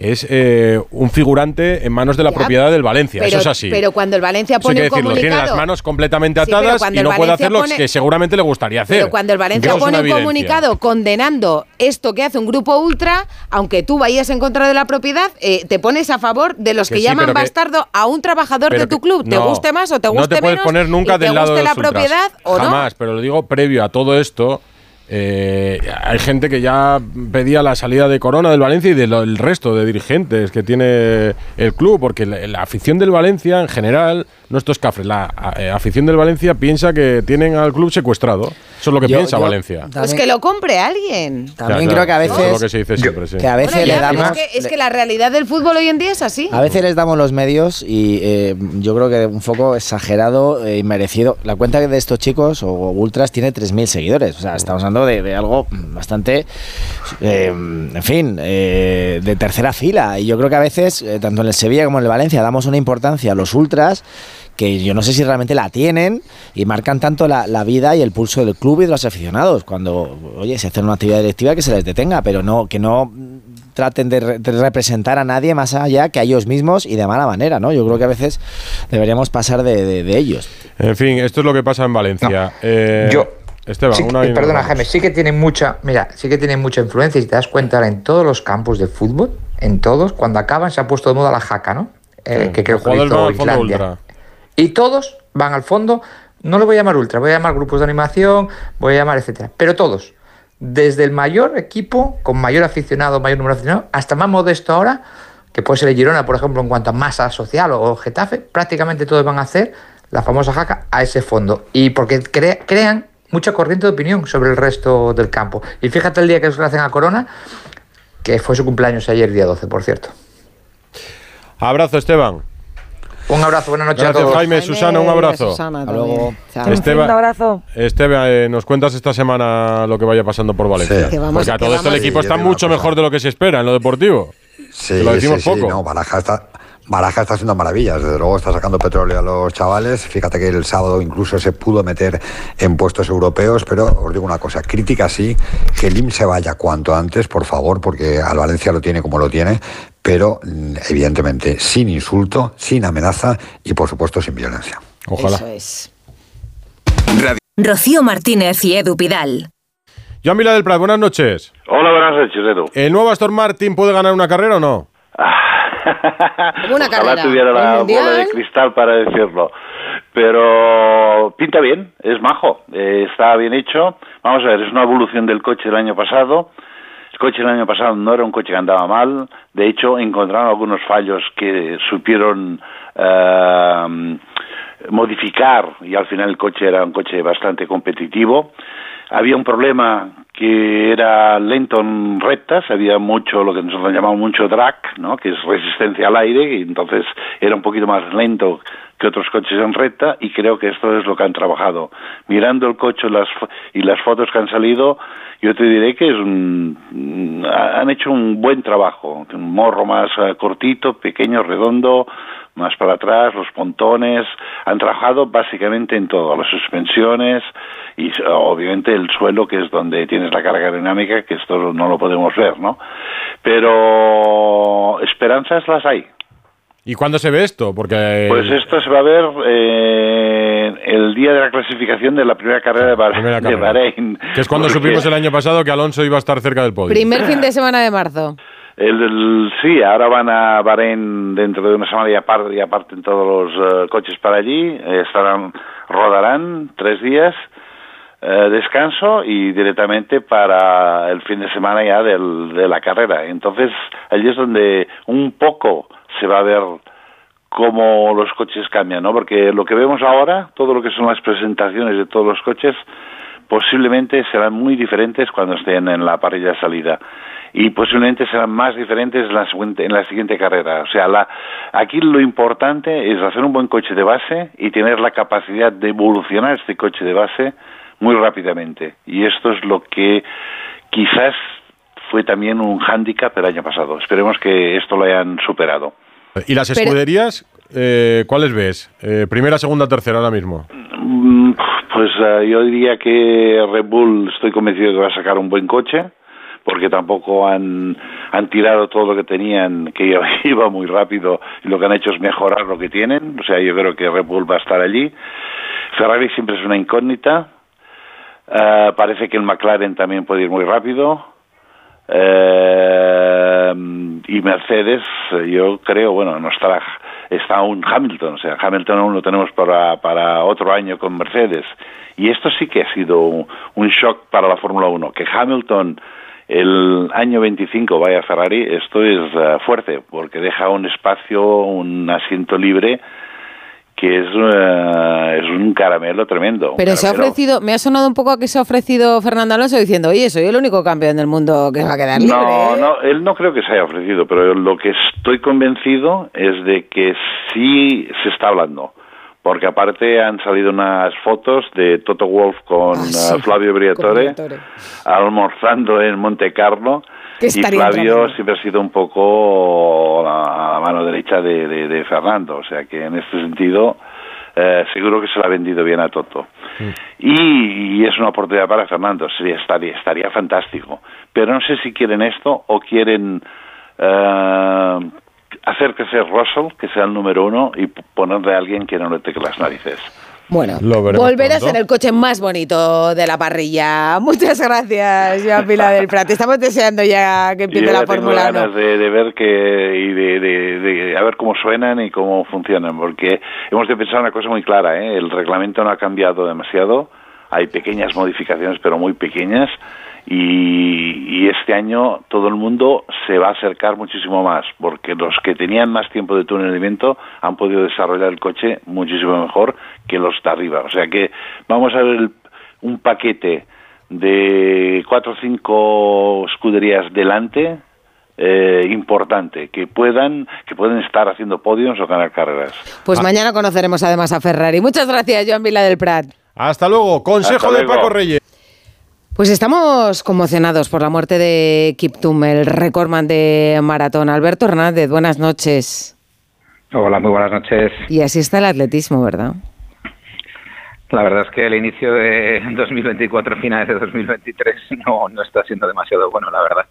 es eh, un figurante en manos de la propiedad del Valencia. eso es así. Pero cuando el Valencia pone un comunicado... tiene las manos completamente atadas y no puede hacer lo que seguramente le gustaría hacer. Pero cuando el Valencia pone un comunicado condenando esto que hace un grupo ultra, aunque tú vayas en contra de la propiedad, eh, te pones a favor de los que, llaman bastardo a un trabajador de tu club, te guste más o te guste menos. No te puedes poner nunca del lado de la propiedad o Jamás, pero lo digo previo a todo esto eh, hay gente que ya pedía la salida de Corona del Valencia y del resto de dirigentes que tiene el club, porque la, afición del Valencia en general, no esto es cafre, la eh, afición del Valencia piensa que tienen al club secuestrado. Eso es lo que piensa Valencia. Pues que lo compre alguien. También creo que a veces. Es lo que se dice siempre, sí. Que a veces le damos. Es que, la realidad del fútbol hoy en día es así. A veces les damos los medios y eh, yo creo que un poco exagerado y merecido. La cuenta de estos chicos o ultras tiene 3.000 seguidores. O sea, estamos hablando de, algo bastante, eh, en fin, eh, de tercera fila. Y yo creo que a veces, eh, tanto en el Sevilla como en el Valencia, damos una importancia a los ultras que yo no sé si realmente la tienen y marcan tanto la, vida y el pulso del club y de los aficionados. Cuando, oye, se hace una actividad directiva que se les detenga, pero no que no traten de, representar a nadie más allá que a ellos mismos y de mala manera, ¿no? Yo creo que a veces deberíamos pasar de, ellos. En fin, esto es lo que pasa en Valencia. yo, Esteban, una Perdona, Jaime, sí que tiene mucha, mira, sí que tiene mucha influencia. Y te das cuenta, en todos los campos de fútbol, en todos, cuando acaban se ha puesto de moda la jaca, ¿no? Eh, que creo que hizo Islandia. Y todos van al fondo, no lo voy a llamar ultra, voy a llamar grupos de animación, voy a llamar etcétera. Pero todos, desde el mayor equipo, con mayor aficionado, mayor número de aficionados, hasta más modesto ahora, que puede ser el Girona, por ejemplo, en cuanto a masa social o Getafe, prácticamente todos van a hacer la famosa jaca a ese fondo. Y porque crean mucha corriente de opinión sobre el resto del campo. Y fíjate el día que se hacen a Corona, que fue su cumpleaños ayer, día 12, por cierto. Abrazo, Esteban. Un abrazo, buenas noches a todos. Jaime, Susana, un abrazo. Susana, luego. Esteban, un abrazo. Esteban, eh, nos cuentas esta semana lo que vaya pasando por Valencia. Porque a todo esto el equipo está mucho mejor de lo que se espera en lo deportivo. Sí, lo decimos sí, poco. no, Baraja está, Baraja está haciendo maravillas, desde luego está sacando petróleo a los chavales. Fíjate que el sábado incluso se pudo meter en puestos europeos, pero os digo una cosa, crítica sí, que el IM se vaya cuanto antes, por favor, porque al Valencia lo tiene como lo tiene, pero mm, evidentemente sin insulto, sin amenaza y por supuesto sin violencia. Ojalá. Eso es. Rocío Martínez y Edu Pidal. Joan Mila del Prat, buenas noches. Hola, buenas noches, Edu. ¿El nuevo Aston Martin puede ganar una carrera o no? Una Ojalá tuviera la bola de cristal para decirlo. Pero pinta bien, es majo, eh, está bien hecho. Vamos a ver, es una evolución del coche del año pasado. El coche del año pasado no era un coche que andaba mal. De hecho, encontraron algunos fallos que supieron eh, modificar y al final el coche era un coche bastante competitivo. Había un problema que era lento en rectas, había mucho, lo que nosotros llamamos mucho drag, ¿no? que es resistencia al aire, y entonces era un poquito más lento que otros coches en recta, y creo que esto es lo que han trabajado. Mirando el coche las, y las fotos que han salido, yo te diré que es un, han hecho un buen trabajo, un morro más eh, cortito, pequeño, redondo, más para atrás, los pontones, han trabajado básicamente en todo, las suspensiones y obviamente el suelo que es donde tienes la carga dinámica, que esto no lo podemos ver, ¿no? Pero esperanzas las hay. ¿Y cuándo se ve esto? Porque pues esto se va a ver eh, el día de la clasificación de la primera carrera de, Bahrein. Que es cuando supimos el año pasado que Alonso iba a estar cerca del podio. Primer fin de semana de marzo. El, sí, ahora van a Bahrein dentro de una semana y aparte, y aparten todos los eh, coches para allí, eh, estarán, rodarán tres días, eh, descanso y directamente para el fin de semana ya del, de la carrera. Entonces, allí es donde un poco se va a ver cómo los coches cambian, ¿no? Porque lo que vemos ahora, todo lo que son las presentaciones de todos los coches, posiblemente serán muy diferentes cuando estén en la parrilla de salida y posiblemente serán más diferentes en la siguiente, en la siguiente carrera. O sea, la, aquí lo importante es hacer un buen coche de base y tener la capacidad de evolucionar este coche de base muy rápidamente. Y esto es lo que quizás fue también un hándicap el año pasado. Esperemos que esto lo hayan superado. ¿Y las escuderías? Eh, ¿Cuáles ves? Eh, ¿Primera, segunda, tercera ahora mismo? Mm, pues eh, yo diría que Red Bull estoy convencido que va a sacar un buen coche porque tampoco han, han tirado todo lo que tenían, que (laughs) iba muy rápido, y lo que han hecho es mejorar lo que tienen. O sea, yo creo que Red Bull va a estar allí. Ferrari siempre es una incógnita. Eh, parece que el McLaren también puede ir muy rápido. Eh, y Mercedes, yo creo, bueno, no estará, está un Hamilton, o sea, Hamilton aún lo tenemos para, para otro año con Mercedes. Y esto sí que ha sido un, shock para la Fórmula 1, que Hamilton el año 25 vaya a Ferrari, esto es eh, fuerte, porque deja un espacio, un asiento libre que es, eh, es un caramelo tremendo. Pero se ha ofrecido, me ha sonado un poco a que se ha ofrecido Fernando Alonso diciendo, oye, soy el único campeón del mundo que va a quedar libre. No, ¿eh?". no, él no creo que se haya ofrecido, pero lo que estoy convencido es de que sí se está hablando. Porque aparte han salido unas fotos de Toto Wolf con ah, eh, Flavio Briatore, almorzando en Monte Carlo y Flavio siempre ha sido un poco la, mano derecha de, Fernando, o sea que en este sentido eh, seguro que se lo ha vendido bien a Toto. Y, es una oportunidad para Fernando, sería, estaría, estaría fantástico. Pero no sé si quieren esto o quieren eh, hacer que sea Russell, que sea el número uno, y ponerle a alguien que no le teque las narices. Bueno, volverás en el coche más bonito de la parrilla. (laughs) Muchas gracias, Joan Pila del Prat. Estamos deseando ya que empiece la Fórmula 1. De, de ver que y de, de, a ver cómo suenan y cómo funcionan, porque hemos de pensar una cosa muy clara. ¿eh? El reglamento no ha cambiado demasiado. Hay pequeñas modificaciones, pero muy pequeñas y, este año todo el mundo se va a acercar muchísimo más, porque los que tenían más tiempo de tunelamiento han podido desarrollar el coche muchísimo mejor que los de arriba. O sea que vamos a ver un paquete de cuatro o cinco escuderías delante eh, importante, que puedan, que pueden estar haciendo podios o ganar carreras. Pues ah. mañana conoceremos además a Ferrari. Muchas gracias, Joan Vila del Prat. Hasta luego. Consejo de Paco Reyes. Pues estamos conmocionados por la muerte de Kiptum, el recordman de maratón. Alberto Hernández, buenas noches. Hola, muy buenas noches. Y así está el atletismo, ¿verdad? La verdad es que el inicio de 2024, finales de 2023, no, no está siendo demasiado bueno, la verdad.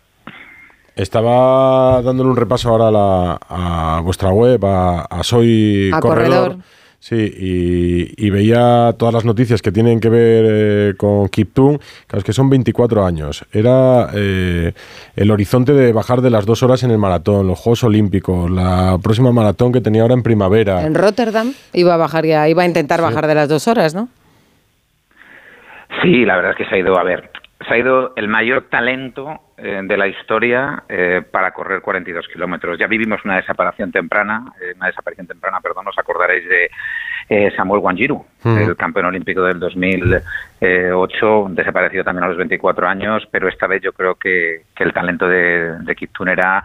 Estaba dándole un repaso ahora a, vuestra web, a, Soy Corredor Sí, y, veía todas las noticias que tienen que ver eh, con Kiptum, claro, es que son 24 años. Era eh, el horizonte de bajar de las dos horas en el maratón, los Juegos Olímpicos, la próxima maratón que tenía ahora en primavera. En Rotterdam iba a bajar ya, iba a intentar bajar de las dos horas, ¿no? Sí, la verdad es que se ha ido a ver. Se ha ido el mayor talento eh, de la historia eh, para correr 42 kilómetros. Ya vivimos una desaparición temprana, eh, una desaparición temprana, perdón, os acordaréis de Samuel Wanjiru, el campeón olímpico del 2008, desaparecido también a los 24 años, pero esta vez yo creo que, el talento de, de Kiptun era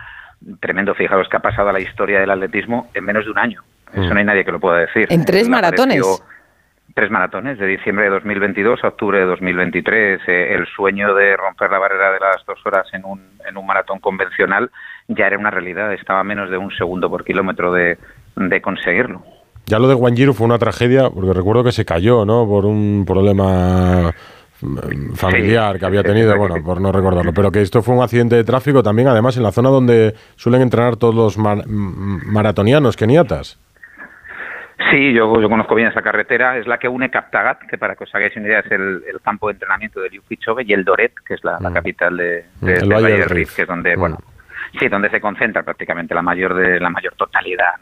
tremendo. Fijaros que ha pasado a la historia del atletismo en menos de un año. Eso no hay nadie que lo pueda decir. En tres maratones tres maratones, de diciembre de 2022 a octubre de 2023. Eh, el sueño de romper la barrera de las dos horas en un, en un maratón convencional ya era una realidad, estaba a menos de un segundo por kilómetro de, conseguirlo. Ya lo de Wanjiru fue una tragedia, porque recuerdo que se cayó, ¿no? Por un problema mm, familiar que había tenido, bueno, por no recordarlo, pero que esto fue un accidente de tráfico también, además, en la zona donde suelen entrenar todos los maratonianos keniatas. Sí, yo, yo conozco bien esa carretera. Es la que une Kaptagat, que para que os hagáis una idea es el, campo de entrenamiento de Liu y el Doret, que es la, mm. capital de, de, mm, Valle del Rift, que es donde, mm. bueno, sí, donde se concentra prácticamente la mayor de la mayor totalidad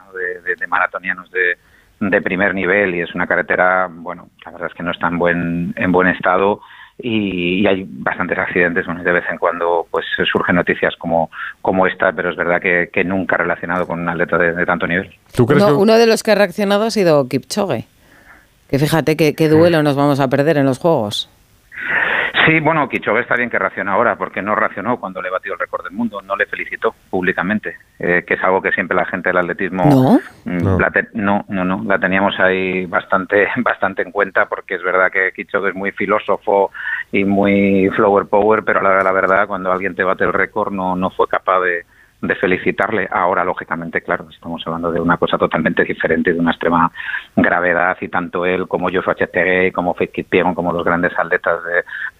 de, maratonianos de, de primer nivel y es una carretera, bueno, la verdad es que no está en buen en buen estado y, hay bastantes accidentes de vez en cuando pues surgen noticias como, como esta, pero es verdad que, nunca relacionado con un atleta de, tanto nivel. Uno de los que ha reaccionado ha sido Kipchoge, que fíjate qué duelo nos vamos a perder en los Juegos. Sí, bueno, Kichove está bien que reaccione ahora, porque no reaccionó cuando le batió el récord del mundo, no le felicitó públicamente, eh, que es algo que siempre la gente del atletismo no, mm, no. no, no, la teníamos ahí bastante, (laughs) bastante en cuenta, porque es verdad que Kichove es muy filósofo y muy flower power, pero a la, la verdad, cuando alguien te bate el récord, no, no fue capaz de, de felicitarle. Ahora, lógicamente, claro, estamos hablando de una cosa totalmente diferente, de una extrema gravedad, y tanto él como Joshua Chetegui, como Pierron, como los grandes atletas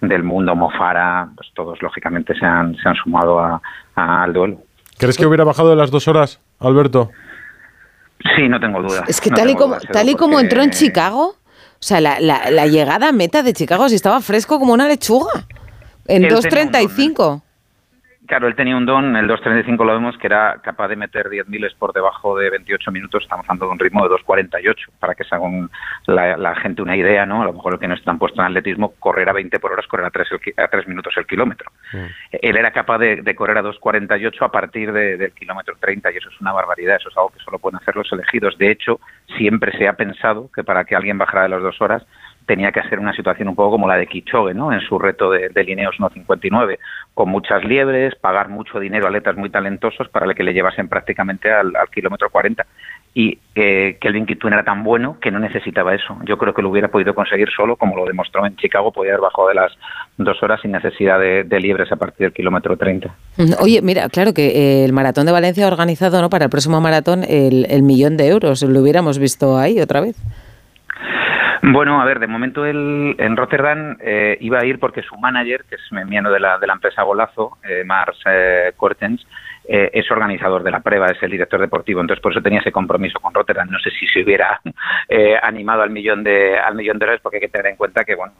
del mundo, Mofara, pues todos, lógicamente, se han, se han sumado a, al duelo. ¿Crees que hubiera bajado de las dos horas, Alberto? Sí, no tengo duda. Es que tal, y como, tal y como entró en Chicago, o sea, la, la, llegada a meta de Chicago, si estaba fresco como una lechuga, en 2.35. Claro, él tenía un don, el 2.35 lo vemos, que era capaz de meter 10 miles por debajo de 28 minutos, estamos hablando de un ritmo de 2.48, para que se haga la, gente una idea, ¿no? A lo mejor el que no están puesto en atletismo, correr a 20 por hora correr a 3, a 3 minutos el kilómetro. Mm. Él era capaz de, correr a 2.48 a partir del kilómetro 30, y eso es una barbaridad, eso es algo que solo pueden hacer los elegidos. De hecho, siempre se ha pensado que para que alguien bajara de las dos horas, tenía que ser una situación un poco como la de Kichogue, ¿no? En su reto de, de Lineos 1.59, con muchas liebres, pagar mucho dinero a atletas muy talentosos para que le llevasen prácticamente al, kilómetro 40. Y eh, Kelvin Kittuin era tan bueno que no necesitaba eso. Yo creo que lo hubiera podido conseguir solo, como lo demostró en Chicago, podía haber bajado de las dos horas sin necesidad de, liebres a partir del kilómetro 30. Oye, mira, claro que eh, el Maratón de Valencia ha organizado ¿no? para el próximo maratón el, el millón de euros. Lo hubiéramos visto ahí otra vez. Bueno, a ver, de momento él en Rotterdam eh, iba a ir porque su manager, que es miembro de la, de la empresa Golazo, eh, Mars eh, Cortens, eh, es organizador de la prueba, es el director deportivo, entonces por eso tenía ese compromiso con Rotterdam. No sé si se hubiera (laughs) animado al millón de al millón de dólares, porque hay que tener en cuenta que bueno.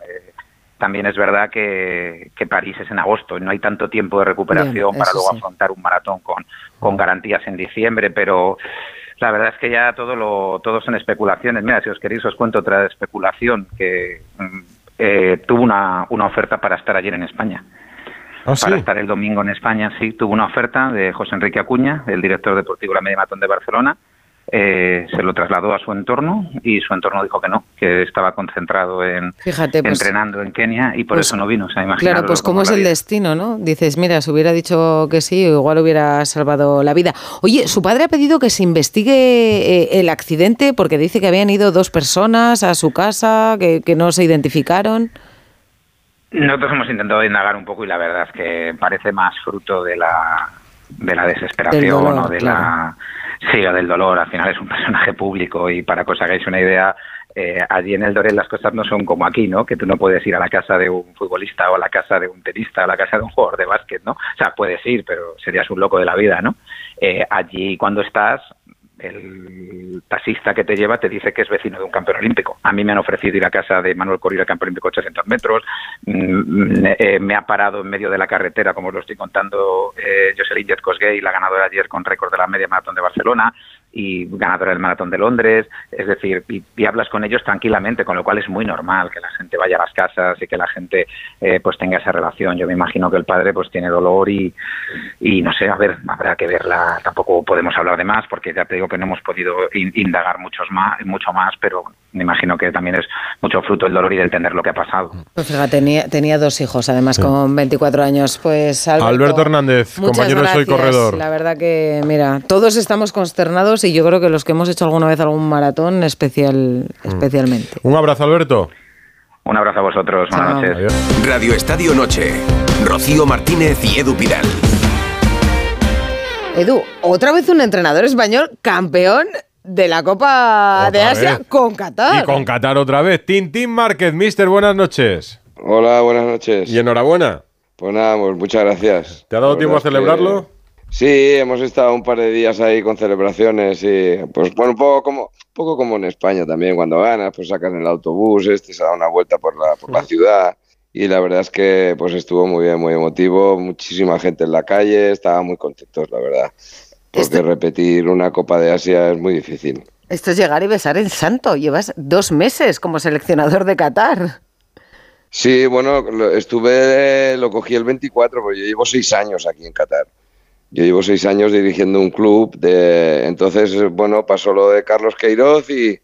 también es verdad que, que, París es en agosto y no hay tanto tiempo de recuperación para luego afrontar un maratón con, con garantías en diciembre, pero la verdad es que ya todo lo, todo son especulaciones. Mira, si os queréis os cuento otra especulación que mm, eh, tuvo una, una oferta para estar ayer en España. ¿Ah, para estar el domingo en España, sí, tuvo una oferta de José Enrique Acuña, el director deportivo de la Media Matón de Barcelona, eh, se lo trasladó a su entorno y su entorno dijo que no, que estaba concentrado en pues entrenando en Kenia y por pues eso no vino. O sea, claro, pues cómo es el destino, ¿no? Dices, mira, si hubiera dicho que sí, igual hubiera salvado la vida. Oye, su padre ha pedido que se investigue eh, el accidente porque dice que habían ido dos personas a su casa, que, no se identificaron. Nosotros hemos intentado indagar un poco y la verdad es que parece más fruto de la, de la desesperación o de la Sí, del dolor. Al final es un (laughs) personaje público y para que os hagáis una idea, eh, allí en el Dorel las cosas no son como aquí, ¿no? Que tú no puedes ir a la casa de un futbolista o a la casa de un tenista o a la casa de un jugador de básquet, ¿no? O sea, puedes ir, pero serías un loco de la vida, ¿no? Eh, allí cuando estás, el taxista que te lleva te dice que es vecino de un campeón olímpico. A mí me han ofrecido ir a casa de Manuel Corriera, campeón olímpico 800 metros. Mm, eh, me ha parado en medio de la carretera, como os lo estoy contando, eh, Jocelyn Jetkosgei, la ganadora ayer con récord de la media maratón de Barcelona y ganadora del Maratón de Londres, es decir, y, hablas con ellos tranquilamente, con lo cual es muy normal que la gente vaya a las casas y que la gente eh, pues tenga esa relación. Yo me imagino que el padre pues tiene dolor y, y no sé, a ver, habrá que verla, tampoco podemos hablar de más porque ya te digo que no hemos podido indagar muchos más, mucho más, pero me imagino que también es mucho fruto del dolor y del entender lo que ha pasado. Pues fíjate, tenía, tenía dos hijos, además con 24 años. Pues Alberto, Hernández, compañero de Soy Corredor. La verdad que, mira, todos estamos consternados y yo creo que los que hemos hecho alguna vez algún maratón, especial, mm. especialmente. Un abrazo, Alberto. Un abrazo a vosotros. Buenas noches. Radio Estadio Noche. Rocío Martínez y Edu Pidal. Edu, otra vez un entrenador español campeón de la Copa de Asia con Qatar. Y con Qatar otra vez. Tintín Márquez, mister, buenas noches. Hola, buenas noches. Y enhorabuena. Pues nada, pues muchas gracias. ¿Te ha dado tiempo a celebrarlo? Sí, hemos estado un par de días ahí con celebraciones y pues bueno, un poco como, poco como en España también, cuando ganas, pues sacan el autobús, este se da una vuelta por la, por la ciudad y la verdad es que pues estuvo muy bien, muy emotivo, muchísima gente en la calle, estaba muy contentos, la verdad. Porque repetir una Copa de Asia es muy difícil. Esto es llegar y besar el santo. Llevas dos meses como seleccionador de Qatar. Sí, bueno, estuve, lo cogí el 24, porque yo llevo seis años aquí en Qatar. Yo llevo seis años dirigiendo un club, de, entonces, bueno, pasó lo de Carlos Queiroz y,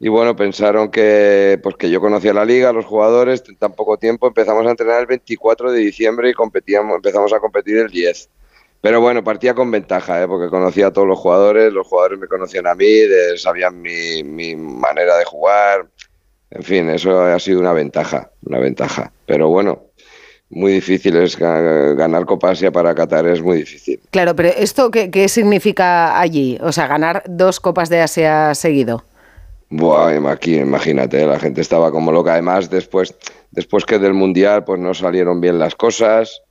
bueno, pensaron que, pues que yo conocía la liga, los jugadores, en tan poco tiempo empezamos a entrenar el 24 de diciembre y competíamos, empezamos a competir el 10. Pero bueno, partía con ventaja, ¿eh? porque conocía a todos los jugadores, los jugadores me conocían a mí, sabían mi, mi, manera de jugar. En fin, eso ha sido una ventaja, una ventaja. Pero bueno, muy difícil es ganar Copa Asia para Qatar es muy difícil. Claro, pero esto qué, qué significa allí, o sea, ganar dos Copas de Asia seguido. Buah, aquí imagínate, la gente estaba como loca. Además, después, después que del mundial, pues no salieron bien las cosas.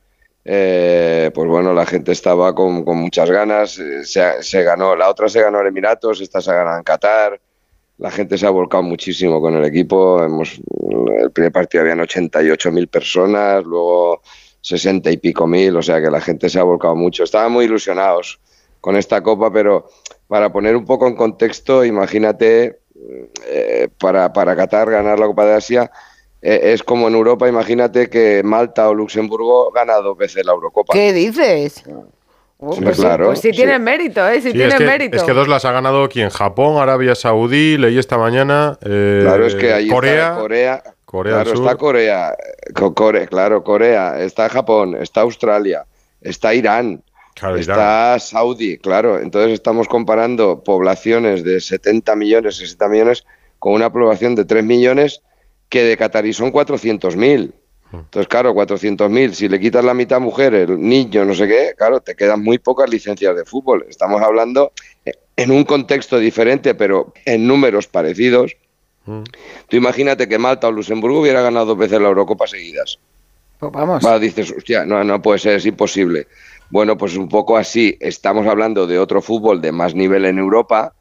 Eh, pues bueno, la gente estaba con, muchas ganas. Se, se, ganó, la otra se ganó en Emiratos, esta se ganó en Qatar la gente se ha volcado muchísimo con el equipo. Hemos, el primer partido habían 88 mil personas, luego 60 y pico mil, o sea que la gente se ha volcado mucho. Estaban muy ilusionados con esta copa, pero para poner un poco en contexto, imagínate eh, para, para Qatar ganar la Copa de Asia. Eh, es como en Europa, imagínate que Malta o Luxemburgo gana dos veces la Eurocopa. ¿Qué dices? Oh, pues, claro, pues sí tienen mérito, ¿eh? Sí, tienen mérito. Es que dos las ha ganado aquí en Japón, Arabia Saudí, leí esta mañana. Eh, claro, es que ahí Corea. Está Corea, Corea claro, está Corea, claro, Corea, está Japón, está Australia, está Irán, está Saudi, claro. Entonces estamos comparando poblaciones de 70 millones, 60 millones, con una población de 3 millones que de Qatarí son 400.000. Entonces, claro, 400.000, si le quitas la mitad mujer, el niño, no sé qué, claro, te quedan muy pocas licencias de fútbol. Estamos hablando en un contexto diferente, pero en números parecidos. Mm. Tú imagínate que Malta o Luxemburgo hubiera ganado dos veces la Eurocopa seguidas. Pues vamos. dices, hostia, no, no puede ser, es imposible. Bueno, pues un poco así. Estamos hablando de otro fútbol de más nivel en Europa,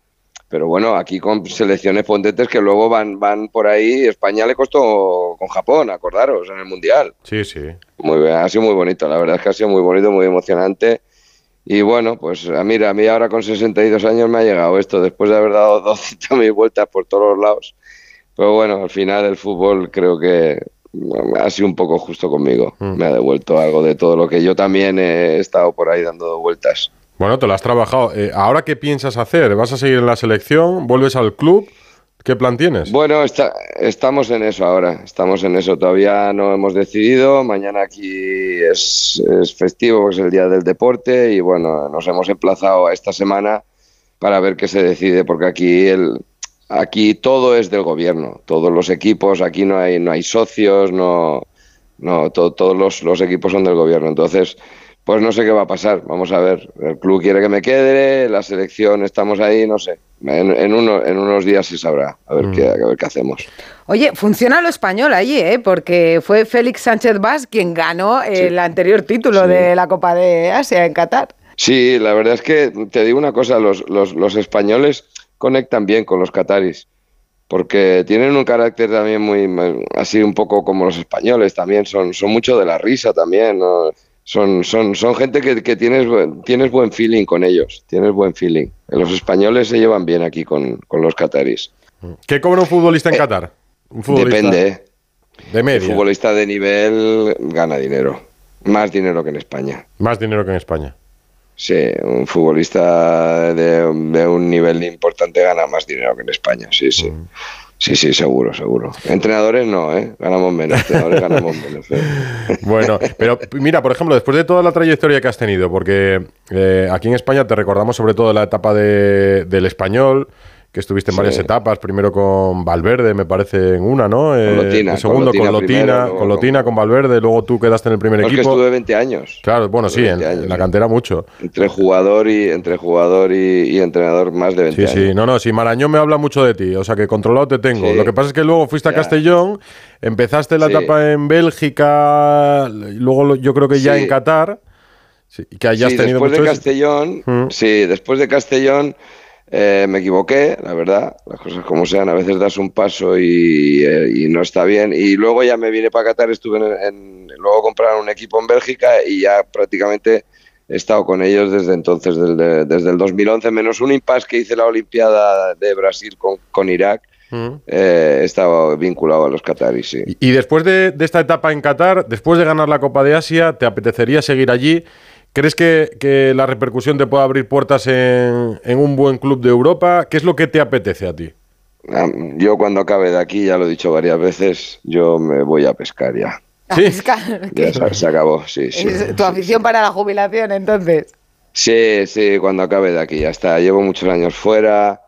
pero bueno, aquí con selecciones potentes que luego van, van por ahí. España le costó con Japón, acordaros, en el Mundial. Sí, sí. Muy bien, ha sido muy bonito, la verdad es que ha sido muy bonito, muy emocionante. Y bueno, pues a mira, a mí ahora con 62 años me ha llegado esto, después de haber dado (laughs) 200.000 vueltas por todos los lados. Pero bueno, al final el fútbol creo que ha sido un poco justo conmigo. Mm. Me ha devuelto algo de todo lo que yo también he estado por ahí dando vueltas. Bueno, te lo has trabajado. Eh, ¿Ahora qué piensas hacer? ¿Vas a seguir en la selección? ¿Vuelves al club? ¿Qué plan tienes? Bueno, estamos en eso ahora, estamos en eso. Todavía no hemos decidido. Mañana aquí es, festivo, es el día del deporte y bueno, nos hemos emplazado a esta semana para ver qué se decide, porque aquí el, aquí todo es del gobierno, todos los equipos, aquí no hay no hay socios, no no todos los, los equipos son del gobierno. Entonces pues no sé qué va a pasar. Vamos a ver. El club quiere que me quede, la selección estamos ahí, no sé. En, uno, en unos días se sabrá a ver, mm. qué, a ver qué hacemos. Oye, funciona lo español allí, ¿eh? porque fue Félix Sánchez Vaz quien ganó el anterior título de la Copa de Asia en Qatar. Sí, la verdad es que te digo una cosa, los, los, los españoles conectan bien con los qataris porque tienen un carácter también muy así un poco como los españoles también son son mucho de la risa también ¿no? Son, son, son gente que, que, tienes, tienes buen feeling con ellos, tienes buen feeling. Los españoles se llevan bien aquí con, con los cataris. ¿Qué cobra un futbolista en eh, Qatar? Depende. De media. Un futbolista de nivel gana dinero. Más dinero que en España. Más dinero que en España. Sí, un futbolista de, de un nivel importante gana más dinero que en España, sí, sí. Mm. Sí, sí, seguro, seguro. Entrenadores no, ¿eh? Ganamos menos, entrenadores ganamos (laughs) menos. ¿eh? Bueno, pero mira, por ejemplo, después de toda la trayectoria que has tenido, porque eh, aquí en España te recordamos sobre todo la etapa de, del español, que estuviste en varias etapas, primero con Valverde, me parece en una, ¿no? Eh, segundo con Lotina, con Lotina, con, Valverde, luego tú quedaste en el primer equipo. Es que estuve 20 años. Claro, bueno, sí, en, la cantera mucho. Entre jugador y entre jugador y, entrenador más de 20 años. Sí, sí, no, no, si Marañón me habla mucho de ti, o sea que controlado te tengo. Lo que pasa es que luego fuiste a Castellón, empezaste la etapa en Bélgica, luego yo creo que ya en Qatar. Sí, que hayas tenido después de Castellón, mm. sí, después de Castellón eh, me equivoqué, la verdad, las cosas como sean, a veces das un paso y, eh, no está bien. Y luego ya me vine para Qatar, estuve en, luego compraron un equipo en Bélgica y ya prácticamente he estado con ellos desde entonces, desde, el 2011, menos un impasse que hice la Olimpiada de Brasil con, Irak. Mm. Eh, he estado vinculado a los qataris, sí. Y, después de, de esta etapa en Qatar, después de ganar la Copa de Asia, ¿te apetecería seguir allí? ¿Crees que, la repercusión te puede abrir puertas en, un buen club de Europa? ¿Qué es lo que te apetece a ti? Ah, yo cuando acabe de aquí, ya lo he dicho varias veces, yo me voy a pescar ya. ¿Sí? Ya se, acabó, sí, sí. ¿Tu afición para la jubilación entonces? Sí, sí, cuando acabe de aquí ya está. Llevo muchos años fuera,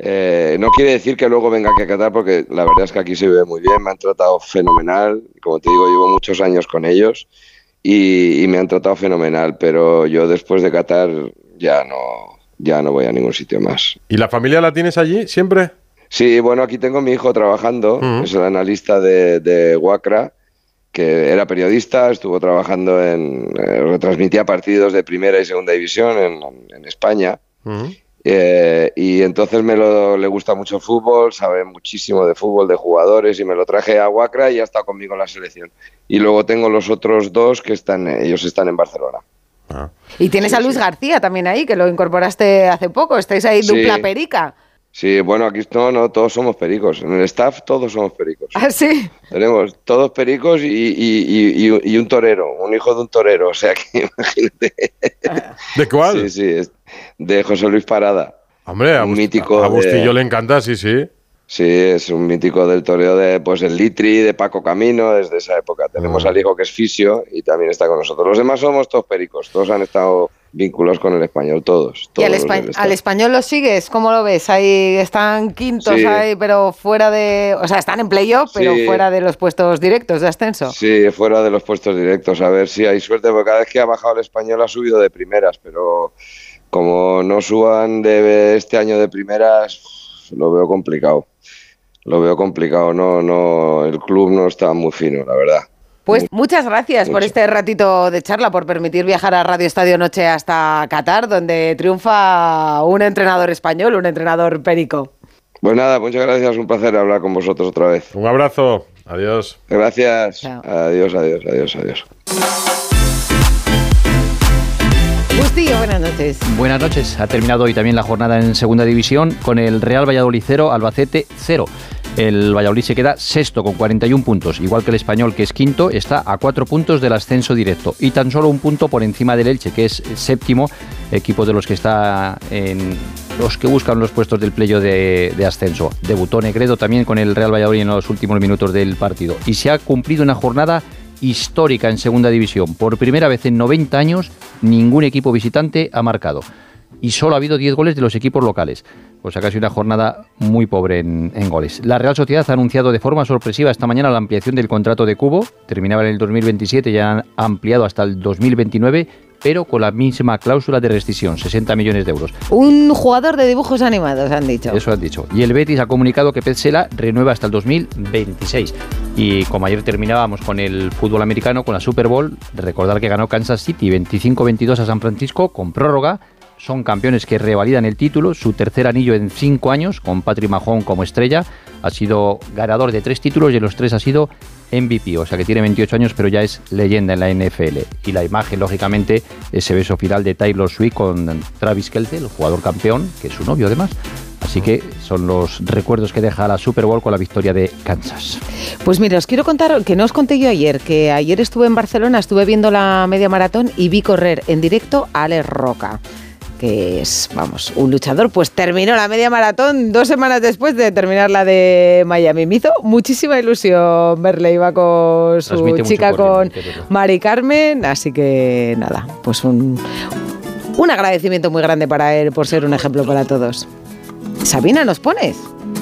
Eh, no quiere decir que luego venga aquí a Qatar porque la verdad es que aquí se vive muy bien, me han tratado fenomenal, como te digo, llevo muchos años con ellos y, me han tratado fenomenal, pero yo después de Qatar ya no, ya no voy a ningún sitio más. ¿Y la familia la tienes allí siempre? Sí, bueno, aquí tengo mi hijo trabajando, es el analista de, de Wacra, que era periodista, estuvo trabajando en, eh, retransmitía partidos de primera y segunda división en, España. Eh, y entonces me lo, le gusta mucho el fútbol, sabe muchísimo de fútbol, de jugadores, y me lo traje a Huacra y ha estado conmigo en la selección. Y luego tengo los otros dos que están, ellos están en Barcelona. Ah. Y tienes a Luis García también ahí, que lo incorporaste hace poco, estáis ahí dupla perica. Sí, bueno, aquí no, no, todos somos pericos. En el staff todos somos pericos. ¿Ah, sí? Tenemos todos pericos y, un torero, un hijo de un torero. O sea que (laughs) imagínate. ¿De cuál? Sí, sí, de José Luis Parada. Hombre, un mítico. A Bustillo le encanta, sí, sí. Sí, es un mítico del toreo de pues el Litri, de Paco Camino, desde esa época. Tenemos ah. al hijo que es fisio y también está con nosotros. Los demás somos todos pericos, todos han estado vinculados con el español, todos. ¿Y al, español lo sigues? ¿Cómo lo ves? Ahí están quintos, ahí, pero fuera de. O sea, están en playoff, pero fuera de los puestos directos de ascenso. Sí, fuera de los puestos directos. A ver si hay suerte, porque cada vez que ha bajado el español ha subido de primeras, pero como no suban de este año de primeras, lo veo complicado lo veo complicado, no, no, el club no está muy fino, la verdad. Pues muchas gracias por este ratito de charla, por permitir viajar a Radio Estadio Noche hasta Qatar, donde triunfa un entrenador español, un entrenador perico. Pues nada, muchas gracias, un placer hablar con vosotros otra vez. Un abrazo, adiós. Gracias, adiós, adiós, adiós, adiós. buenas noches. Buenas noches. Ha terminado hoy también la jornada en Segunda División con el Real Valladolid 0, Albacete 0. El Valladolid se queda sexto con 41 puntos, igual que el español que es quinto, está a cuatro puntos del ascenso directo y tan solo un punto por encima del Elche, que es séptimo, equipo de los que está en los que buscan los puestos del playo de, de, ascenso. Debutó Negredo también con el Real Valladolid en los últimos minutos del partido y se ha cumplido una jornada histórica en segunda división. Por primera vez en 90 años, ningún equipo visitante ha marcado. Y solo ha habido 10 goles de los equipos locales. Pues ha casi una jornada muy pobre en, en, goles. La Real Sociedad ha anunciado de forma sorpresiva esta mañana la ampliación del contrato de Cubo. Terminaba en el 2027 y ha ampliado hasta el 2029 pero con la misma cláusula de rescisión, 60 millones de euros. Un jugador de dibujos animados, han dicho. Eso han dicho. Y el Betis ha comunicado que Petzela renueva hasta el 2026. Y como ayer terminábamos con el fútbol americano, con la Super Bowl, recordar que ganó Kansas City 25-22 a San Francisco con prórroga. Son campeones que revalidan el título, su tercer anillo en cinco años, con Patrick Mahon como estrella. Ha sido ganador de tres títulos y en los tres ha sido MVP, o sea que tiene 28 años, pero ya es leyenda en la NFL. Y la imagen, lógicamente, ese beso final de Taylor Swift con Travis Kelce, el jugador campeón, que es su novio además. Así que son los recuerdos que deja la Super Bowl con la victoria de Kansas. Pues mira, os quiero contar que no os conté yo ayer, que ayer estuve en Barcelona, estuve viendo la media maratón y vi correr en directo a Alex Roca que es, vamos, un luchador, pues terminó la media maratón dos semanas después de terminar la de Miami. Me hizo muchísima ilusión verle, iba con su chica, con Mari Carmen, así que nada, pues un, un agradecimiento muy grande para él por ser un ejemplo para todos. Sabina, ¿nos pones?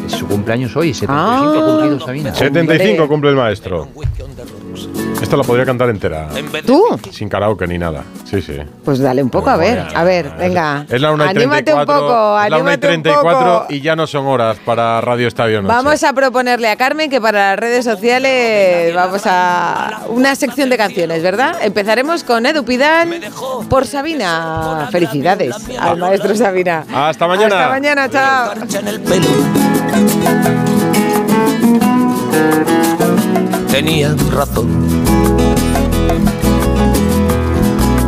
Es su cumpleaños hoy, 75 ah. cumplido Sabina. 75 cumple el maestro. Esta la podría cantar entera. ¿Tú? Sin karaoke ni nada. Sí, sí. Pues dale un poco, a ver. A ver, venga. Es la 1 y anímate un poco, es la 1 y 34 y ya no son horas para Radio Estadio Noche. Vamos a proponerle a Carmen que para las redes sociales vamos a una sección de canciones, ¿verdad? Empezaremos con Edu Pidal por Sabina. Felicidades al maestro Sabina. Hasta mañana. Hasta mañana, chao. Tenía razón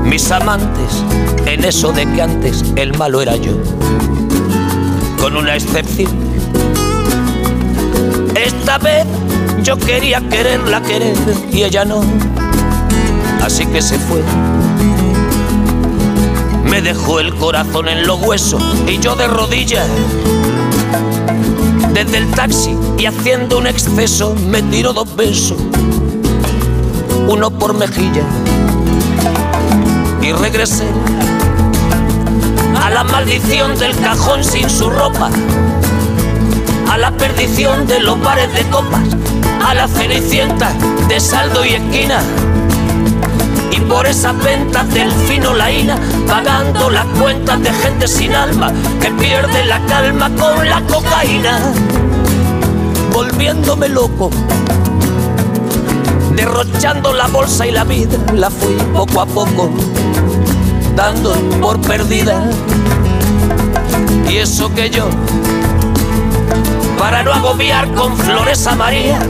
mis amantes en eso de que antes el malo era yo, con una excepción. Esta vez yo quería quererla querer y ella no, así que se fue. Me dejó el corazón en los huesos y yo de rodillas. Desde el taxi y haciendo un exceso me tiró dos besos, uno por mejilla y regresé a la maldición del cajón sin su ropa la perdición de los bares de copas, a la cenicienta de saldo y esquina. Y por esas ventas del fino laína, pagando las cuentas de gente sin alma que pierde la calma con la cocaína, volviéndome loco derrochando la bolsa y la vida, la fui poco a poco dando por perdida. Y eso que yo, para no agobiar con flores a María,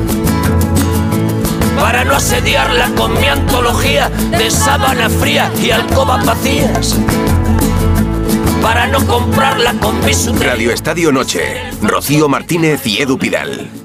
para no asediarla con mi antología de sábana fría y alcobas vacías, para no comprarla con mi Radio Estadio Noche, Rocío Martínez y Edu Pidal.